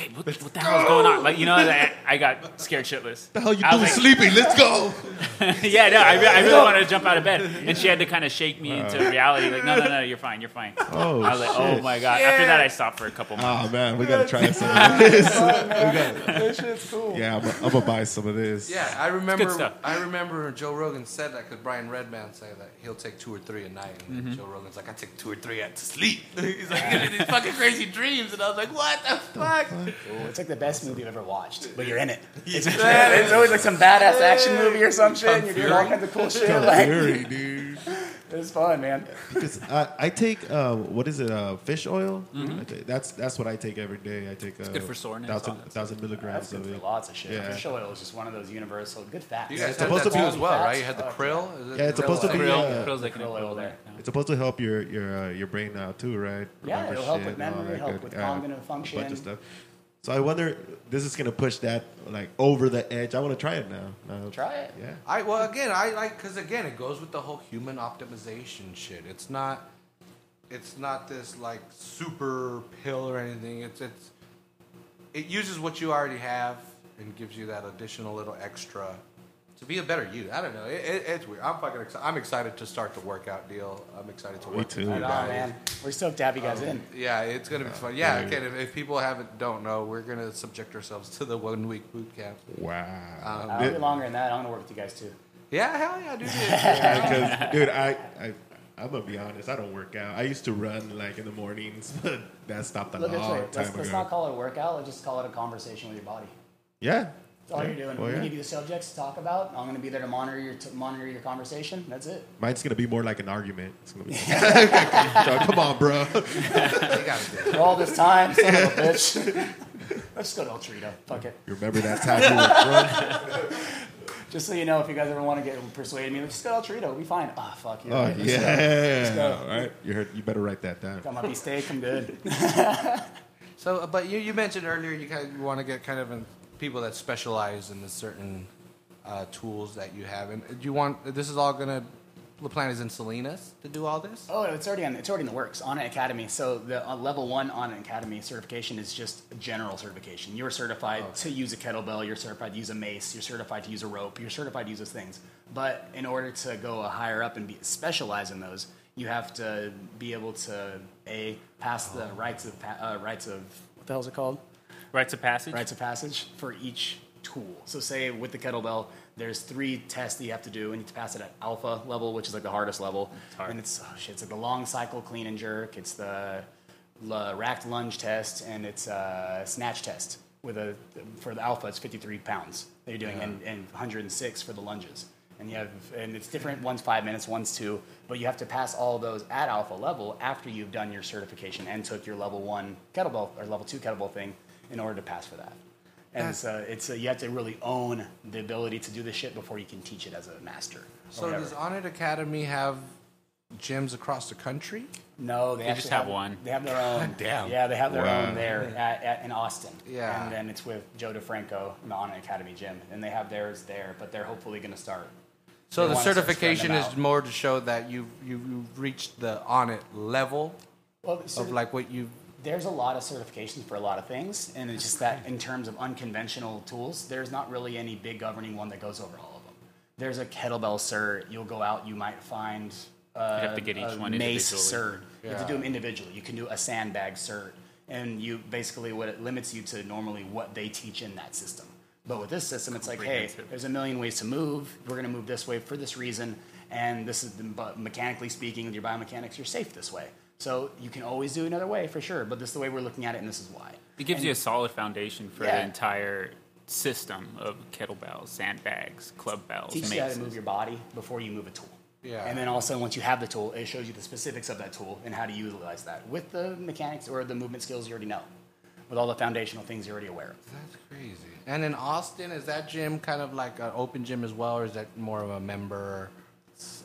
babe, what, what the hell is going on? Like you know, I, I got scared shitless. the hell you I doing was like- sleeping? Let's go. <laughs> yeah, no, I, re- I really wanted to jump out of bed, and she had to kind of shake me into reality. Like, no, no, no, you're fine, you're fine. Oh, I was like, oh shit. my god. After that, I stopped for a couple months. Oh man, we gotta try some of <laughs> this. we This shit's cool. yeah, I'm, I'm gonna buy some of this. Yeah, I remember. stuff. I remember Joe Rogan said that because Brian Redban said that he'll take two or three a night, and Mm-hmm. Joe Rogan's like, I take two or three at to sleep. <laughs> He's like, getting these fucking crazy dreams, and I was like, what the fuck? Ooh, it's like the best movie you've ever watched, but you're in it. It's, <laughs> it's always like some badass action movie or some shit. And you're doing all kinds of cool shit. Tom Like, Fury, <laughs> dude. it's fun, man. Because I, I take uh, what is it? Uh, fish oil. I take- that's that's what I take every day. I take uh, Mm-hmm. good for soreness, Thousand, all thousand milligrams That's good of for it. lots of shit. Yeah. Fish oil is just one of those universal good fats. You guys it's had supposed to be- too as well, Fats? right? You had the krill. Is it Yeah, it's krill supposed to be, Krill, uh, krill's like an krill oil oil there. It's supposed to help your your uh, your brain out too, right? Yeah, Remember it'll help with memory, help good- with yeah, cognitive a bunch function. of stuff. So I wonder, this is gonna push that like over the edge. I want to try it now. Uh, Try it. Yeah. I well again I like because again it goes with the whole human optimization shit. It's not it's not this like super pill or anything. It's it's it uses what you already have and gives you that additional little extra to be a better you. I don't know. It, it, it's weird. I'm fucking excited. I'm excited to start the workout deal. I'm excited to work. Me with too. you Right on, guys. man. We're stoked to have you guys in. Yeah, it's gonna be fun. Yeah, yeah. again, if, if people haven't don't know, we're gonna subject ourselves to the one week boot camp. Wow. Um, I'll be longer than that. I'm gonna work with you guys too. Yeah, hell yeah, dude. <laughs> Because, dude, I, I, I'm gonna be honest. I don't work out. I used to run like in the mornings, <laughs> but that stopped a Look, long it's time right. Let's, let's not call it a workout. Let's just call it a conversation with your body. yeah. That's all Yeah. you're doing. Well, we yeah. give you the subjects to talk about. I'm gonna be there to monitor your to monitor your conversation. That's it. Mine's gonna be more like an argument. It's gonna be. <laughs> Come on, bro. you gotta do it. For all this time, son of a bitch. <laughs> Let's go to El Torito. Fuck it. You remember that time you were drunk? <laughs> Just so you know, if you guys ever want to get persuaded, me, just go to El Torito. We'll be fine. Ah, fuck you. Oh Let's go. yeah. go. All right. You heard. You better write that down. Got my beef steak. I'm good. So, uh, but you, you mentioned earlier you kind of want to get kind of in people that specialize in the certain uh, tools that you have. And do you want this is all gonna the plan is in Salinas to do all this? Oh, it's already on, it's already in the works Onnit Academy. So the uh, level one Onnit Academy certification is just a general certification. You're certified to use a kettlebell. You're certified to use a mace. You're certified to use a rope. You're certified to use those things. But in order to go a higher up and be specialize in those, you have to be able to a pass the rights of pa- uh, rites of what the hell is it called? Rites of passage. rites of passage for each tool. So, say with the kettlebell, there's three tests that you have to do, and you have to pass it at alpha level, which is like the hardest level. hard. And it's oh shit, it's like the long cycle clean and jerk. It's the l- racked lunge test, and it's a snatch test. With a for the alpha, it's 53 pounds that you're doing, and, and 106 for the lunges. And you have, and it's different. One's five minutes, one's two, but you have to pass all those at alpha level after you've done your certification and took your level one kettlebell or level two kettlebell thing in order to pass for that. And so it's uh, you have to really own the ability to do this shit before you can teach it as a master. So whatever. does Onnit Academy have gyms across the country? no, they, They just actually have one. They have their <laughs> own. damn. Yeah, they have their Wow. own there at, at, in Austin. Yeah. and then it's with Joe DeFranco, the Onnit Academy gym, and they have theirs there. But they're hopefully going to start. So They the wanna start spreading certification is more to show that you've, you've you've reached the On It level Well, so of like what you. There's a lot of certifications for a lot of things, and it's just that in terms of unconventional tools, there's not really any big governing one that goes over all of them. There's a kettlebell cert. You'll go out, you might find uh, You'd have to get each a one mace cert. You have to do them individually. You can do a sandbag cert, and you basically what it limits you to normally what they teach in that system. But with this system, it's like, hey, there's a million ways to move. We're going to move this way for this reason, and this is the, but mechanically speaking, with your biomechanics, you're safe this way. So you can always do another way for sure, but this is the way we're looking at it, and this is why. It gives And- you a solid foundation for Yeah. the entire system of kettlebells, sandbags, club bells, teaches you how to move your body before you move a tool. Yeah. And then also once you have the tool, it shows you the specifics of that tool and how to utilize that with the mechanics or the movement skills you already know, with all the foundational things you're already aware of. That's crazy. And in Austin, is that gym kind of like an open gym as well, or is that more of a member?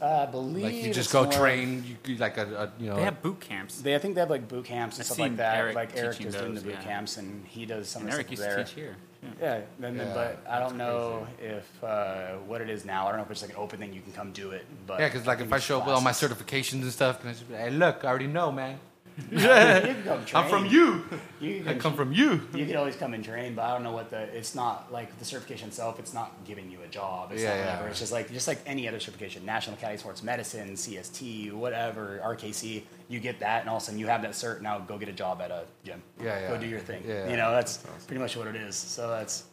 Uh, I believe Like you just it's go more- train, you, you like a, a you know. They have boot camps. They, I think they have like boot camps and I've stuff seen like that. Eric like Eric teaching is doing the those, boot yeah. camps, and he does some and of Eric the used stuff to teach here. Yeah. Yeah, and then, Yeah, but I don't know if uh, what it is now. I don't know if it's like an open thing you can come do it. But yeah, because like if I it's show up with all my classes. certifications and stuff, can I just be like, hey, look, I already know, man. <laughs> You can come I'm from train. you. You I can come from you. You could always come and train, but I don't know what the. It's not like the certification itself. It's not giving you a job. It's Yeah, not yeah. whatever. It's just like just like any other certification, National Academy of Sports Medicine, CST, whatever, RKC. You get that, and all of a sudden you have that cert. Now go get a job at a gym. Yeah, yeah. Go do your thing. Yeah. You know, that's pretty much what it is. So that's.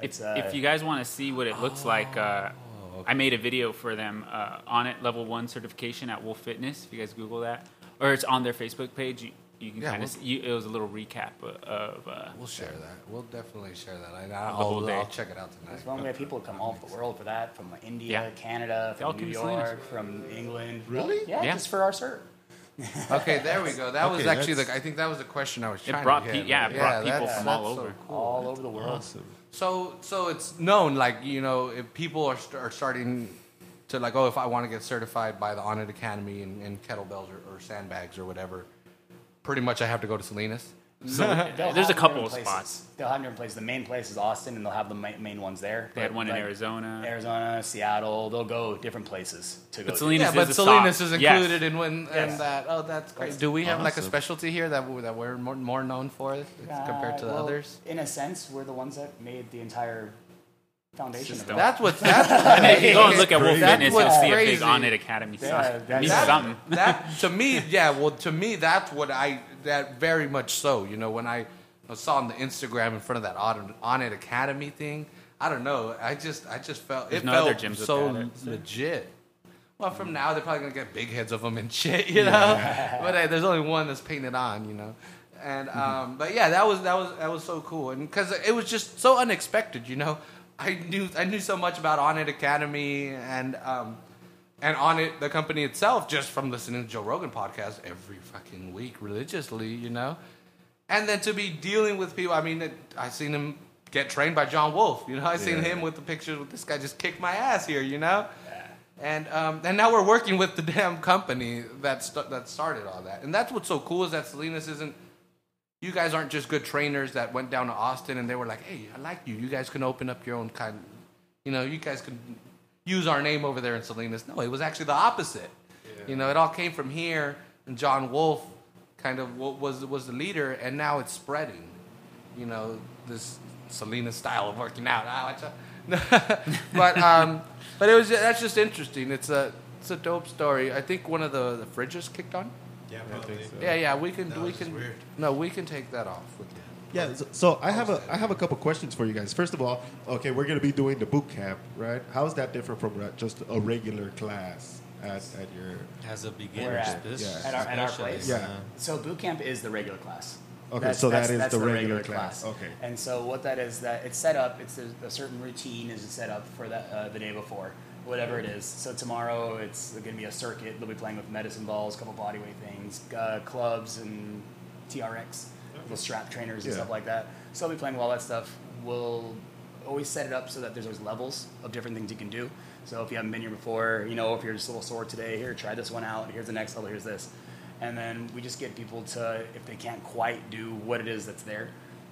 If, uh, if you guys want to see what it looks like, uh, Oh, I made a video for them uh, Onnit, level one certification at Wolf Fitness. If you guys Google that, or it's on their Facebook page, you, you can Yeah, kind we'll- of see. You, it was a little recap of. Uh, We'll share that. We'll definitely share that. I, I'll, whole day. I'll check it out tonight. As long as we have people come all over the world for that, from India, Yeah. Canada, from New come to Salinas. York, from England. Really? Yeah, Yeah. just for our cert. Okay, there we go. That was actually that's- the. I think that was the question I was trying brought to pe- yeah, it brought people that's- from all that's so over. cool. All over the world. Awesome. So, so it's known, like you know, if people are, st- are starting to like, oh, if I want to get certified by the Onnit Academy and, in kettlebells or, or sandbags or whatever, pretty much I have to go to Salinas. so <laughs> there's a couple of different spots. places. They'll have different places. The main place is Austin, and they'll have the main, main ones there. They had But, one in like, Arizona. Arizona, Seattle. They'll go different places to go. But to. Salinas yeah, is a Salinas stop. is Yes. included in when Yes. and that. Oh, that's great. That's Do we have like a specialty here that we, that we're more, more known for compared to the Uh, well, others? In a sense, we're the ones that made the entire foundation of it. That's what <laughs> that's. If you go and look at Wolf Fitness, you'll what's see a big crazy. Onnit Academy Yeah, sign. that's- Means that, something. that <laughs> to me, yeah. Well, to me, that's what I that very much so. You know, when I saw on the Instagram in front of that on, Onnit Academy thing, I don't know. I just I just felt There's it no felt other gyms with so that, legit. Well, from now they're probably gonna get big heads of them and <laughs> shit, you know. but hey, there's only one that's painted on, you know. And um, but yeah, that was that was that was so cool, and because it was just so unexpected, you know. I knew I knew so much about Onnit Academy and um, and Onnit the company itself just from listening to Joe Rogan podcast every fucking week religiously, you know. And then to be dealing with people, I mean, it, I seen him get trained by John Wolf, you know. I seen Yeah. him with the pictures with this guy just kicked my ass here, you know. And um, and now we're working with the damn company that st- that started all that, and that's what's so cool is that Salinas isn't. You guys aren't just good trainers that went down to Austin and they were like, "Hey, I like you. You guys can open up your own kind, you know, you guys can use our name over there in Salinas. No, it was actually the opposite. You know, it all came from here, and John Wolf kind of was was the leader, and now it's spreading. You know, this Salinas style of working out. Ah, <laughs> but um, but it was that's just interesting. It's a it's a dope story. I think one of the the fridges kicked on. Yeah, I think so. Yeah, yeah, we can That we was can weird. no, we can take that off with you. Yeah, so, so I have a I have a couple questions for you guys. First of all, okay, we're gonna be doing the boot camp, right? How is that different from uh, just a regular class at, at your? As a Where beginner, at? this Yeah. At our- at our specialist, place? Yeah. So boot camp is the regular class. Okay, so that is the regular class. Okay. And so what that is that it's set up. It's a, a certain routine is set up for that uh, the day before, whatever it is. So tomorrow it's going to be a circuit. They'll be playing with medicine balls, a couple bodyweight things, uh, clubs, and TRX, little strap trainers and Yeah. stuff like that. So I'll be playing with all that stuff. We'll always set it up so that there's always levels of different things you can do. So if you haven't been here before, you know, if you're just a little sore today, here, try this one out. Here's the next level. Here's this. And then we just get people to, if they can't quite do what it is that's there,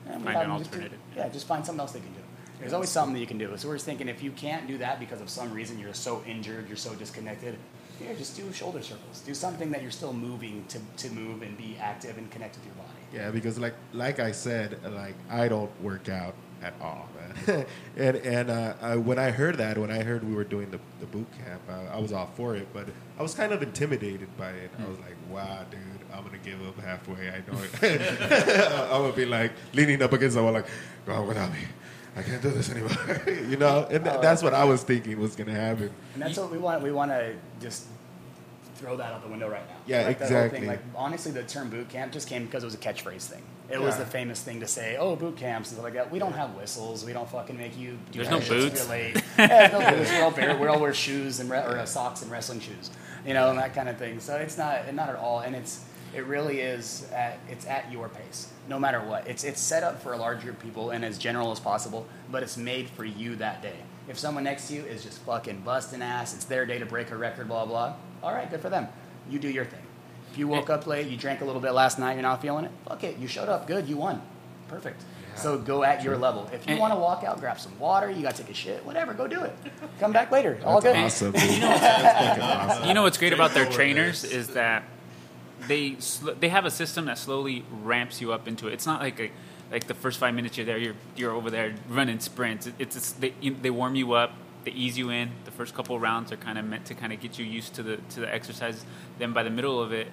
then Find an them just do- alternative. yeah, just find something else they can do. There's always something that you can do. So we're just thinking if you can't do that because of some reason you're so injured, you're so disconnected, here, just do shoulder circles. Do something that you're still moving to, to move and be active and connect with your body. Yeah, because like like I said, like I don't work out at all, man. <laughs> <laughs> and and uh, I, when I heard that, when I heard we were doing the, the boot camp, I, I was all for it, but I was kind of intimidated by it. I was like, wow, dude, I'm gonna give up halfway. I know it. <laughs> I'm gonna be like leaning up against the wall, like, go without me. I can't do this anymore. <laughs> you know, and th- Oh, that's what I was thinking was gonna happen. And that's what we want. We want to just throw that out the window right now. Yeah, like that whole exactly. Thing. Like honestly, the term boot camp just came because it was a catchphrase thing. It was the famous thing to say, "Oh, boot camps and stuff like that." We don't have whistles. We don't fucking make you. Do There's no actions if boots. you're late. <laughs> yeah, no boots. We all wear, we all wear shoes and re- or uh, socks and wrestling shoes, you know, and that kind of thing. So it's not not at all, and it's it really is at it's at your pace, no matter what. It's it's set up for a large group of people and as general as possible, but it's made for you that day. If someone next to you is just fucking busting ass, it's their day to break a record, blah blah. All right, good for them. You do your thing. If you woke up late, you drank a little bit last night, you're not feeling it. Fuck it, you showed up, good, you won, perfect. So go at your level. If you want to walk out, grab some water, you got to take a shit, whatever, go do it. Come back later, all good. Awesome. Dude. <laughs> That's. You know what's great about their trainers is that they sl- they have a system that slowly ramps you up into it. It's not like a, like the first five minutes you're there, you're you're over there running sprints. It- It's they they warm you up, they ease you in. The first couple of rounds are kind of meant to kind of get you used to the to the exercises. Then by the middle of it,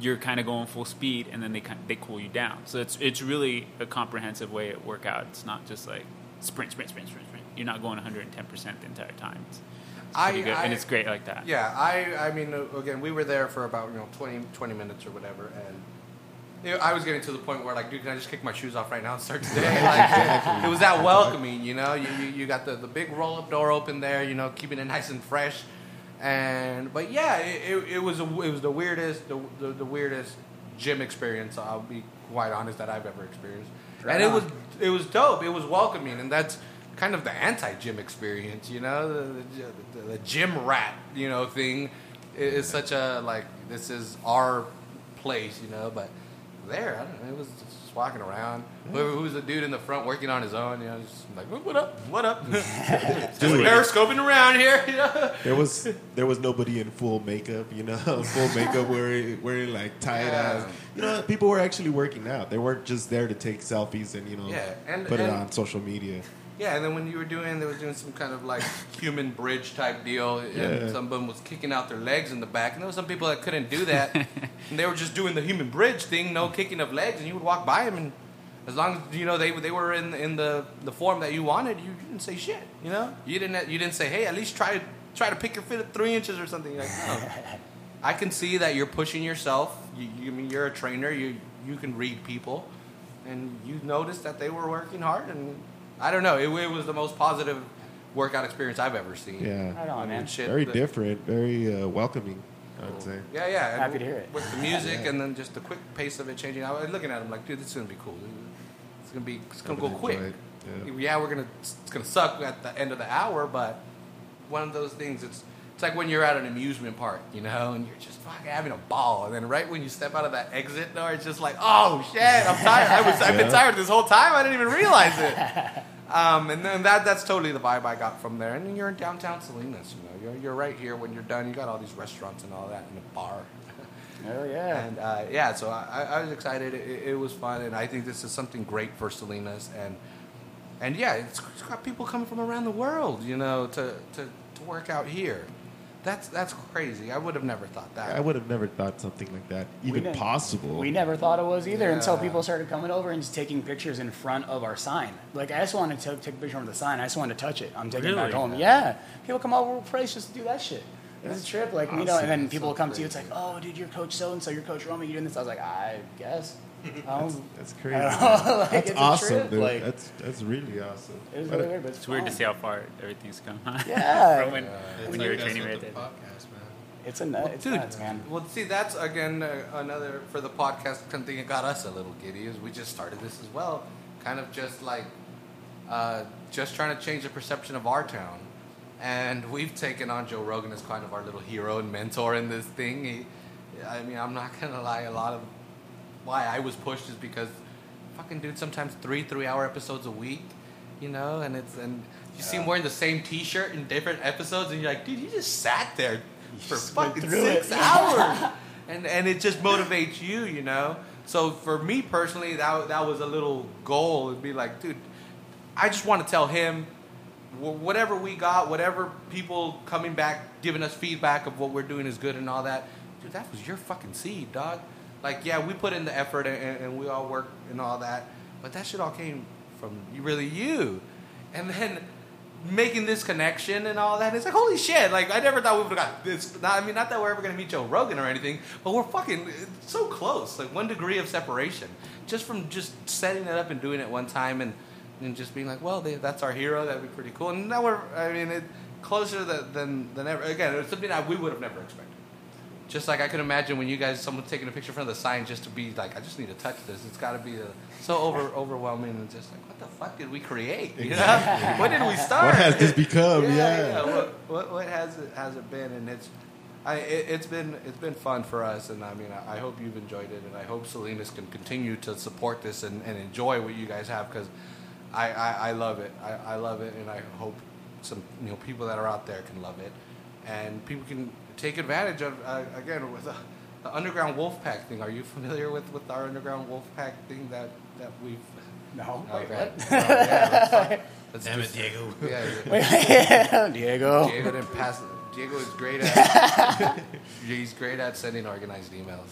you're kind of going full speed, and then they kind they cool you down. So it's it's really a comprehensive way to work out. It's not just like sprint, sprint, sprint, sprint, sprint. You're not going 110 percent the entire time. It's I- pretty good, I- and it's great like that. Yeah, I I mean uh, again we were there for about you know 20, 20 minutes or whatever, and you know, I was getting to the point where like, dude, can I just kick my shoes off right now and start today? <laughs> Like, it was that welcoming, you know. You you, you got the, the big roll up door open there, you know, keeping it nice and fresh, and but yeah, it, it, it was a, it was the weirdest the, the, the weirdest gym experience. I'll be quite honest that I've ever experienced, Right and it was it was dope. It was welcoming, and that's kind of the anti-gym experience, you know, the, the, the, gym rat, you know, thing is such a like this is our place, you know. But there, I don't know, it was just walking around. Mm-hmm. Whoever who's the dude in the front working on his own, you know, just like what up, what up, <laughs> just periscoping around here, you know. There was there was nobody in full makeup, you know, <laughs> full makeup wearing wearing like tight Yeah. ass. You know, people were actually working out. They weren't just there to take selfies and you know Yeah, and- put it on social media. Yeah, and then when you were doing, they were doing some kind of like human bridge type deal, and Yeah. some of them was kicking out their legs in the back, and there were some people that couldn't do that, <laughs> and they were just doing the human bridge thing, no kicking of legs, and you would walk by them, and as long as you know they they were in in the the form that you wanted, you didn't say shit, you know, you didn't you didn't say, hey, at least try try to pick your fit at three inches or something. You're like, no. <laughs> I can see that you're pushing yourself. You, you I mean you're a trainer. You you can read people, and you noticed that they were working hard. And I don't know. It, it was the most positive workout experience I've ever seen. Yeah, Right on, I mean, man. shit, very the- different, very uh, welcoming. I'd say. Yeah, yeah. and Happy to hear it. With the music and then just the quick pace of it changing. I was looking at him like, dude, this is gonna be cool. It's gonna be. It's gonna I go quick. it, yeah. Yeah, we're gonna. It's gonna suck at the end of the hour, but one of those things. It's. It's like when you're at an amusement park, you know, and you're just fucking having a ball, and then right when you step out of that exit door, it's just like, oh shit, I'm tired. I was, I've been tired this whole time. I didn't even realize it. Um, and then that that's totally the vibe I got from there. And then you're in downtown Salinas, you know. You're, you're right here when you're done. You got all these restaurants and all that and a bar. Oh yeah. And uh, yeah, so I, I was excited. It, it was fun, and I think this is something great for Salinas. And and yeah, it's, it's got people coming from around the world, you know, to, to, to work out here. That's that's crazy. I would have never thought that. I would have never thought something like that even didn't- possible. We never thought it was either until people started coming over and just taking pictures in front of our sign. Like I just wanted to take a picture of the sign. I just wanted to touch it. I'm taking it back Really? home. Yeah, people come over with price just to do that shit. It's a trip, like you know, and then people will come to you. It's like, oh, dude, you're Coach So and So, you're Coach Romig, you're doing this. I was like, I guess. <laughs> Um, That's <laughs> I crazy. <laughs> like, That's awesome, dude. like- that's that's really awesome. it was What really weird, but it's, It's weird to see how far everything's come. huh? Yeah. From when, It's when you were that's training with right the there. podcast, man. It's a nut. It's Dude, nuts, man. well, see, that's again uh, another for the podcast. Something that got us a little giddy is we just started this as well, kind of just like uh, just trying to change the perception of our town. And we've taken on Joe Rogan as kind of our little hero and mentor in this thing. He, I mean, I'm not gonna lie. A lot of why I was pushed is because fucking dude, sometimes three three hour episodes a week, you know, and it's and you see him wearing the same T-shirt in different episodes, and you're like, dude, you just sat there for fucking six it. <laughs> hours, and and it just motivates you, you know. So for me personally, that that was a little goal. It'd be like, dude, I just want to tell him whatever we got, whatever people coming back giving us feedback of what we're doing is good and all that. Dude, that was your fucking seed, dog. Like, yeah, we put in the effort and, and we all work and all that, but that shit all came from really you. And then making this connection and all that, it's like holy shit! Like I never thought we would have got this. I mean, not that we're ever gonna meet Joe Rogan or anything, but we're fucking so close. Like one degree of separation, just from just setting it up and doing it one time and and just being like, well, they, that's our hero. That'd be pretty cool. And now we're, I mean, it closer than than, than ever. Again, it's something that we would have never expected. Just like I could imagine when you guys, someone taking a picture in front of the sign just to be like, I just need to touch this. It's got to be a, so over <laughs> overwhelming and just like, what the fuck did we create? You know, what did we start? What has this become? yeah, Yeah. yeah. What, what what has it has it been? And it's, I it, it's been it's been fun for us. And I mean, I, I hope you've enjoyed it, and I hope Salinas can continue to support this and, and enjoy what you guys have because I, I, I love it. I, I love it, and I hope some you know people that are out there can love it, and people can take advantage of uh, again with the, the underground wolf pack thing. Are you familiar with, with our underground wolf pack thing that that we've No. Okay. Wait, Oh, yeah, <laughs> let's talk- Damn it, Diego. Yeah, yeah. <laughs> <laughs> Diego. Diego didn't pass. Diego is great at. he's great at sending organized emails.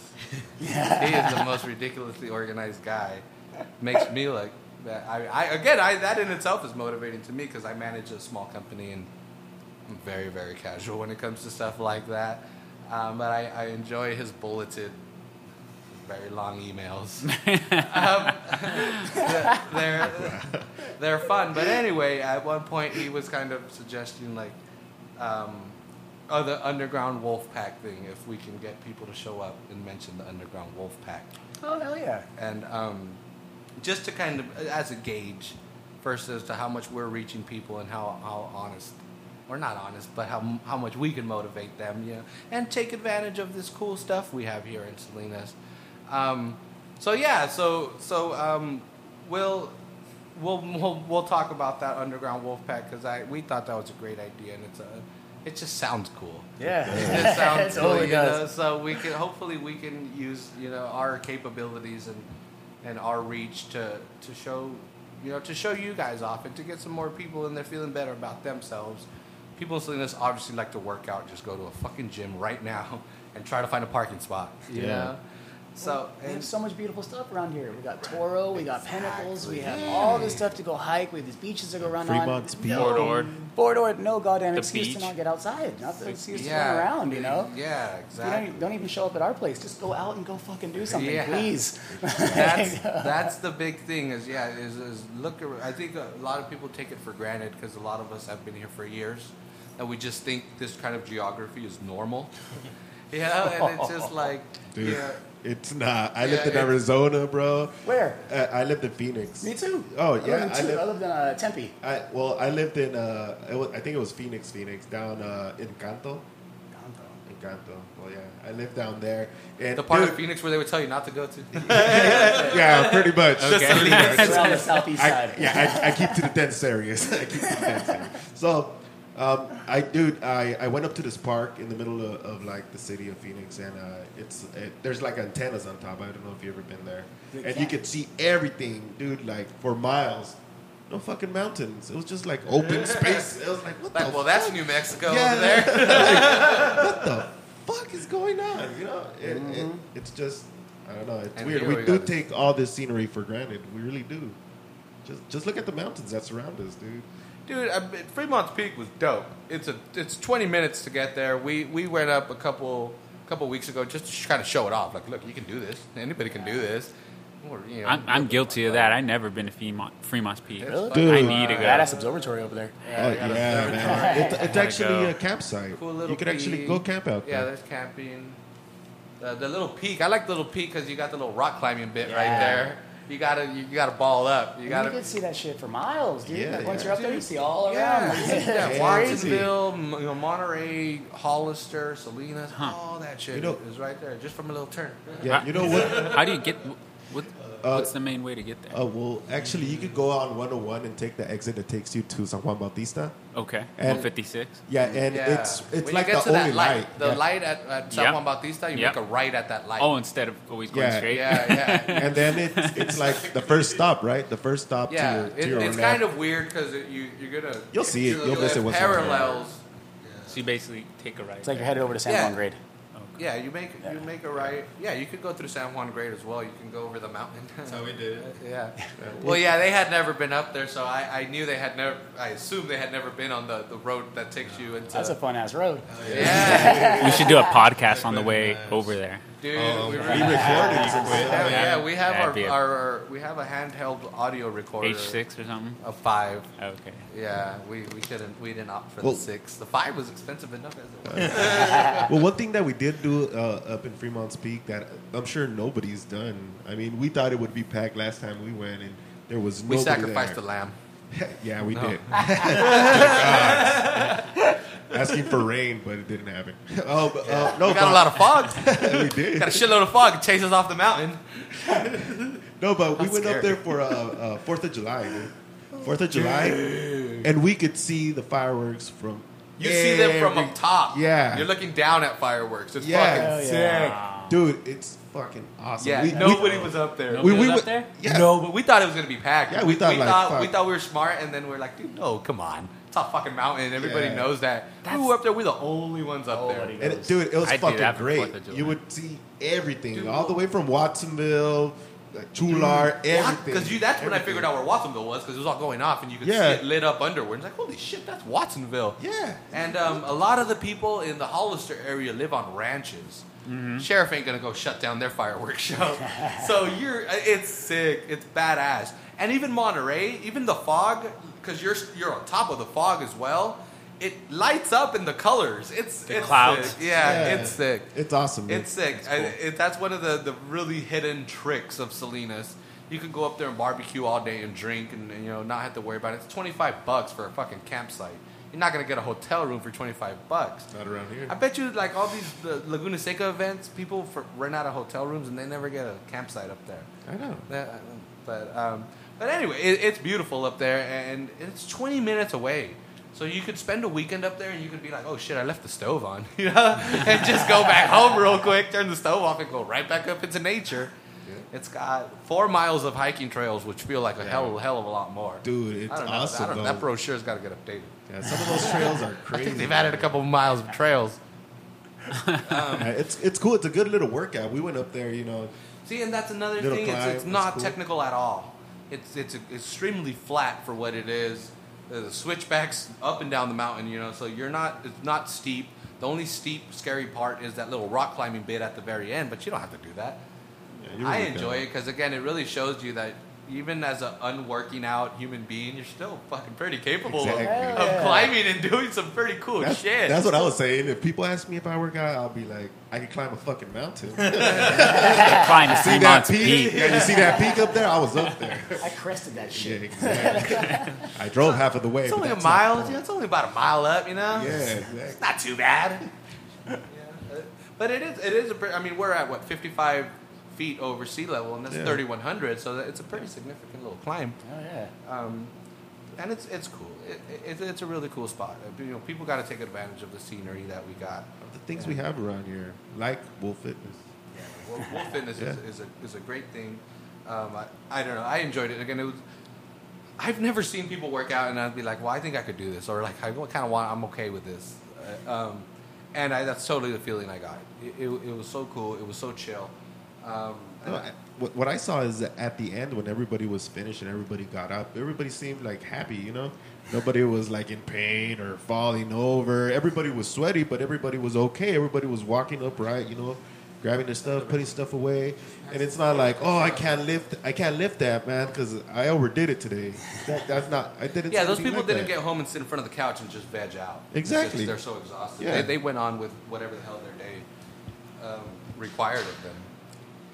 He is the most ridiculously organized guy. Makes me look. I, I again, I that in itself is motivating to me because I manage a small company and I'm very very casual when it comes to stuff like that. Um, but I, I enjoy his bulleted, very long emails. <laughs> um, they're they're fun. But anyway, at one point he was kind of suggesting like, um, oh, the underground wolf pack thing. If we can get people to show up and mention the underground wolf pack, Oh hell yeah. and um, just to kind of as a gauge, first as to how much we're reaching people and how how honest. Or not honest, but how how much we can motivate them, you know, and take advantage of this cool stuff we have here in Salinas. Um, so yeah, so so um, we'll we'll we'll we'll talk about that underground wolf pack because I we thought that was a great idea and it's a it just sounds cool. Yeah. It <laughs> sounds cool, you know. So we can hopefully we can use you know our capabilities and and our reach to to show you know to show you guys off and to get some more people and they're feeling better about themselves. People in Salinas obviously like to work out. Just go to a fucking gym right now <laughs> and try to find a parking spot. You Yeah. know. So we have so much beautiful stuff around here. We got Toro, we got Pinnacles, we have all this stuff to go hike. We have these beaches to go run Fremont's on. Beach. No, Fort Ord. No goddamn The excuse beach. to not get outside. Not the excuse to yeah, run around, you know? Yeah, You exactly. don't, don't even show up at our place. Just go out and go fucking do something, Yeah. please. <laughs> that's <laughs> that's the big thing is yeah is, is look ar- I think a lot of people take it for granted because a lot of us have been here for years and we just think this kind of geography is normal <laughs> yeah and it's just <laughs> like Dude, yeah it's not. I Yeah, lived in Arizona, bro. Where? Uh, I lived in Phoenix. Me too. Oh, I yeah, lived I in, two- live- I lived in uh, Tempe. I well, I lived in uh, it was, I think it was Phoenix, Phoenix, down uh, in Canto. Canto. Encanto. Well, yeah, I lived down there. And The part dude, of Phoenix where they would tell you not to go to. <laughs> yeah, pretty much. It's on the southeast I, side. yeah, I, I keep to the dense areas. I keep to the dense areas. So, um, I dude, I, I went up to this park in the middle of, of like the city of Phoenix, and uh, it's it, there's like antennas on top. I don't know if you've ever been there, and you could see everything, dude, like for miles. No fucking mountains. It was just like open <laughs> space. It was like what Like, the well, that's? New Mexico Yeah, over there. <laughs> <laughs> what the fuck is going on? You know, it, it, it's just I don't know. It's And weird. We, we do got- take all this scenery for granted. We really do. Just just look at the mountains that surround us, dude. Dude, I, Fremont's Peak was dope. It's a it's 20 minutes to get there. We we went up a couple couple weeks ago just to kind of show it off. Like, look, you can do this. Anybody can do this. Or, you know, I'm, I'm guilty of that. I've never been to Fremont, Fremont's Peak. Really? Dude. I need to go. Badass observatory over there. Oh yeah, man. <laughs> It's, it's Gotta actually go. a campsite. Cool little you could actually go camp out Yeah, there. there's camping. The, the little peak. I like the little peak because you got the little rock climbing bit right there. You gotta you gotta ball up. You You gotta. You can see that shit for miles, dude. Yeah, Once yeah. you're up there, you see all Yeah, around. <laughs> yeah, It's Watsonville, you know, Monterey, Hollister, Salinas, Huh. all that shit You know- is right there, just from a little turn. Yeah, you know what? <laughs> How do you get? What, Uh, what's the main way to get there? Uh, well, actually, you could go on 101 and take the exit that takes you to San Juan Bautista. Okay, and- 156. Yeah, and Yeah. it's it's when like you get the to only that light, light. the yeah. light at, at San Yep. Juan Bautista, you Yep. make a right at that light. Oh, instead of always going Yeah. straight. yeah, yeah. <laughs> and then it's it's like the first stop, right? The first stop Yeah, to, your, to it, your it's kind of weird because you you're gonna You'll see it. You'll miss it once in a while. parallels. So you basically take a right. It's like you're headed over to San Juan Grade. Yeah, you make you make a right. Yeah, you could go through San Juan Grade as well. You can go over the mountain. That's how we did it. <laughs> yeah. Well, yeah, they had never been up there, so I, I knew they had never. I assumed they had never been on the, the road that takes you into. That's a fun ass road. yeah, <laughs> We should do a podcast on the way over there. Dude. Um, we we recorded some Yeah, stuff. yeah, we have our, a- our, our we have a handheld audio recorder. H6 or something. A five. Okay. Yeah, we, we shouldn't we didn't opt for Well- the six. The five was expensive enough as it was. <laughs> well, one thing that we did do uh, up in Fremont's Peak that I'm sure nobody's done. I mean, we thought it would be packed last time we went, and there was we sacrificed there. the lamb. <laughs> yeah, we No. did. <laughs> Asking for rain, but it didn't happen. Oh, but, uh, no, we got but- a lot of fog. <laughs> we did. got a shitload of fog. It us off the mountain. No, but we That's went up there for uh, uh, Fourth of July, dude. Fourth of July, and we could see the fireworks from. You see them from up top. Yeah. You're looking down at fireworks. It's Yeah. fucking Hell sick. yeah. dude. It's fucking awesome. Yeah, We- nobody we- was up there. Nobody we was up there? Yeah. No, but we thought it was gonna be packed. Yeah, we thought, we like, thought fuck. we thought we were smart, and then we're like, dude, no, come on, it's a fucking mountain. Everybody Yeah. knows that. we were up there. We're the only ones up Nobody there. And it, dude, it was I'd fucking great. Fourth of July. You would see everything, Dude. all the way from Watsonville, like Chualar, everything. Because you that's when I figured out where Watsonville was because it was all going off and you could Yeah. see it lit up underward. It's like, holy shit, that's Watsonville. Yeah. And um, a lot of the people in the Hollister area live on ranches. Mm-hmm. Sheriff ain't gonna go shut down their fireworks show. <laughs> so you're, it's sick. It's badass. And even Monterey, even the fog, because you're you're on top of the fog as well. It lights up in the colors. It's The it's clouds. sick. Yeah, Yeah. it's sick. It's awesome. dude. It's sick. I, it, that's one of the, the really hidden tricks of Salinas. You can go up there and barbecue all day and drink and, and, you know not have to worry about it. It's twenty five bucks for a fucking campsite. You're not gonna get a hotel room for twenty five bucks. Not around here. I bet you like all these the Laguna Seca events, people for, run out of hotel rooms and they never get a campsite up there. I know. That- But um, but anyway, it, it's beautiful up there, and it's 20 minutes away. So you could spend a weekend up there, and you could be like, "Oh shit, I left the stove on," <laughs> you know, and just go back home real quick, turn the stove off, and go right back up into nature. It's got four miles of hiking trails, which feel like a hell, hell of a lot more. Dude, it's I don't know. awesome, I don't, though. that brochure's got to get updated. Yeah, some of those trails are <laughs> I crazy. think they've added a couple of miles of trails. <laughs> Um, yeah, it's it's cool. It's a good little workout. We went up there, you know. See, and that's another thing. It's, climb, it's not cool. technical at all. It's it's extremely flat for what it is. The switchbacks up and down the mountain, you know, so you're not. It's not steep. The only steep, scary part is that little rock climbing bit at the very end, but you don't have to do that. Yeah, I enjoy it because again, it really shows you that even as an unworking out human being, you're still fucking pretty capable of, Exactly. of Hell yeah. climbing and doing some pretty cool That's, shit. that's what I was saying. If people ask me if I work out, I'll be like, I can climb a fucking mountain. <laughs> Climb to see that peak? peak. Yeah, you see that peak up there? I was up there. <laughs> I crested that Yeah, shit. exactly. <laughs> I drove half of the way. It's only a that's not mile. Yeah, it's only about a mile up, you know. Yeah, It's not too bad. yeah. But it is it is a. pre- I mean, we're at what 55 feet over sea level, and that's Yeah. 3100, so that- it's a pretty significant little climb. Oh yeah. Um, and it's it's cool. It, it, it's a really cool spot. Uh, You know, people got to take advantage of the scenery that we got. The things we have around here, like Wolf Fitness. Wolf, Wolf Fitness Yeah. is, is a is a great thing. Um, I, I don't know. I enjoyed it. Again, it was. I've never seen people work out and I'd be like, "Well, I think I could do this," or like, "I kind of want. I'm okay with this." Uh, um, and I, that's totally the feeling I got. It, it, it was so cool. It was so chill. Um, No, I- what, what I saw is that at the end when everybody was finished and everybody got up, everybody seemed like happy, you know? Nobody was like in pain or falling over. Everybody was sweaty, but everybody was okay. Everybody was walking upright, you know, grabbing their stuff, putting stuff away. And it's not like, oh, I can't lift, I can't lift that, man, because I overdid it today. That, that's not. I didn't. yeah, those people like didn't that. get home and sit in front of the couch and just veg out. Exactly. just- they're so exhausted. Yeah. They, they went on with whatever the hell their day um, required of them.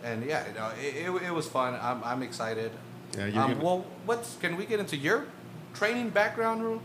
And yeah, you know, it, it, it was fun. I'm, I'm excited. Yeah, you're um, gonna- well, what's can we get into your training background? real-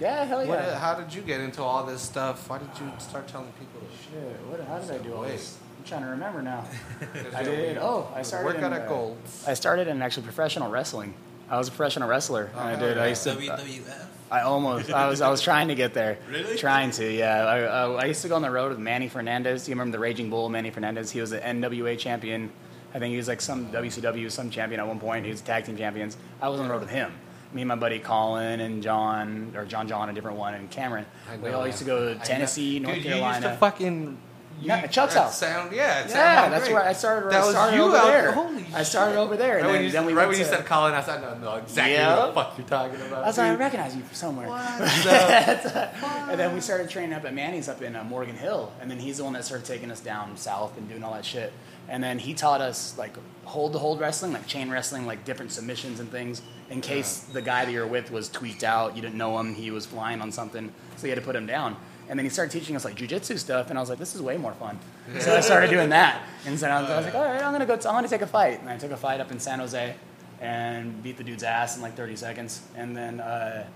Yeah, hell yeah. What, uh, how did you get into all this stuff? Why did you start telling people? to Shit, what, how did I do all Wait. this? I'm trying to remember now. <laughs> I did. we- Oh, I started. Work in, out at uh, Golds. I started in actually professional wrestling. I was a professional wrestler. Oh, and I did. yeah. I used to. WWF. I almost. I was. I was trying to get there. Really? Trying to. Yeah. I, I, I used to go on the road with Manny Fernandez. You remember the Raging Bull, Manny Fernandez? He was the NWA champion. I think he was like some WCW some champion at one point. He was tag team champions. I was on the road with him. Me and my buddy Colin and John, or John John, a different one, and Cameron. I We all used to go to know. Tennessee, North Dude, Carolina. You used to fucking. Yeah, you- at Chuck's house. Sound, yeah, yeah, that's great. where I started. That I was you over out there. Holy I started shit. over there, and Right when then, you, then we right when you to- said Colin, I said, no, no, exactly Yeah. what the fuck you're talking about. I was like, I recognize you from somewhere. <laughs> The And then we started training up at Manny's up in uh, Morgan Hill, and then he's the one that started taking us down south and doing all that shit. And then he taught us like hold to hold wrestling, like chain wrestling, like different submissions and things. In case the guy that you're with was tweaked out, you didn't know him, he was flying on something, so you had to put him down. And then he started teaching us like jujitsu stuff, and I was like, this is way more fun. So I started doing that, and so I was, I was like, all right, I'm gonna go. I'm gonna take a fight, and I took a fight up in San Jose, and beat the dude's ass in like 30 seconds, and then. Uh,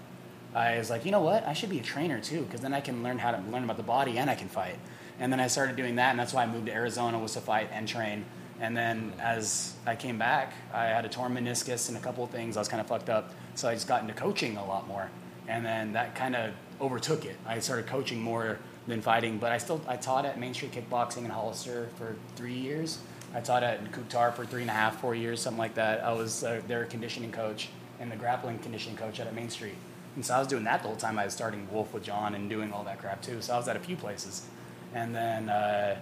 I was like, you know what? I should be a trainer too, because then I can learn how to learn about the body and I can fight. And then I started doing that, and that's why I moved to Arizona was to fight and train. And then as I came back, I had a torn meniscus and a couple of things. I was kind of fucked up, so I just got into coaching a lot more. And then that kind of overtook it. I started coaching more than fighting, but I still I taught at Main Street Kickboxing in Hollister for three years. I taught at Kutar for three and a half, four years, something like that. I was uh, their conditioning coach and the grappling conditioning coach at Main Street. And so I was doing that the whole time I was starting Wolf with John and doing all that crap too. So I was at a few places. And then uh,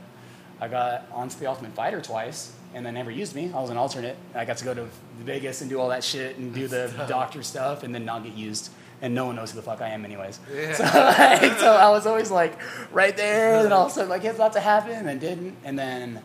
I got onto the Ultimate Fighter twice and they never used me. I was an alternate. I got to go to Vegas and do all that shit and do the <laughs> doctor stuff and then not get used. And no one knows who the fuck I am, anyways. <laughs> Yeah. So, like, so I was always like right there, and then all of a sudden, like, it's about to happen, and didn't. And then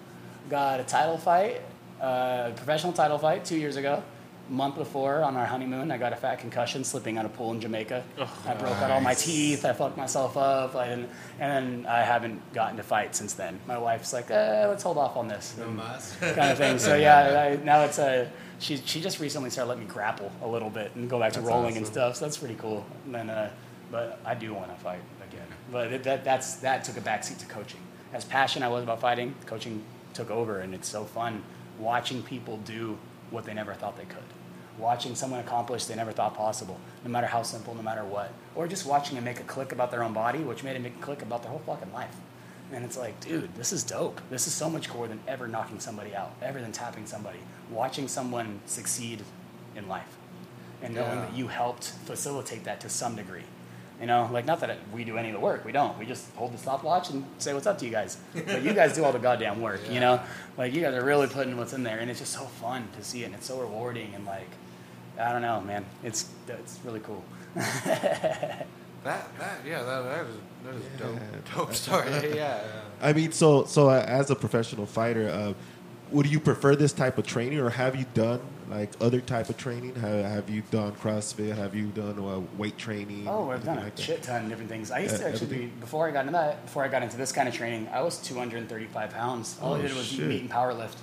got a title fight, uh, professional title fight two years ago. A month before, on our honeymoon, I got a fat concussion slipping out of pool in Jamaica. I broke out all my teeth. I fucked myself up. I didn't, and then I haven't gotten to fight since then. My wife's like, eh, let's hold off on this No mas. kind of thing. So <laughs> yeah, I, now it's a she. She just recently started letting me grapple a little bit and go back to That's rolling and stuff. So that's pretty cool. And then, uh, but I do want to fight again. But it, that that's that took a backseat to coaching. As passionate I was about fighting, coaching took over, and it's so fun watching people do what they never thought they could. Watching someone accomplish they never thought possible, no matter how simple, no matter what, or just watching them make a click about their own body, which made them make a click about their whole fucking life. And it's like, dude, this is dope. This is so much cooler than ever knocking somebody out, ever than tapping somebody. Watching someone succeed in life and knowing Yeah. that you helped facilitate that to some degree. You know, like not that we do any of the work. We don't. We just hold the stopwatch and say what's up to you guys. But you guys do all the goddamn work. You <laughs> know, like you guys are really putting what's in there, and it's just so fun to see it, and it's so rewarding, and like, I don't know, man, it's it's really cool. <laughs> That, that, yeah, that, that is, that is dope. <laughs> Dope story. <laughs> yeah. I mean, so so uh, as a professional fighter, uh, would you prefer this type of training, or have you done like other type of training? Have, have you done CrossFit? Have you done uh, weight training? Oh, I've done a like shit ton of different things. I used Uh, to actually be before I got into that. Before I got into this kind of training, I was 235 pounds. All I Oh, did was eat shit. meat and power lift.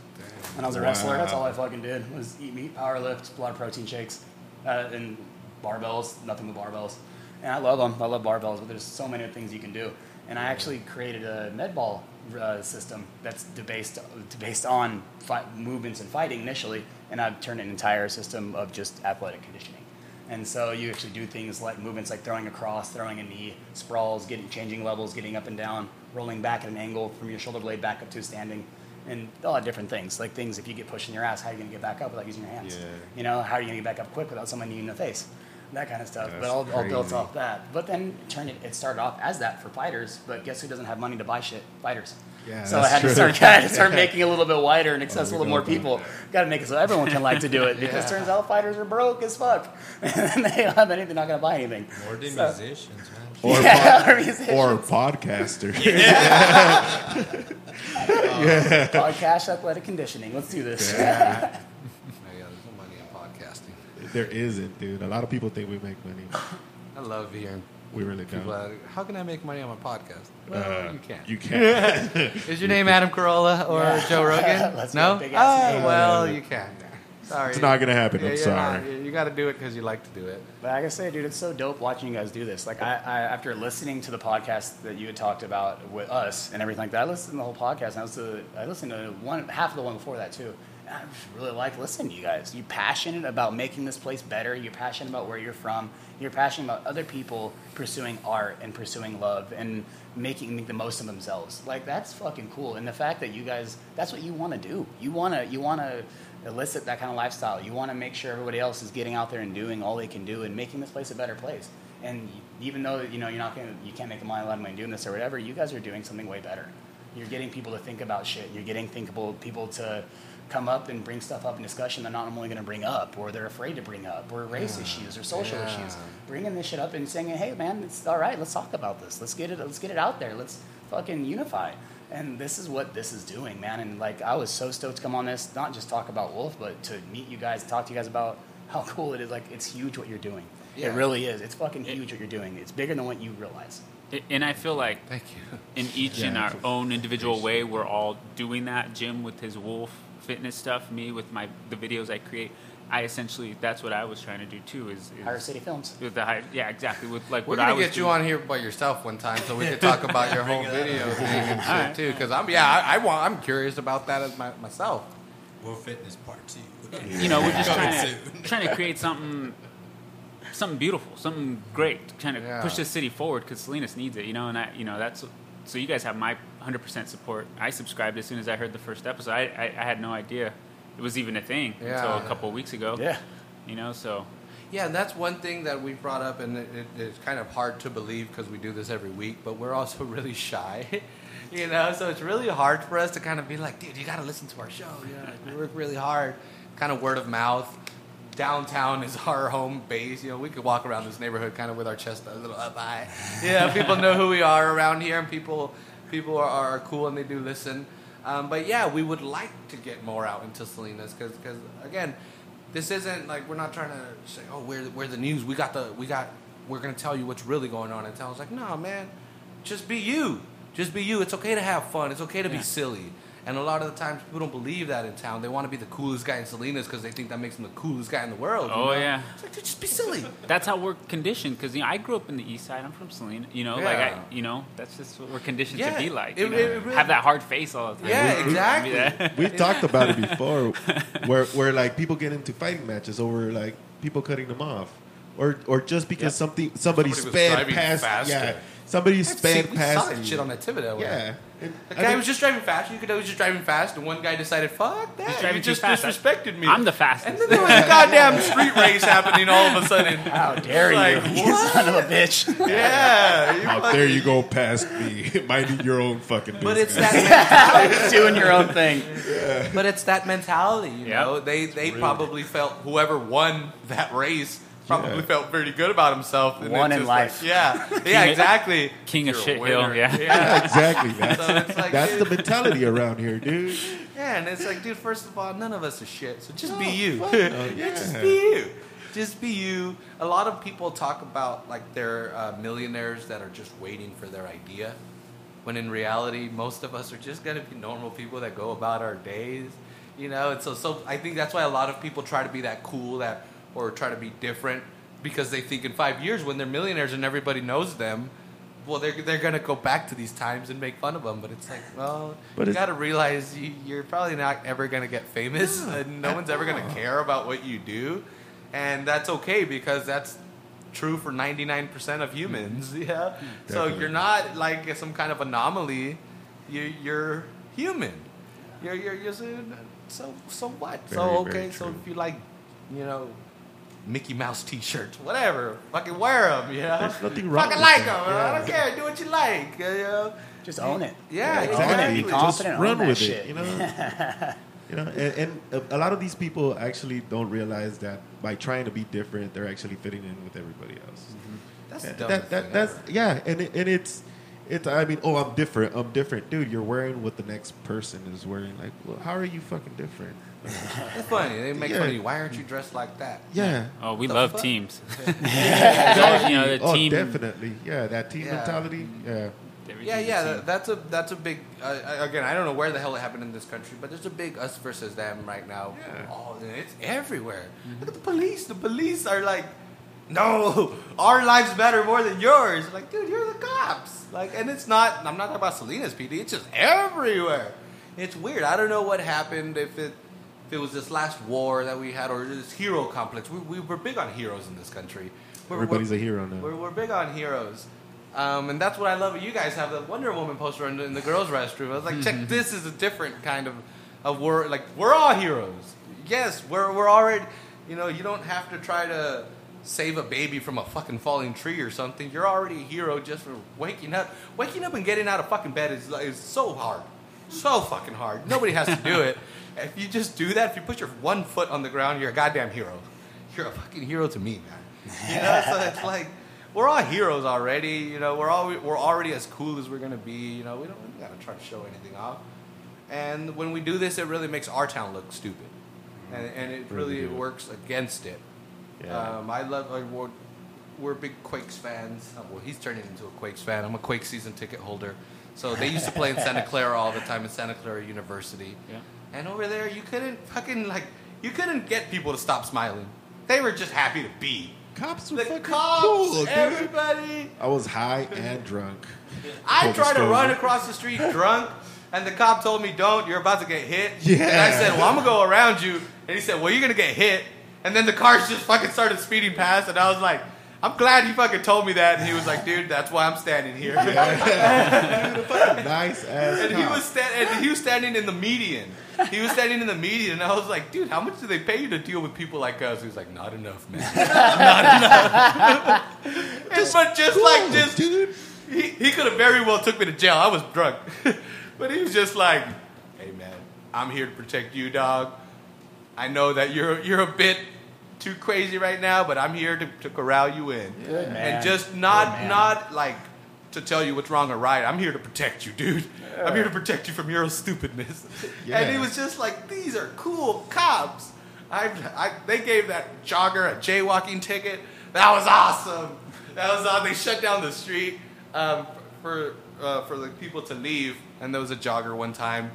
When I was a wrestler, that's all I fucking did was eat meat, power lift, a lot of protein shakes, uh, and barbells. Nothing but barbells. And I love them. I love barbells, but there's so many things you can do. and I actually created a med ball uh, system that's based based on fi- movements and fighting initially, and I've turned an entire system of just athletic conditioning. And so you actually do things like movements like throwing across, throwing a knee, sprawls, getting changing levels, getting up and down, rolling back at an angle from your shoulder blade back up to standing, and a lot of different things. Like things if you get pushed in your ass, how are you going to get back up without using your hands? Yeah. You know, how are you going to get back up quick without someone knee in the face? That kind of stuff. but That's all, all built off that. But then it turned it, it started off as that for fighters. But guess who doesn't have money to buy shit? Fighters. Yeah, so <laughs> I had to start, I had to start making it a little bit wider and oh, accessible to more people. Got to make it so everyone can like to do it because <laughs> turns out fighters are broke as fuck <laughs> and they don't have anything. They're not going to buy anything. More than So- musicians, man. Or, Yeah, pod- <laughs> or or podcaster. <laughs> podcast athletic conditioning. Let's do this. <laughs> Yeah, there's no money in podcasting. there isn't, dude. A lot of people think we make money. I love hearing We really don't. Like, How can I make money on my podcast? Well, Uh, you can't. You can't. Is your name Adam Carolla or Yeah. Joe Rogan? Let's no. go, big ass Ah, well, No. you can. Sorry, It's not gonna happen. Yeah, I'm sorry. not- you got to do it because you like to do it. But like I say, dude, it's so dope watching you guys do this. Like, I, I after listening to the podcast that you had talked about with us and everything like that, I listened to the whole podcast. And I listened to, uh, I listened to one half of the one before that too. And I just really like listening to you guys. You're passionate about making this place better. You're passionate about where you're from. You're passionate about other people pursuing art and pursuing love and making make the most of themselves. Like that's fucking cool. And the fact that you guys, that's what you want to do. You wanna, you wanna elicit that kind of lifestyle. You want to make sure everybody else is getting out there and doing all they can do and making this place a better place. And even though you know you're not gonna, you can't make a lot of money doing this or whatever, you guys are doing something way better. You're getting people to think about shit. You're getting thinkable people to come up and bring stuff up in discussion they're not normally going to bring up, or they're afraid to bring up, or race issues or social Yeah. issues. Bringing this shit up and saying, "Hey, man, it's all right. Let's talk about this. Let's get it. Let's get it out there. Let's fucking unify." And this is what this is doing, man. And like, I was so stoked to come on this, not just talk about Wolf, but to meet you guys, talk to you guys about how <laughs> cool it is. Like, it's huge what you're doing. Yeah. It really is. It's fucking huge what you're doing. It's bigger than what you realize. And I feel like Thank you. in each in our own individual way, we're all doing that. Jim with his wolf fitness stuff, me with my the videos I create. I essentially that's what I was trying to do too. Is, is Higher City Films. with the high, yeah, exactly. With like We're what I gonna was get you doing. on here by yourself one time so we could talk <laughs> about your whole video thing <laughs> and shit Alright. too. Because I'm yeah, I, I want I'm curious about that as my, myself. Wolf Fitness Part Two. you know, we're just trying to, <laughs> trying to create something, something beautiful, something great, trying to Yeah. push this city forward because Salinas needs it, you know, and I, you know, that's so you guys have my 100% support. I subscribed as soon as I heard the first episode. I, I, I had no idea it was even a thing until a couple of weeks ago. Yeah. you know, so Yeah, and that's one thing that we brought up, and it, it, it's kind of hard to believe because we do this every week, but we're also <laughs> really shy, <laughs> you know. So it's really hard for us to kind of be like, dude, you got to listen to our show. You know, like, we work really hard, kind of word of mouth. Downtown is <laughs> our home base. You know, we could walk around this neighborhood kind of with our chest a little up high. Yeah, people know who we are around here, and people people are, are cool and they do listen. Um, but yeah, we would like to get more out into Salinas because again, this isn't like we're not trying to say, oh, we're we're the news. We got the we got we're gonna tell you what's really going on in town. It's like, no, man, just be you. Just be you. It's okay to have fun. It's okay to Yeah. be silly. And a lot of the times, people don't believe that in town. They want to be the coolest guy in Salinas because they think that makes them the coolest guy in the world. you Oh, know? yeah. It's like, dude, just be silly. that's how we're conditioned. Because you know, I grew up in the East Side. I'm from Salinas. You know, like I, you know, that's just what we're conditioned Yeah, to be like. it- you know? it really- Have that hard face all the time. Yeah, Be exactly. that. <laughs> We've talked about it <laughs> before, where where like people get into fighting matches over like people cutting them off, or or just because Yep. something somebody, Somebody was sped past, faster. yeah, somebody I've seen- sped we saw that shit on that Thibodeau. yeah. And The guy think- was just driving fast. You could know he was just driving fast, and one guy decided, "Fuck that! He's driving you just fast. disrespected me." I'm the fastest. and then there was a <laughs> goddamn street race happening all of a sudden. <laughs> How dare Like, you, you son of a bitch. <laughs> Yeah, you How fucking- dare you go past me, minding your own fucking business. But it's that. Doing your own thing. but it's that mentality. You Yeah. know, they they probably felt whoever won that race probably Yeah. felt pretty good about himself. and Won it's in just like, life. yeah, <laughs> yeah, exactly. King of You're a shit hill, yeah. yeah. <laughs> exactly. That's, <laughs> So it's like, that's the mentality around here, dude. Yeah, and it's like, dude, first of all, none of us are shit, so just be you. fuck no, Yeah, just be you. Just be you. A lot of people talk about like they're uh, millionaires that are just waiting for their idea, when in reality, most of us are just gonna be normal people that go about our days. You know, and so so I think that's why a lot of people try to be that cool that or try to be different because they think in five years when they're millionaires and everybody knows them, well, they're they're gonna go back to these times and make fun of them. But it's like, well, But you got to realize you, you're probably not ever gonna get famous, and no one's ever gonna care about what you do, and that's okay because that's true for 99% of humans. <laughs> Yeah, so. Definitely. you're not like some kind of anomaly. You you're human. You're you're, you're so so, so what? Very, so okay, so if you like, you know. Mickey Mouse T-shirts, whatever. Fucking wear them, you know. There's nothing wrong Fucking like them, them. I don't care. Do what you like. You know. Just own it. Yeah, Own it. exactly. Be confident. Just run with shit. it. You know. <laughs> you know, and, and a, a lot of these people actually don't realize that by trying to be different, they're actually fitting in with everybody else. Mm-hmm. That's Yeah, that, that, thing that's ever. yeah, and it, and it's it's. I mean, oh, I'm different. I'm different, dude. You're wearing what the next person is wearing. Like, well, how are you fucking different? <laughs> It's funny. They make Yeah. fun of you. Why aren't you dressed like that? Yeah. Oh, we The love fuck? teams. <laughs> <laughs> you know, the oh, team. definitely. Yeah, that team Yeah. mentality. Yeah. everything's Yeah, yeah. That's a that's a big. Uh, again, I don't know where the hell it happened in this country, but there's a big us versus them right now. Yeah. Oh, it's everywhere. Look at the police. The police are like, no, our lives matter more than yours. Like, dude, you're the cops. Like, and it's not. I'm not talking about Salinas PD. It's just everywhere. It's weird. I don't know what happened. If it if it was this last war that we had, or this hero complex. We, we were big on heroes in this country. We're- Everybody's we're- a hero now. we're, we're big on heroes. Um, and that's what I love. You guys have the Wonder Woman poster in the, in the girls' restroom. I was like, check, <laughs> this is a different kind of, of we're like we're all heroes. Yes, we're we're already. You know, you don't have to try to save a baby from a fucking falling tree or something. You're already a hero just for waking up. Waking up and getting out of fucking bed is is so hard, so fucking hard. Nobody has to do it. <laughs> If you just do that, if you put your one foot on the ground, you're a goddamn hero. You're a fucking hero to me, man. You know, so it's <laughs> like we're all heroes already. You know, we're all we're already as cool as we're gonna be. You know, we don't we gotta try to show anything off. And when we do this, it really makes our town look stupid, and, and it Really works against it. Yeah. Um, I love. Like, we're, we're big Quakes fans. Oh, well, he's turning into a Quakes fan. I'm a Quake season ticket holder. So they used to play in Santa Clara all the time in Santa Clara University. Yeah. And over there, you couldn't fucking like you couldn't get people to stop smiling. They were just happy to be. Cops were The fucking cops, cool, dude. everybody. I was high and drunk. I Full tried to run across the street drunk, and the cop told me, "Don't. You're about to get hit." Yeah. And I said, "Well, I'm gonna go around you." And he said, "Well, you're gonna get hit." And then the cars just fucking started speeding past, and I was like, "I'm glad you fucking told me that." And he was like, "Dude, that's why I'm standing here." <laughs> Dude, nice ass. and he was sta- and he was standing in the median. He was standing in the median, and I was like, "Dude, how much do they pay you to deal with people like us?" He was like, "Not enough, man. <laughs> Not enough." And- but just like Cool, just dude. he, he could have very well took me to jail. I was drunk, <laughs> but he was just like, "Hey man, I'm here to protect you, dog. I know that you're you're a bit too crazy right now, but I'm here to, to corral you in, Good and just not not like to tell you what's wrong or right. I'm here to protect you, dude. I'm here to protect you from your stupidness." Yeah. And he was just like, "These are cool cops." I, I they gave that jogger a jaywalking ticket. That was awesome. That was awesome. They shut down the street um, for uh, for the people to leave, and there was a jogger one time,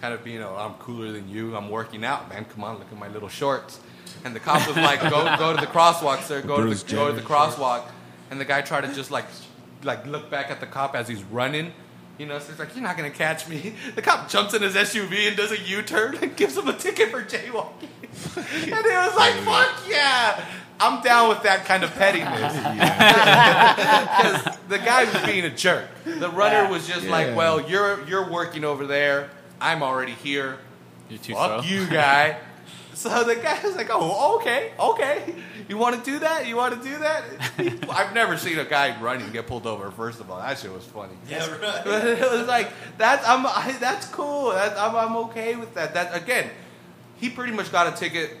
kind of being, "Oh, I'm cooler than you. I'm working out, man. Come on, look at my little shorts." And the cop was like, "Go go to the crosswalk, sir. Go to Bruce the, go to the Jenner crosswalk." And the guy tried to just like like look back at the cop as he's running. You know, so he's like, "You're not gonna catch me." The cop jumps in his SUV and does a U-turn and gives him a ticket for jaywalking. <laughs> and it was like, "Fuck yeah!" I'm down with that kind of pettiness. Because <laughs> the guy was being a jerk. The runner was just like, "Well, you're you're working over there. I'm already here. You're too Fuck slow. you, guy." <laughs> So the guy was like, "Oh, okay, okay. You want to do that? You want to do that?" <laughs> I've never seen a guy running get pulled over. First of all, that shit was funny. Yeah, right. <laughs> But it was like that's I'm I, that's cool. That, I'm I'm okay with that. That again, he pretty much got a ticket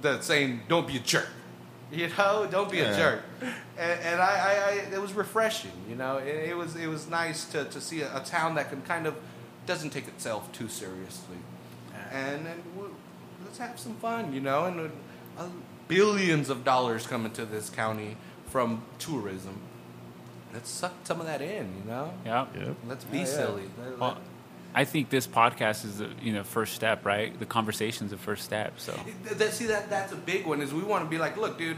that's saying don't be a jerk. You know, don't be a jerk. And, and I, I, I, it was refreshing. You know, it, it was it was nice to, to see a, a town that can kind of doesn't take itself too seriously. And then we, let's have some fun. You know, and uh, billions of dollars come into this county from tourism. Let's suck some of that in. You know. Yeah. Yep. Let's be Yeah, yeah. silly. Let- Well, I think this podcast is the you know first step, right? The conversation's the first step. So that- see that that's a big one. Is we want to be like, look, dude,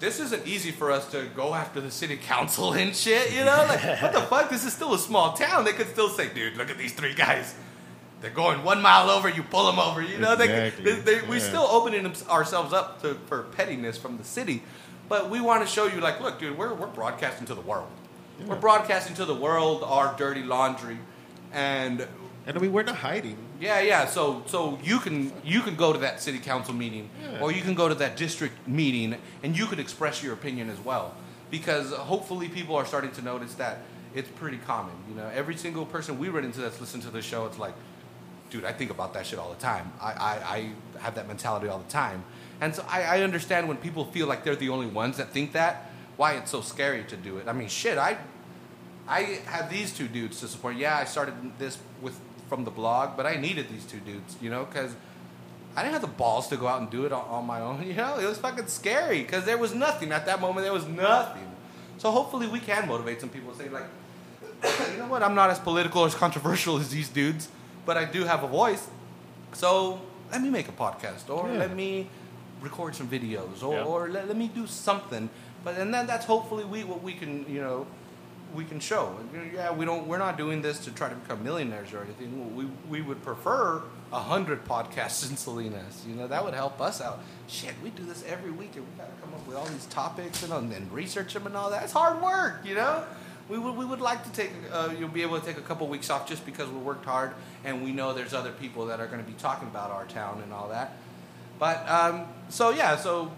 this isn't easy for us to go after the city <laughs> council and shit, you know? Like, what the fuck? This is still a small town. They could still say, dude, look at these three guys. They're going one mile over, you pull them over, you know? They, Exactly. they, they, We're Yeah. still opening ourselves up to, for pettiness from the city. But we want to show you, like, look, dude, we're, we're broadcasting to the world. We're broadcasting to the world our dirty laundry. And And I mean, we're not hiding. yeah, yeah. So so you can you can go to that city council meeting, Yeah. or you can go to that district meeting, and you could express your opinion as well, because hopefully people are starting to notice that it's pretty common. You know, every single person we run into that's listened to the show, it's like, dude, I think about that shit all the time. I I, I have that mentality all the time, and so I, I understand when people feel like they're the only ones that think that. Why it's so scary to do it. I mean, shit, I I have these two dudes to support. Yeah, I started this with from the blog, but I needed these two dudes, you know, because I didn't have the balls to go out and do it on, on my own. <laughs> You know, it was fucking scary because there was nothing at that moment. There was nothing. So hopefully we can motivate some people to say like, <coughs> you know what? I'm not as political or as controversial as these dudes, but I do have a voice. So let me make a podcast, or Yeah. let me record some videos, or, Yeah. or let, let me do something. But and then that's hopefully we what we can you know we can show. Yeah, we don't. We're not doing this to try to become millionaires or anything. We we would prefer a hundred podcasts <laughs> in Salinas. You know that would help us out. Shit, we do this every week, and we got to come up with all these topics and, and then research them and all that. It's hard work, you know. We would we would like to take uh, you'll be able to take a couple weeks off just because we worked hard and we know there's other people that are going to be talking about our town and all that. But um, so yeah, so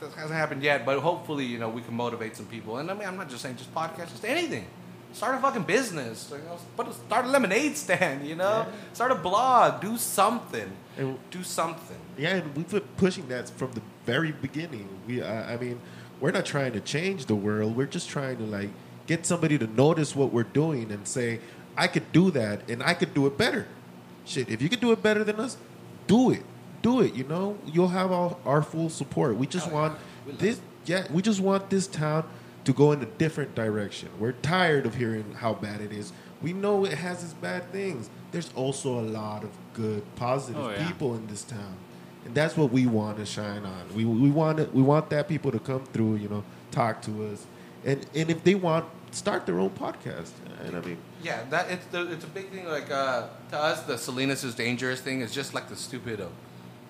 that hasn't happened yet, but hopefully, you know, we can motivate some people. And I mean, I'm not just saying just podcasts, just anything. Start a fucking business. You know, start a lemonade stand. You know, start a blog. Do something. And- do something. Yeah, and we've been pushing that from the very beginning. We, uh, I mean, we're not trying to change the world. We're just trying to like get somebody to notice what we're doing and say, "I could do that, and I could do it better." Shit, if you could do it better than us, do it. Do it. You know, you'll have our, our full support. We just Oh, yeah. want We this. Yeah, we just want this town to go in a different direction. We're tired of hearing how bad it is. We know it has its bad things. There's also a lot of good, positive Oh, yeah. people in this town, and that's what we want to shine on. We we want we want that people to come through, you know, talk to us, and and if they want, start their own podcast. And I mean, Yeah, that it's the, it's a big thing. Like uh, to us, the Salinas is dangerous thing is just like the stupid of,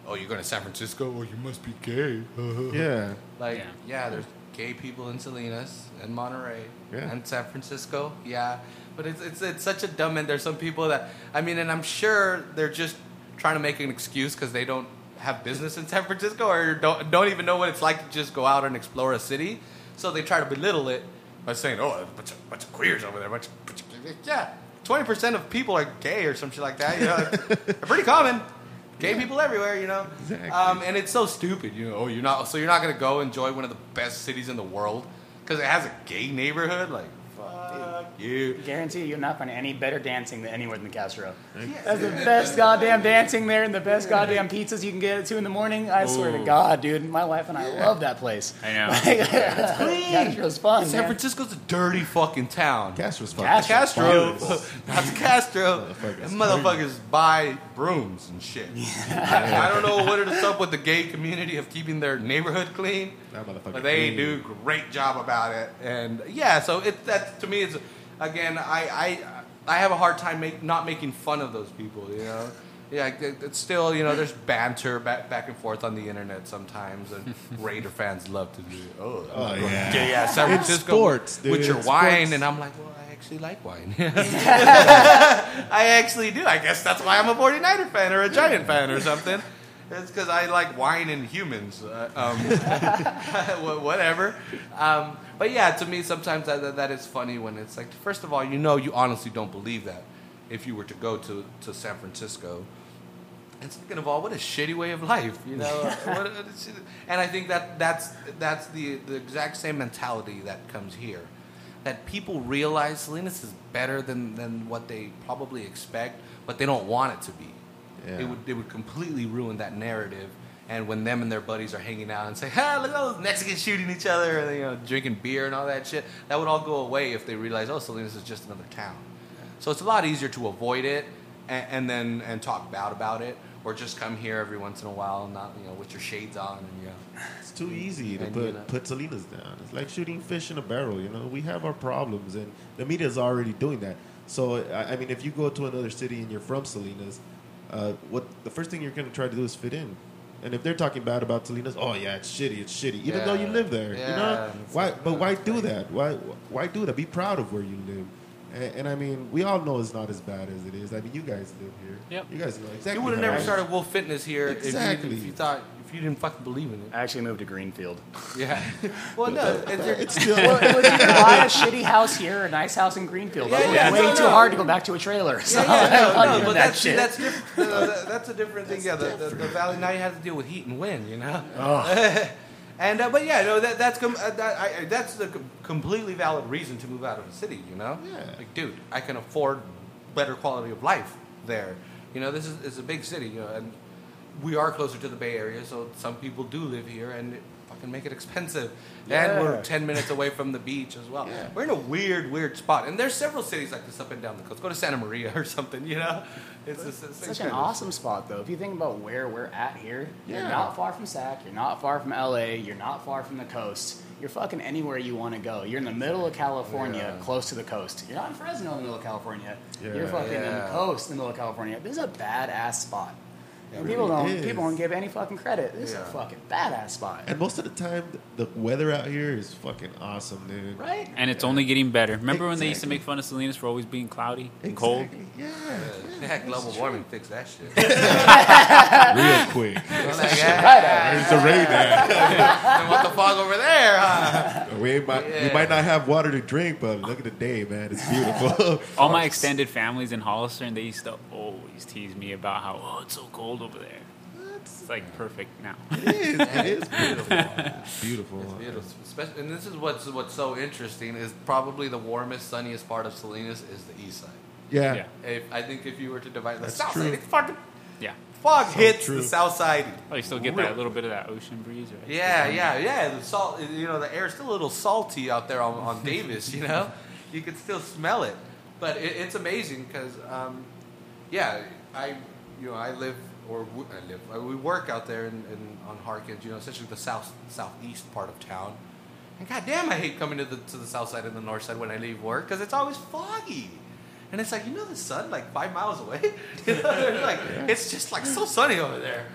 oh, you're going to San Francisco, oh, you must be gay. <laughs> yeah, Like, Yeah. yeah. there's gay people in Salinas and Monterey Yeah. and San Francisco. Yeah, but it's, it's it's such a dumb. And there's some people that I mean, and I'm sure they're just trying to make an excuse because they don't have business in San Francisco or don't don't even know what it's like to just go out and explore a city. So they try to belittle it by saying, "Oh, a bunch of, bunch of queers over there." Bunch of, bunch of, yeah, twenty percent of people are gay or some shit like that. You know, <laughs> they're pretty common. Gay people everywhere, you know. Exactly. Um, and it's so stupid, you know. Oh, you're not. So you're not gonna go enjoy one of the best cities in the world because it has a gay neighborhood. Like, fuck you. Guarantee you, you'll not find any better dancing than anywhere than the Castro. That's the best goddamn dancing there and the best goddamn pizzas you can get at 2 in the morning. I swear to God, dude. My wife and I love that place. I know. <laughs> Castro's fun. San man. Francisco's a dirty fucking town. Castro's fucking Castro, fabulous. <laughs> not the Castro. Motherfuckers motherfuckers buy brooms and shit. I, I don't know what it is up with the gay community of keeping their neighborhood clean, That motherfucker but they clean. do a great job about it. And yeah, so it that to me is again I I I have a hard time make, not making fun of those people. You know. Yeah, it's still you know there's banter back back and forth on the internet sometimes, and <laughs> Raider fans love to do. Oh, Oh, yeah. yeah, yeah, San In Francisco sports, with your in wine, sports. and I'm like, well, I actually like wine. <laughs> I actually do. I guess that's why I'm a 49er fan or a Giant fan or something. It's because I like wine and humans. Uh, um, <laughs> whatever. Um, but yeah, to me, sometimes that, that, is funny when it's like, first of all, you know, you honestly don't believe that if you were to go to, to San Francisco. And second of all, what a shitty way of life, you know. <laughs> What and I think that that's that's the the exact same mentality that comes here. That people realize Salinas is better than, than what they probably expect, but they don't want it to be. Yeah. It would it would completely ruin that narrative. And when them and their buddies are hanging out and say, "Ha, look at all those Mexicans shooting each other," and you know, drinking beer and all that shit, that would all go away if they realize, "Oh, Salinas is just another town." So it's a lot easier to avoid it and, and then and talk bad about it. or just come here every once in a while, and not you know with your shades on and you know. It's too easy to And, put you know- put Salinas down. It's like shooting fish in a barrel. You know, we have our problems, and the media is already doing that. So I, I mean, if you go to another city and you're from Salinas, uh, what the first thing you're going to try to do is fit in. And if they're talking bad about Salinas, oh yeah, it's shitty, it's shitty. Even though you live there, you know, why? But oh, why do that? Why? Why do that? Be proud of where you live. And, and I mean, we all know it's not as bad as it is. I mean, you guys live here. Yep. You guys know exactly. You would have never started Wolf Fitness here if, you, if you thought if you didn't fucking believe in it. I actually moved to Greenfield. Yeah. <laughs> well, no, it's, It's still. well, it was either buy a shitty house here or a nice house in Greenfield. Yeah, yeah, way no, too no. hard to go back to a trailer. So Yeah, yeah, not no, <laughs> no, but that that's shit. that's different. <laughs> no, that- that's a different thing. Yeah, the, the, the valley now you have to deal with heat and wind. You know. Oh. and uh, but yeah, no, that that's com- uh, that, I, I- that's the com- completely valid reason to move out of the city. You know. Yeah. Like, dude, I can afford better quality of life there. You know, this is it's a big city. You know, and we are closer to the Bay Area, so some people do live here and. It, Fucking make it expensive, and we're ten minutes away from the beach as well. Yeah. We're in a weird, weird spot, and there's several cities like this up and down the coast. Go to Santa Maria or something, you know. It's, it's, it's Such an awesome spot, though. If you think about where we're at here, Yeah. you're not far from Sac, you're not far from LA, you're not far from the coast. You're fucking anywhere you want to go. You're in the middle of California, Yeah. close to the coast. You're not in Fresno in the middle of California. Yeah. You're fucking in the coast in the middle of California. This is a badass spot. And people really don't is. people don't give any fucking credit. This is Yeah. a fucking badass spot. And most of the time, the weather out here is fucking awesome, dude. Right? And it's only getting better. Remember when they used to Exactly. make fun of Salinas for always being cloudy and cold? Exactly. Yeah. Yeah, global warming fix that shit. <laughs> Real quick. I'm like, yeah, It's a rain now. and what the fuck over there? Huh? We might, we Yeah. might not have water to drink, but look at the day, man. It's beautiful. <laughs> All my extended families in Hollister, and they used to always tease me about how, oh, it's so cold over there. It's like perfect now. it is. It is <laughs> beautiful. It's beautiful. It's beautiful. Especially, and this is what's what's so interesting is probably the warmest, sunniest part of Salinas is the east side. Yeah. Yeah. If, I think if you were to divide the That's south true. side, it's fucking Yeah. Fog hits true. the south side. Oh, you still get Real- that little bit of that ocean breeze, right? Yeah, yeah, yeah. The salt, you know, the air's still a little salty out there on, on Davis. You know, <laughs> you can still smell it, but it, it's amazing because, um, yeah, I, you know, I live or w- I live, uh, we work out there in, in on Harkins. You know, essentially the south southeast part of town. And goddamn, I hate coming to the to the south side and the north side when I leave work because it's always foggy. And it's like you know the sun like five miles away. <laughs> you know, like <laughs> it's just like so sunny over there.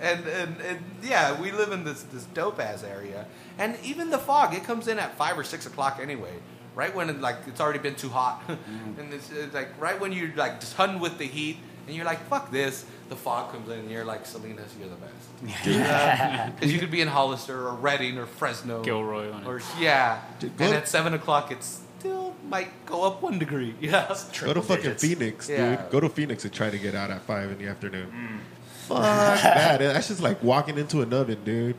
And, and and yeah, we live in this this dope ass area. And even the fog, it comes in at five or six o'clock anyway. Right when it, like it's already been too hot, <laughs> mm-hmm. and it's, it's like right when you're like done with the heat, and you're like fuck this, the fog comes in, and you're like Salinas, you're the best. Because you could be in Hollister or Redding or Fresno, Gilroy or yeah, Dude, and at seven o'clock it's might go up one degree. <laughs> Yeah, Go to fucking digits. Phoenix, Yeah. dude. Go to Phoenix and try to get out at five in the afternoon. Fuck <laughs> that. That's just like walking into an oven, dude.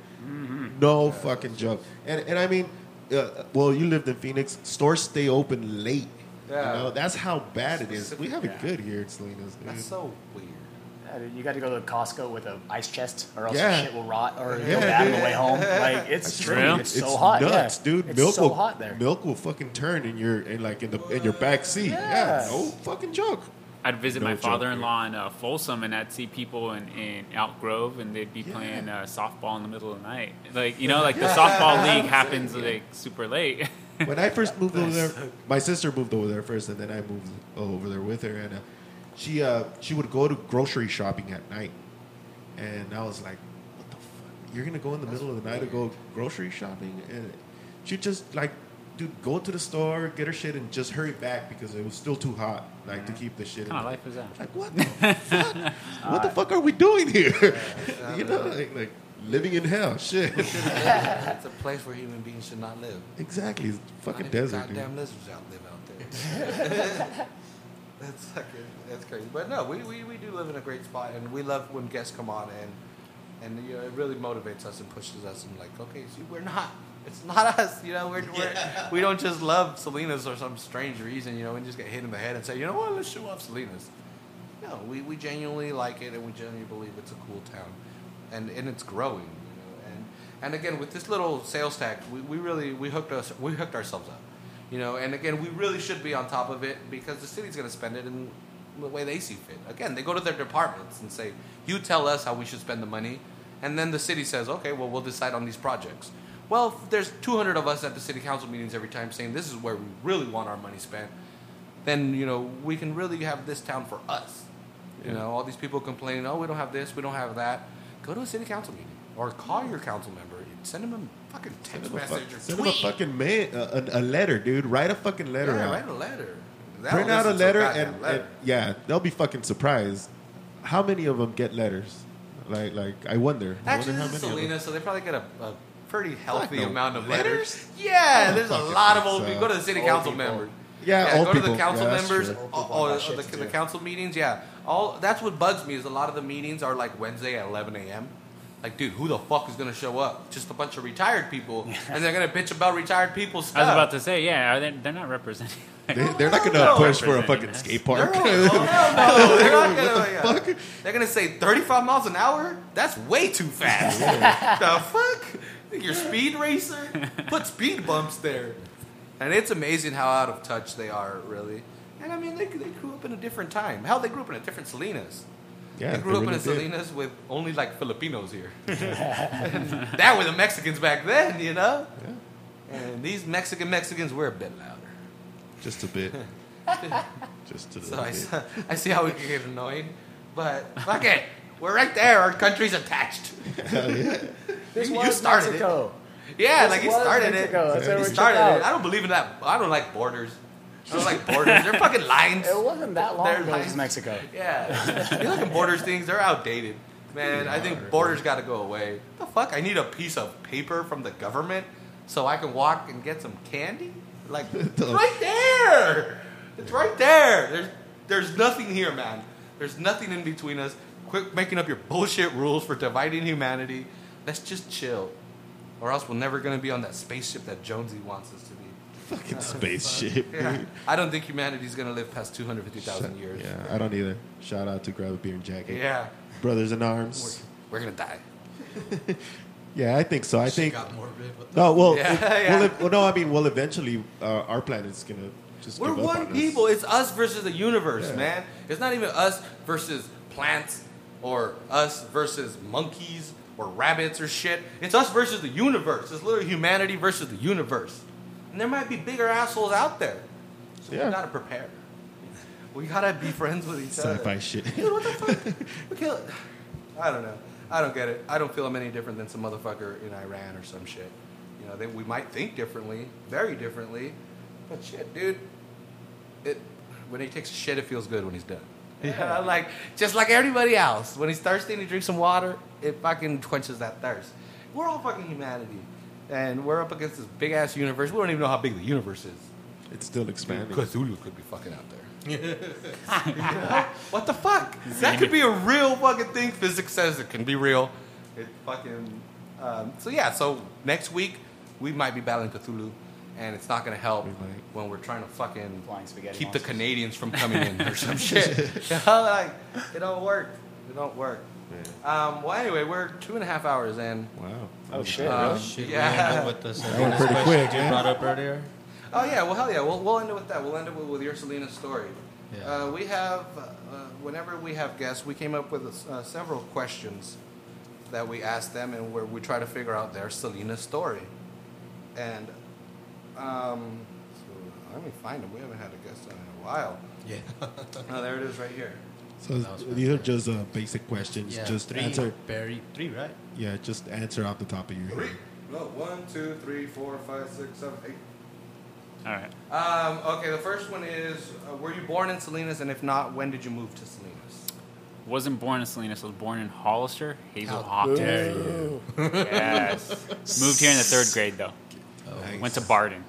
No fucking joke. And and I mean, uh, well, you lived in Phoenix. Stores stay open late. Yeah. You know, that's how bad it is. We have it good here in Salinas, dude. that's so weird. Yeah, dude, you got to go to Costco with an ice chest, or else Yeah. your shit will rot or Yeah, go bad on the way home. <laughs> Like it's That's true. true. It's so hot, nuts, yeah. dude. It's milk so will, hot there. Milk will fucking turn in your in like in the in your back seat. Yeah. Yeah, no fucking joke. I'd visit No my father-in-law in uh, Folsom, and I'd see people in, in Elk Grove, and they'd be playing uh, softball in the middle of the night. Like you <laughs> know, like the softball <laughs> league happens like super late. when I first moved over there, my sister moved over there first, and then I moved over there with her. And uh, she uh, she would go to grocery shopping at night, and I was like, "What the fuck? You're gonna go in the middle of the night to go grocery shopping?" And she just like, dude, go to the store, get her shit, and just hurry back because it was still too hot, like to keep the shit. what kind of life is that? Like what <laughs> the fuck? What the fuck are we doing here? <laughs> you know, like, like living in hell. Shit. it's a place where human beings should not live. exactly. It's fucking even desert, dude. Goddamn lizards out live out there. <laughs> that's that's crazy. But no, we, we, we do live in a great spot, and we love when guests come on, and and you know, it really motivates us and pushes us, and like, okay, see, we're not. It's not <laughs> us, you know. We're, we're we don't just love Salinas for some strange reason, you know. We just get hit in the head and say, you know what, let's show off Salinas. No, we, we genuinely like it, and we genuinely believe it's a cool town, and and it's growing, you know. And and again, with this little sales tax, we, we really we hooked us we hooked ourselves up, you know. And again, we really should be on top of it because the city's going to spend it, in the way they see fit. Again, they go to their departments and say, "You tell us how we should spend the money," and then the city says, "Okay, well, we'll decide on these projects." Well, if there's 200 of us at the city council meetings every time saying this is where we really want our money spent. Then you know we can really have this town for us. You know, all these people complaining, "Oh, we don't have this, we don't have that." Go to a city council meeting or call your council member. and Send them a fucking text him a, fuck, message or send him a fucking ma- a, a, a letter, dude. Write a fucking letter yeah, out. write a letter. They'll Print out a letter, goddamn and, letter. and yeah, they'll be fucking surprised. How many of them get letters? Like, like I wonder. I Actually, wonder how this is many. of so they probably get a, a pretty healthy no. amount of Letters? letters. Oh, yeah, there's a lot of think old so. people. Go to the city Old council people. members. Yeah, old go to people. the council Yeah, members. true. Old Oh, people oh, got the, the council meetings. Yeah, all that's what bugs me is a lot of the meetings are like Wednesday at 11 a.m. Like, dude, who the fuck is gonna show up? Just a bunch of retired people, <laughs> and they're gonna bitch about retired people's stuff. I was about to say, yeah, are they, they're not representing. <laughs> They, they're not <laughs> gonna No. push for a fucking us. skate They're park. only- oh, hell no, they're not gonna. What the yeah. fuck? They're gonna say 35 miles an hour. That's way too fast. the fuck? Think You're speed racer? Put speed bumps there. And it's amazing how out of touch they are, really. And I mean, they, they grew up in a different time. Hell, they grew up in a different Salinas. Yeah, they grew up really in a did. Salinas with only like Filipinos here. and <laughs> that were the Mexicans back then, you know? And these Mexican Mexicans were a bit louder. Just a bit. <laughs> Just a So little I, bit. s- <laughs> I see how we can get annoyed. But fuck it. We're right there. Our country's attached. Hell yeah. This You- was you started it. Yeah, This like he started Mexico. it. That's where He we started it. I don't believe in that. I don't like borders. I don't like borders. They're fucking lines. It wasn't that long They're ago. It was Mexico. Yeah. you look at borders things, they're outdated. Man, I think borders got to go away. The fuck? I need a piece of paper from the government so I can walk and get some candy? Like, <laughs> it's right there. It's right there. There's, there's nothing here, man. There's nothing in between us. Quit making up your bullshit rules for dividing humanity. Let's just chill. Or else we're never going to be on that spaceship that Jonesy wants us to be. Fucking spaceship. Yeah. I don't think humanity's going to live past 250,000 years. Yeah, I don't either. Shout out to Grab a Beer and Jacket. Yeah. Brothers in We're, arms. we're going to die. <laughs> Yeah, I think so. I Shit think. got morbid. No, well, Yeah, it- <laughs> yeah. well, it- well, no. I mean, well, eventually, uh, our planet's gonna just. We're give up one on us. people. It's us versus the universe, Yeah. man. It's not even us versus plants or us versus monkeys or rabbits or shit. It's us versus the universe. It's literally humanity versus the universe. And there might be bigger assholes out there. So Yeah. we gotta prepare. We gotta be friends with each other. Sci-fi shit. Dude, what the fuck? We kill I don't know. I don't get it. I don't feel I'm any different than some motherfucker in Iran or some shit. You know, they, we might think differently, very differently, but shit, dude. It when he takes a shit, it feels good when he's done. Yeah, <laughs> like just like everybody else. When he's thirsty and he drinks some water, it fucking quenches that thirst. We're all fucking humanity, and we're up against this big ass universe. We don't even know how big the universe is. It's still expanding. Cthulhu could be fucking out there. <laughs> <laughs> what the fuck? That could be a real fucking thing. Physics says it can be real. It fucking. Um, so yeah. So next week we might be battling Cthulhu, and it's not gonna help We might. when we're trying to fucking Flying spaghetti keep the monsters. Canadians from coming in or some <laughs> shit. You know, like it don't work. It don't work. Um, well, anyway, we're two and a half hours in. Wow. Oh shit! Uh, really? Shit, Yeah. we ended with the went Salinas pretty question quick, you yeah. brought up earlier. Oh yeah, well hell yeah, we'll, we'll end it with that. We'll end it with, with your Salinas story. Yeah. Uh, we have, uh, whenever we have guests, we came up with uh, several questions that we ask them, and where we try to figure out their Salinas story. And um, so let me find them. We haven't had a guest on in a while. Yeah. <laughs> Oh, there it is, right here. So these are just uh, basic questions. yeah. just three. answer. Very three, right? Yeah, just answer off the top of your Three. head. No, one, two, three, four, five, six, seven, eight. All right. Um, okay, the first one is: uh, Were you born in Salinas, and if not, when did you move to Salinas? Wasn't born in Salinas. I was born in Hollister, Hazel How Hawk. dare you? Yes. <laughs> Moved here in the third grade though. Nice. Went to Bardin.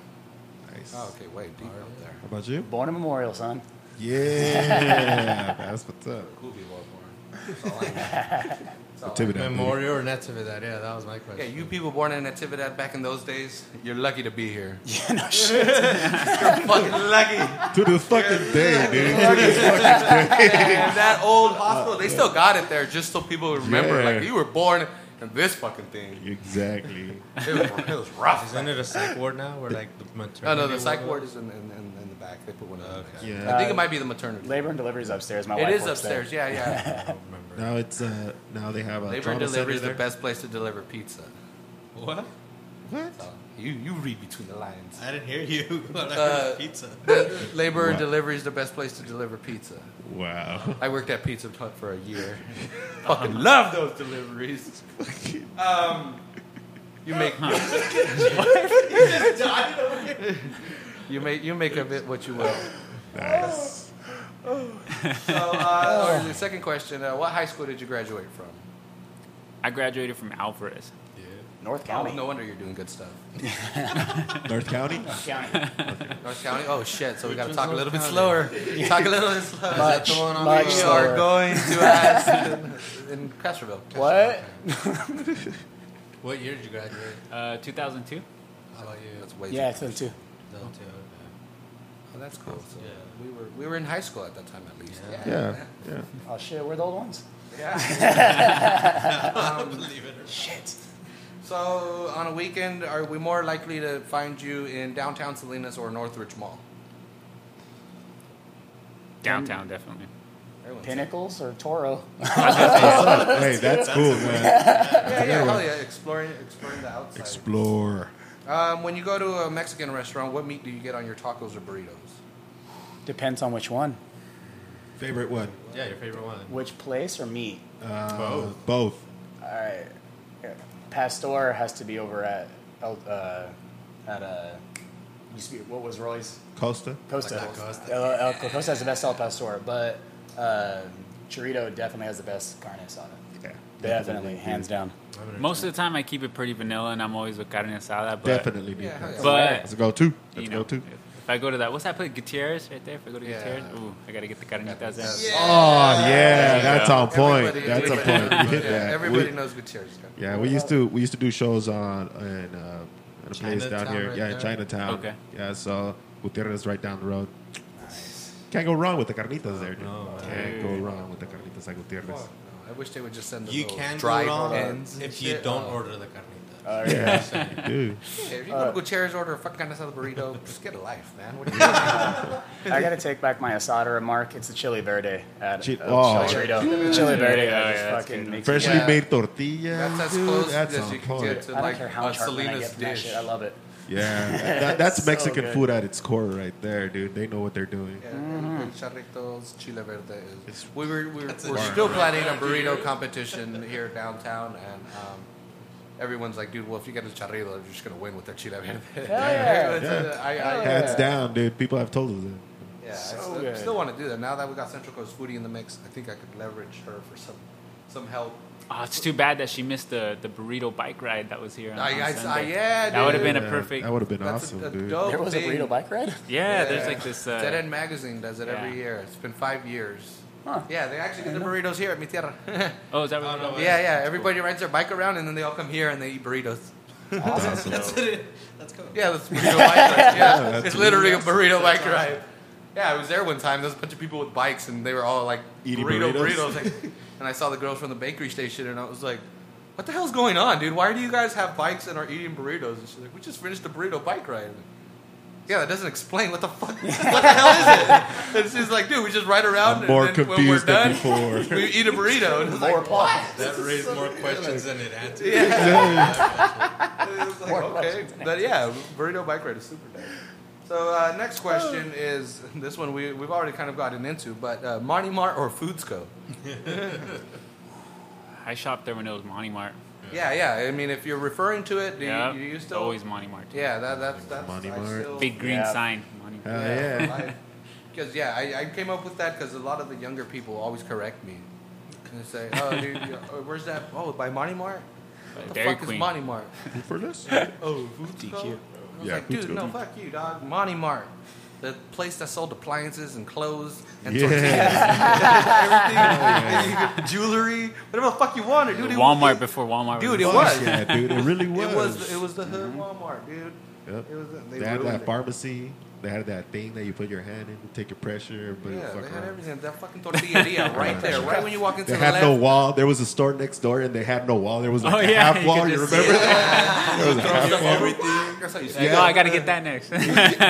Nice. Oh, okay, way deep up there. How about you? Born in memorial, son. Yeah, <laughs> that's what's up. Cool people born. That's all <laughs> I know. That's all I Natividad, Memorial or Natividad? Yeah, that was my question. Yeah, you people born in Natividad back in those days, you're lucky to be here. <laughs> Yeah, no shit. You're fucking lucky. To the fucking day, dude. To this fucking day. And that old uh, hospital, they still got it there just so people remember, Yeah. like, you were born in this fucking thing. Exactly. It was, it was rough. Isn't it a psych ward now? Where like the maternity No, no, the psych ward is in, in, in, in the back. They put one in the back. Yeah. I think it might be the maternity. Labor and delivery is upstairs. My it wife is works there. upstairs. Yeah, yeah. <laughs> I don't remember. Now it's uh now they have a Labor and trauma delivery center is the there. best place to deliver pizza. What? What? So you you read between the lines. I didn't hear you. <laughs> I Uh, heard pizza. <laughs> Labor and Wow. delivery is the best place to deliver pizza. Wow. I worked at Pizza Hut for a year. Fucking love those deliveries. Um, you make you make you make of it what you will. Nice. so, uh, <laughs> oh. the second question: uh, What high school did you graduate from? I graduated from Alvarez. Yeah. North County. Oh, no wonder you're doing good stuff. <laughs> North County. North County. North County. Oh shit! So we got to talk a little bit slower. Talk a little bit <laughs> slower. Much, Is that the one on much we are going to ask in, in Castroville. What? what year did you graduate? Uh, 2002. How about you? That's way. Yeah, 2002. 2002. Oh, that's cool. So Yeah. we were we were in high school at that time at least. Yeah. Yeah. Yeah. Oh shit, we're the old ones. Yeah. <laughs> Um, Believe it or not. Shit. so on a weekend, are we more likely to find you in downtown Salinas or Northridge Mall? Downtown, definitely. Everyone's- Pinnacles or Toro? <laughs> hey, that's cool, man. Yeah, yeah, hell yeah. Exploring exploring the outside. Explore. Um, when you go to a Mexican restaurant, what meat do you get on your tacos or burritos? Depends on which one. Favorite one? Yeah, your favorite one. Which place or meat? Uh, Both. Both. All right. Pastor has to be over at uh, at uh, used to be what was Roy's Costa. Costa. Like Costa. El, El Costa has the best El Pastor, but uh, Charrito definitely has the best carne asada. Yeah. Definitely, hands down. Most of the time, I keep it pretty vanilla, and I'm always with carne asada. But, Definitely need Yeah, that. yeah. But Let's go to. you Let's know, go to. if I go to that, what's that place? Gutierrez, right there. If I go to Yeah. Gutierrez, ooh, I gotta get the carnitas there. That's- Oh yeah, that's go. on point. Everybody- That's on <laughs> everybody- point. You hit that. Everybody We- knows Gutierrez. Yeah, we used to we used to do shows on in, uh, in a place down here. right yeah, in there? Chinatown. Okay. Yeah, so Gutierrez right down the road. Can't go wrong with the carnitas there, dude. no. Can't go wrong with the carnitas at Gutierrez. No, I wish they would just send the You little can go dried wrong ends and if you shit. don't Oh. order the carnitas. <laughs> Uh, Yeah, dude. Hey, if you go to Gutierrez, order a fucking carne asada burrito, just get a life, man. What are you? <laughs> I gotta take back my asada remark. It's the chili verde at Chi- El oh. Charrito. The chili verde Yeah, yeah, that's fucking makes Freshly Yeah. made tortilla. That's as dude, close that's as on you can point. get to I don't like care how a much I Salinas get from that dish. shit. I love it. Yeah, <laughs> that, that's So Mexican good. food at its core, right there, dude. They know what they're doing. Yeah, Mm-hmm. Charritos, Chile Verde is. we were, we were, we're still planning a burrito competition here downtown, and um, everyone's like, dude, well, if you get a charrito, you're just going to win with the Chile Verde. <laughs> yeah. It's, I, I, Hands down, dude. People have told us that. Yeah, I still, still want to do that. Now that we got Central Coast Foodie in the mix, I think I could leverage her for some some help. Oh, it's too bad that she missed the, the burrito bike ride that was here. On, I, on I, I, Sunday. yeah, That would have dude. been a perfect. That would have been That's awesome, a, a dude. dope There was a thing. burrito bike ride. yeah, there's like this. Uh, Dead End Magazine does it every Yeah. year. It's been five years. Huh. Yeah, they actually do the burritos here at Mi Tierra. yeah, <laughs> oh, is that what Oh, no it way. yeah. Everybody rides their bike around and then they all come here and they eat burritos. Awesome. <laughs> That's it. Let's go. Yeah, that's burrito bike ride. Yeah, <laughs> that's it's literally a really burrito bike ride. Yeah, I was there one time. There was a bunch of people with bikes and they were all like Eating burrito burritos? burritos. Like, and I saw the girls from the bakery station and I was like, "What the hell's going on, dude? Why do you guys have bikes and are eating burritos?" And she's like, "We just finished a burrito bike ride." Like, yeah, that doesn't explain what the fuck. what the hell is it? <laughs> And she's like, dude, we just ride around. I'm and more then when we're confused than done, before. <laughs> we eat a burrito. And it's More like, plot. That raised more questions than it answered. Yeah. <laughs> It was like, okay, but yeah, burrito bike ride is super dope. So uh, next question is <laughs> this one we we've already kind of gotten into, but uh, Monty Mart or Foodsco? <laughs> I shopped there when it was Monty Mart. Yeah, yeah. I mean, if you're referring to it, do Yeah, you, you it's still always Monty Mart. Yeah, that, that's that's Monty I Mart. still- Big green Yeah. sign. Monty. Hell yeah. <laughs> Because yeah, I, I came up with that because a lot of the younger people always correct me. And they say, "Oh, dude, you- oh, where's that? Oh, by Monty Mart. What the Dairy fuck Queen. is Monty Mart? For this? Oh, Foodsco. I was Yeah, like, dude, Foodsco. no, fuck you, dog. Monty Mart, the place that sold appliances and clothes and Yeah. tortillas, <laughs> everything, jewelry, whatever the fuck you wanted, dude. It Walmart was, before Walmart. Dude, was it was. Yeah, dude. It really was. <laughs> It was. It was the hood Walmart, dude. Yep. It was. They, They had ruined that it. pharmacy. They had that thing that you put your hand in to take your pressure. But Yeah, fuck they had around. everything. That fucking tortilleria <laughs> right there, right when you walk into They the had left. no wall. There was a store next door, and they had no wall. There was like Oh, a yeah, half <laughs> you wall. You remember that? <laughs> There was a half wall. everything. That's how you Like, yeah. oh, I got to get that next.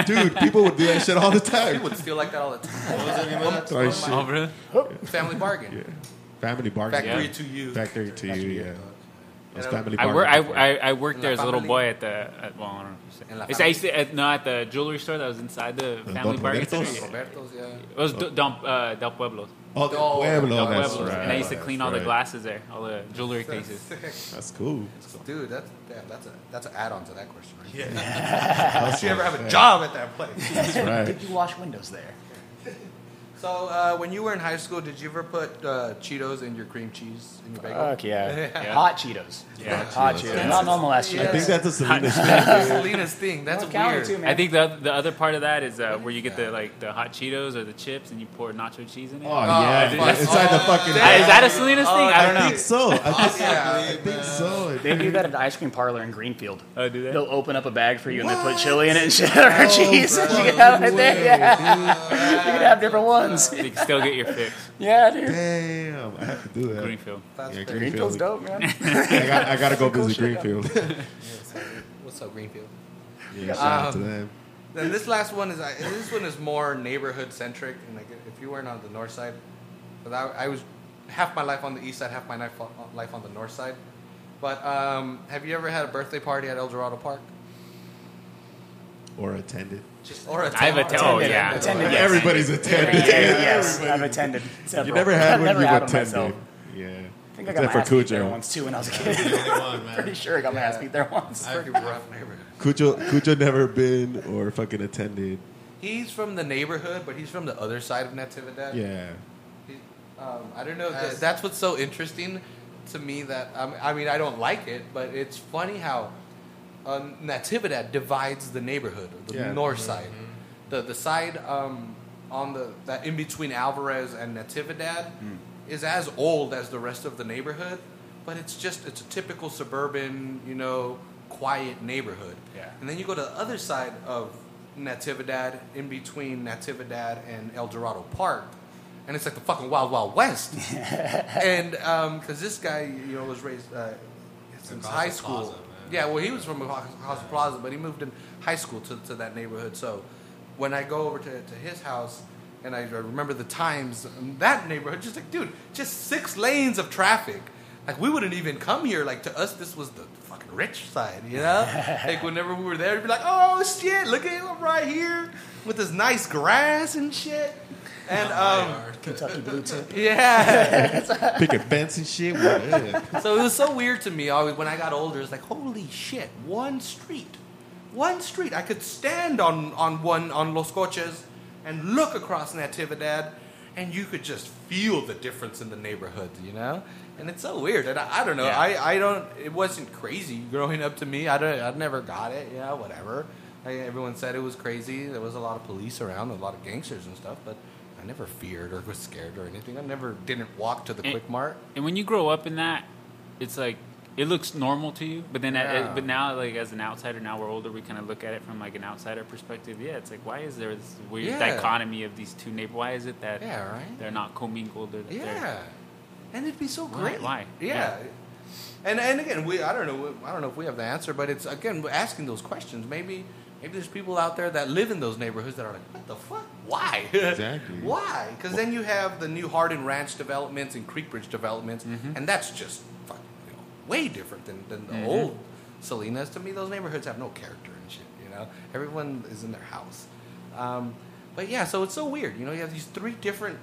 Dude, people would do that shit all the time. You would feel like that all the time. What was oh, the name of that? Oh, shit. oh, really? Family bargain. Yeah. Family bargain. Factory Yeah. to you. Factory to you, yeah. It's I- family I, bargain. work, I. I, I worked there as a little boy at the at, well, I don't know. In la It's, I used to at, no at the jewelry store that was inside the Don family bargain. Roberto's? center. Roberto's, yeah. It was D- Don, uh, Del Pueblo. Oh, the Oh, Pueblo, Del that's Pueblo. right. and I used to That's clean all the right. glasses there, all the jewelry cases. That's cool. Dude, that's damn, that's a that's an add-on to that question. Right? Yeah. <laughs> Did you ever have a job at that place? That's right. Did you wash windows there? So uh, when you were in high school, did you ever put uh, Cheetos in your cream cheese in your bagel? Fuck yeah. <laughs> Yeah. Hot Cheetos. Yeah. Hot Cheetos. Not normal ass Yeah. I Cheetos. think that's a Salinas thing. That's Salinas thing. That's North weird. too, man. I think the the other part of that is uh, where you get the like the hot Cheetos or the chips and you pour nacho cheese in it. Oh, yeah. fuck. Inside the fucking. Is that a Salinas Oh, thing? I don't I know. think so. I think, Yeah. I think so. They do that at the ice cream parlor in Greenfield. Oh, do they? They'll open up a bag for you and they put chili in it and shit <laughs> or Oh, cheese. <laughs> you can have it there. Yeah. you can have different ones. <laughs> You can still get your fix. Yeah, dude. Damn, I have to do that. Greenfield. That's Yeah, fair. Greenfield's dope, man. <laughs> I got, I got to go Cool visit Greenfield. <laughs> What's up, Greenfield? yeah, shout out to Um, them. Then this last one is uh, this one is more neighborhood centric, and like if you weren't on the north side, but I, I was half my life on the east side, half my life on, life on the north side. But um, have you ever had a birthday party at El Dorado Park? Or attended. Just or a I've attended. Oh yeah. Attended, yes. Everybody's attended. yes, I've attended. Several. You never had I've one, never you had one attended. myself. Yeah. I think I got Except my for ass beat there Cujo. once too when I was a kid. One, <laughs> man. Pretty sure I got my ass beat there once. I- pretty rough neighborhood. Cujo, Cujo never been or fucking attended. He's from the neighborhood, but he's from the other side of Natividad. Yeah. He- Um, I don't know. As- That, that's what's so interesting to me. That um, I mean, I don't like it, but it's funny how uh, Natividad divides the neighborhood, the Yeah. north side, the the side um, on the that in between Alvarez and Natividad is as old as the rest of the neighborhood, but it's just it's a typical suburban, you know, quiet neighborhood. Yeah. And then you go to the other side of Natividad, in between Natividad and El Dorado Park, and it's like the fucking Wild Wild West. <laughs> and because this guy, you know, was raised uh, since high school. Plaza, man. Yeah, well, he was from House Plaza, but he moved in high school to, to that neighborhood. So when I go over to, to his house. And I remember the times in that neighborhood, just like, dude, just six lanes of traffic. Like, we wouldn't even come here. Like, to us, this was the fucking rich side, you know? <laughs> like, whenever we were there, we'd be like, oh, shit, look at him right here with this nice grass and shit. And, um, Kentucky Blue Tip. <laughs> yeah. Picking fence and shit. What up? so it was so weird to me always when I got older. It's like, holy shit, one street. One street. I could stand on, on one, on Los Coches and look across Natividad, and you could just feel the difference in the neighborhood, you know? And it's so weird. And I, I don't know. Yeah. I, I don't, it wasn't crazy growing up to me. I don't, I never got it, you know, whatever. I, everyone said it was crazy. There was a lot of police around, a lot of gangsters and stuff, but I never feared or was scared or anything. I never didn't walk to the Eh. Quick Mart. And when you grow up in that, it's like it looks normal to you. But then, Yeah. but now, like as an outsider, now we're older, we kind of look at it from like an outsider perspective. Yeah, it's like why is there this weird Yeah. dichotomy of these two neighbors? Why is it that Yeah, right? they're not commingled? Or that Yeah, and it'd be so great. Why? Yeah. Yeah. And and again, we I don't know I don't know if we have the answer, but it's again asking those questions. Maybe maybe there's people out there that live in those neighborhoods that are like, what the fuck? Why? Exactly. <laughs> Why? Because then you have the new Harden Ranch developments and Creekbridge developments, Mm-hmm. and that's just fucking you know, way different than, than the Mhm. old Salinas. To me, those neighborhoods have no character and shit. You know, everyone is in their house. Um, but yeah, so it's so weird. You know, you have these three different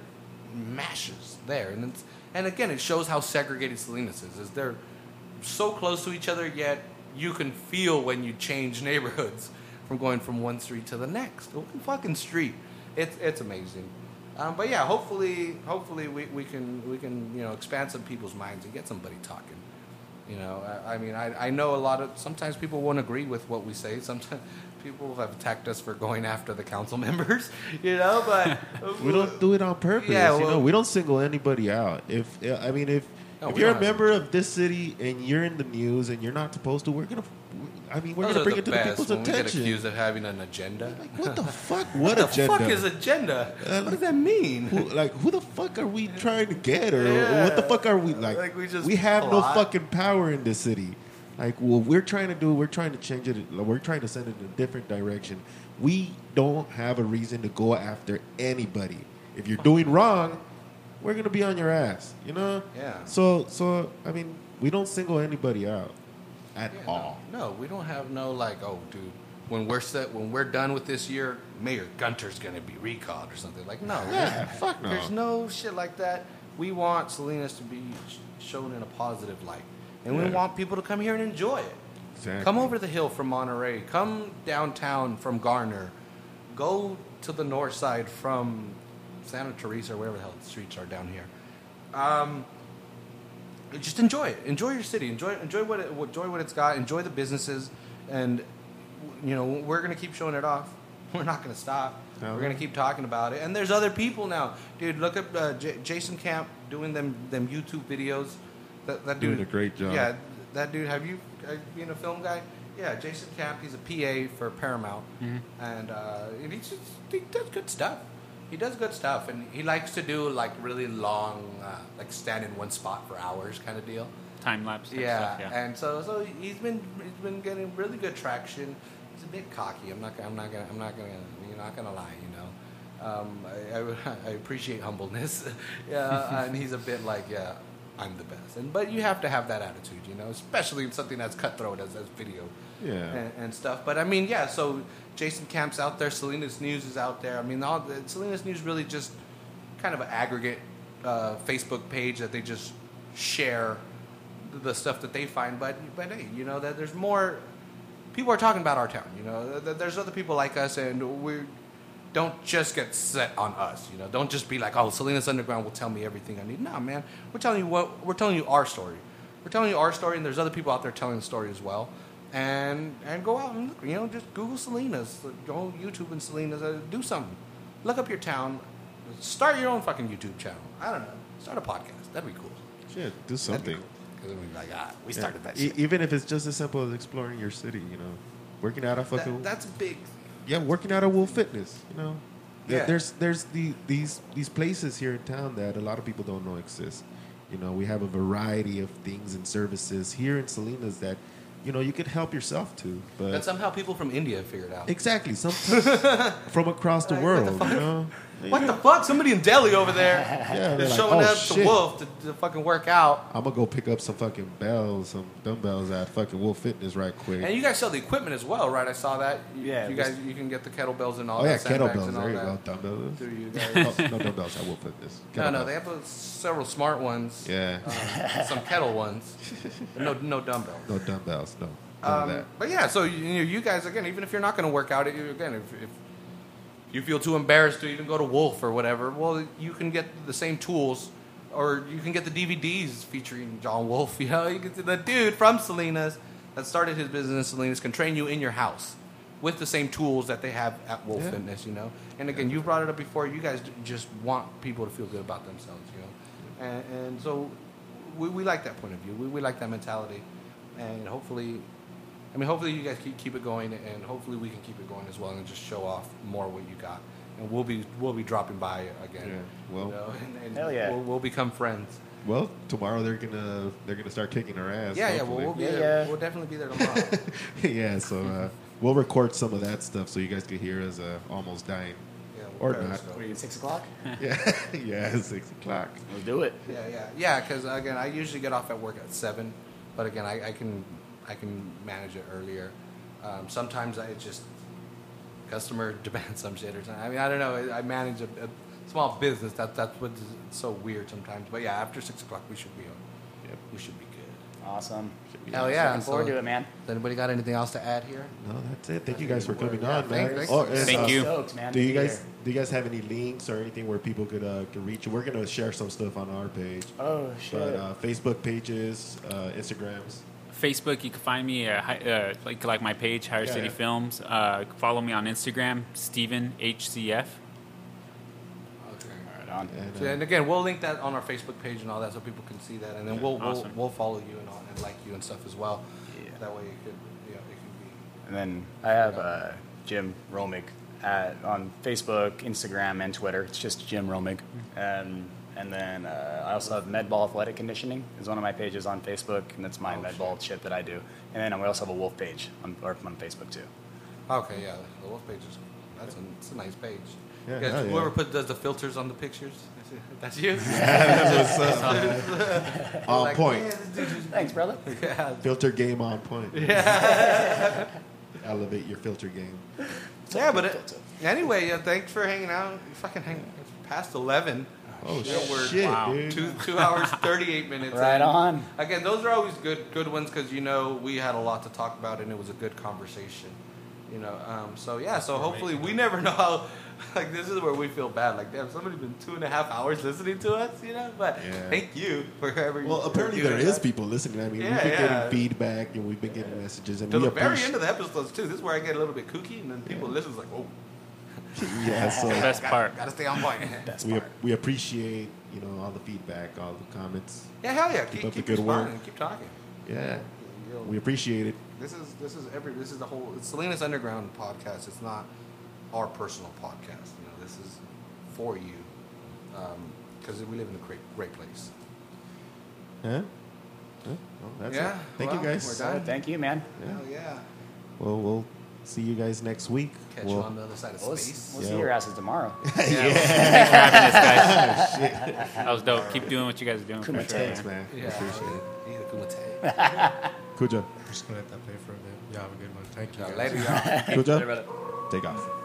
mashes there, and it's, and again, it shows how segregated Salinas is. Is they're so close to each other, yet you can feel when you change <laughs> neighborhoods from going from one street to the next. One fucking street. It's it's amazing. Um, but yeah, hopefully, hopefully we, we can we can you know expand some people's minds and get somebody talking. You know, I, I mean, I, I know a lot of sometimes people won't agree with what we say. Sometimes <laughs> people have attacked us for going after the council <laughs> members. You know, but <laughs> We don't do it on purpose. Yeah, you know, we don't single anybody out. If I mean, if No, if you're a member of this city and you're in the news and you're not supposed to, we're gonna. I mean, we're Those gonna bring it to the people's when we get attention. accused of having an agenda. Like, what the <laughs> fuck? What, What the agenda? fuck is agenda? Uh, what does that mean? Who, like, who the fuck are we trying to get, or Yeah. what the fuck are we like? Like, we just we have no fucking power in this city. Like, what we're trying to do, we're trying to change it. We're trying to send it in a different direction. We don't have a reason to go after anybody. If you're doing wrong, we're gonna be on your ass. You know? Yeah. So, so I mean, we don't single anybody out at Yeah, all. No, no, we don't have no like, oh, dude, when we're set, when we're done with this year, Mayor Gunter's gonna be recalled or something. Like, no, Yeah, fuck no. There's no shit like that. We want Salinas to be shown in a positive light, and we want people to come here and enjoy it. Exactly. Come over the hill from Monterey. Come downtown from Garner. Go to the north side from Santa Teresa or wherever the hell the streets are down here. Um, just enjoy it. Enjoy your city. Enjoy enjoy what it, enjoy what it's got. Enjoy the businesses, and you know we're gonna keep showing it off. <laughs> We're not gonna stop. No. We're gonna keep talking about it. And there's other people now, dude. Look at uh, J- Jason Camp doing them them YouTube videos. That that dude Doing a great job. Yeah, that dude. Have you uh, been a film guy? Yeah, Jason Camp. He's a PA for Paramount, and uh, and he just he does good stuff. He does good stuff, and he likes to do like really long, uh, like stand in one spot for hours kind of deal. Time lapse. Yeah, stuff, yeah. and so so he's been he's been getting really good traction. He's a bit cocky. I'm not gonna- I'm not gonna I'm not gonna you're not gonna lie. You know, um, I, I, I appreciate humbleness. <laughs> yeah, and he's a bit like yeah. I'm the best, and but you have to have that attitude, you know, especially in something that's cutthroat as, as video, Yeah. and, and stuff. But I mean, yeah. So Jason Camp's out there, Salinas News is out there. I mean, all the, Salinas News really just kind of an aggregate uh, Facebook page that they just share the stuff that they find. But but hey, you know that there's more people are talking about our town. You know, there's other people like us, and we don't just get set on us. You know, don't just be like, oh, Salinas Underground will tell me everything I need. No, man, we're telling you what we're telling you our story. We're telling you our story, and there's other people out there telling the story as well. And and go out and look, you know just Google Salinas, go YouTube and Salinas, uh, do something. Look up your town, start your own fucking YouTube channel. I don't know, start a podcast. That'd be cool. Shit, do something. cool. 'Cause then we'd be like, ah, we Yeah. started that E- even if it's just as simple as exploring your city, you know, working out a fucking That, that's big. yeah, working out at Wolf Fitness, you know. Yeah. There's there's the these these places here in town that a lot of people don't know exist. You know, we have a variety of things and services here in Salinas that, you know, you could help yourself too. But That somehow people from India figured out. exactly, some <laughs> from across the Like, what the world, you know. What the fuck? Somebody in Delhi over there <laughs> Yeah, is like, showing "Oh, up shit." to Wolf to, to fucking work out. I'm gonna go pick up some fucking bells, some dumbbells at fucking Wolf Fitness right quick. And you guys sell the equipment as well, right? I saw that. Yeah, You guys, you can get the kettlebells and all oh that. yeah, sandbags kettlebells. and all There you that go, dumbbells. Through you <laughs> guys. oh, no dumbbells at Wolf Fitness. no, no, Kettlebells. they have uh, several smart ones. Yeah, uh, some kettle ones. <laughs> No, no dumbbells. no dumbbells. No, none Um, but yeah, so you, you guys again, even if you're not going to work out, you- again, if, if you feel too embarrassed to even go to Wolf or whatever, well, you can get the same tools, or you can get the DVDs featuring John Wolf. <laughs> You know, you can see the dude from Salinas that started his business in Salinas can train you in your house with the same tools that they have at Wolf Yeah. Fitness. You know, and again, you brought it up before. You guys just want people to feel good about themselves. You know, and, and so we, we like that point of view. We, we like that mentality, and hopefully, I mean, hopefully you guys keep keep it going, and hopefully we can keep it going as well, and just show off more what you got. And we'll be we'll be dropping by again. Yeah, well- you know, and, and Hell yeah. we'll, we'll become friends. Well, tomorrow they're gonna they're gonna start kicking our ass. Yeah, yeah, well, we'll be Yeah, there. yeah. We'll definitely be there tomorrow. <laughs> yeah, so uh, we'll record some of that stuff so you guys can hear us uh, almost dying. yeah, Or we'll not. periscope. What are you, six o'clock? <laughs> Yeah, <laughs> yeah, six o'clock. Let's do it. Yeah, yeah, yeah. Because again, I usually get off at work at seven, but again, I, I can I can manage it earlier. Um, sometimes I just customer <laughs> demands some shit or something. I mean, I don't know. I manage a, a small business. That that's what's so weird sometimes. But yeah, after six o'clock, we should be on. Yep. We should be good. Awesome. Hell yeah! Looking forward so- to it, man. Does anybody got anything else to add here? No, that's it. Thank you guys for coming Yeah, on, thank- man. thanks. Oh, and, Thank uh, you. Stoked, man. Do you guys here. do you guys have any links or anything where people could uh, can reach you? We're gonna share some stuff on our page, Oh shit. but uh, Facebook pages, uh, Instagrams. Facebook, you can find me at uh, like like my page, Higher Yeah, City yeah. Films. Uh, follow me on Instagram, Steven HCF. Okay. Right on. And, So, uh, and again, we'll link that on our Facebook page and all that, so people can see that, and then we'll Awesome. we'll, we'll follow you and, all, and like you and stuff as well. Yeah. That way, it could yeah, it can be. And then I have uh, Jim Romig at, on Facebook, Instagram, and Twitter. It's just Jim Romig. Um, and then uh, I also have Medball Athletic Conditioning is one of my pages on Facebook, and that's my Oh, medball shit that I do. And then we also have a Wolf page on, or on Facebook too. Okay, yeah, the wolf page is that's a, it's a nice page. Yeah, You guys- yeah. whoever put does the filters on the pictures, <laughs> that's you. <laughs> That's what's <laughs> up. on Like, point. yeah, this dude just- Thanks, brother. yeah, Filter game on point. Elevate your filter game. yeah, but it, anyway, yeah, thanks for hanging out. You fucking hang it's past eleven. Oh Yeah, we're- shit, Wow. dude. Two two <laughs> hours thirty eight minutes. Right in. on. Again, those are always good good ones because you know we had a lot to talk about and it was a good conversation. You know, um, so yeah. So hopefully we never know how. <laughs> Like this is where we feel bad. Like damn, somebody's been two and a half hours listening to us. You know, but Yeah. thank you for whoever. Well, apparently there is that. people listening. I mean, Yeah, we've been yeah. getting feedback and we've been getting messages, and To we the very appreciate. end of the episodes too. This is where I get a little bit kooky, and then people listen like, "Oh, yeah, so Best part. gotta stay on point." That's <laughs> we part. we appreciate you know all the feedback, all the comments. yeah, hell yeah. Keep Keep, up keep, the good work. Keep talking. Yeah, You'll- we appreciate it. This is this is every this is the whole it's Salinas Underground podcast. It's not our personal podcast. You know, this is for you um, because we live in a great great place. Huh? Huh? Well, that's Yeah, it. Thank well, you guys. we're done. So, thank you, man. Yeah. Hell yeah! Well, we'll see you guys next week. Catch We'll- you on the other side of We'll, space. we'll Yeah. see your asses tomorrow. <laughs> Thanks for having us, guys. <laughs> Oh, that was dope. Keep doing what you guys are doing. For Kumite. sure. Thanks, man. Yeah, Appreciate it. Either Kumite. Kuja, I'm just gonna let that play for a bit. Y'all have a good one. Thank you. Yeah, guys. Later, y'all. Kuja, take off.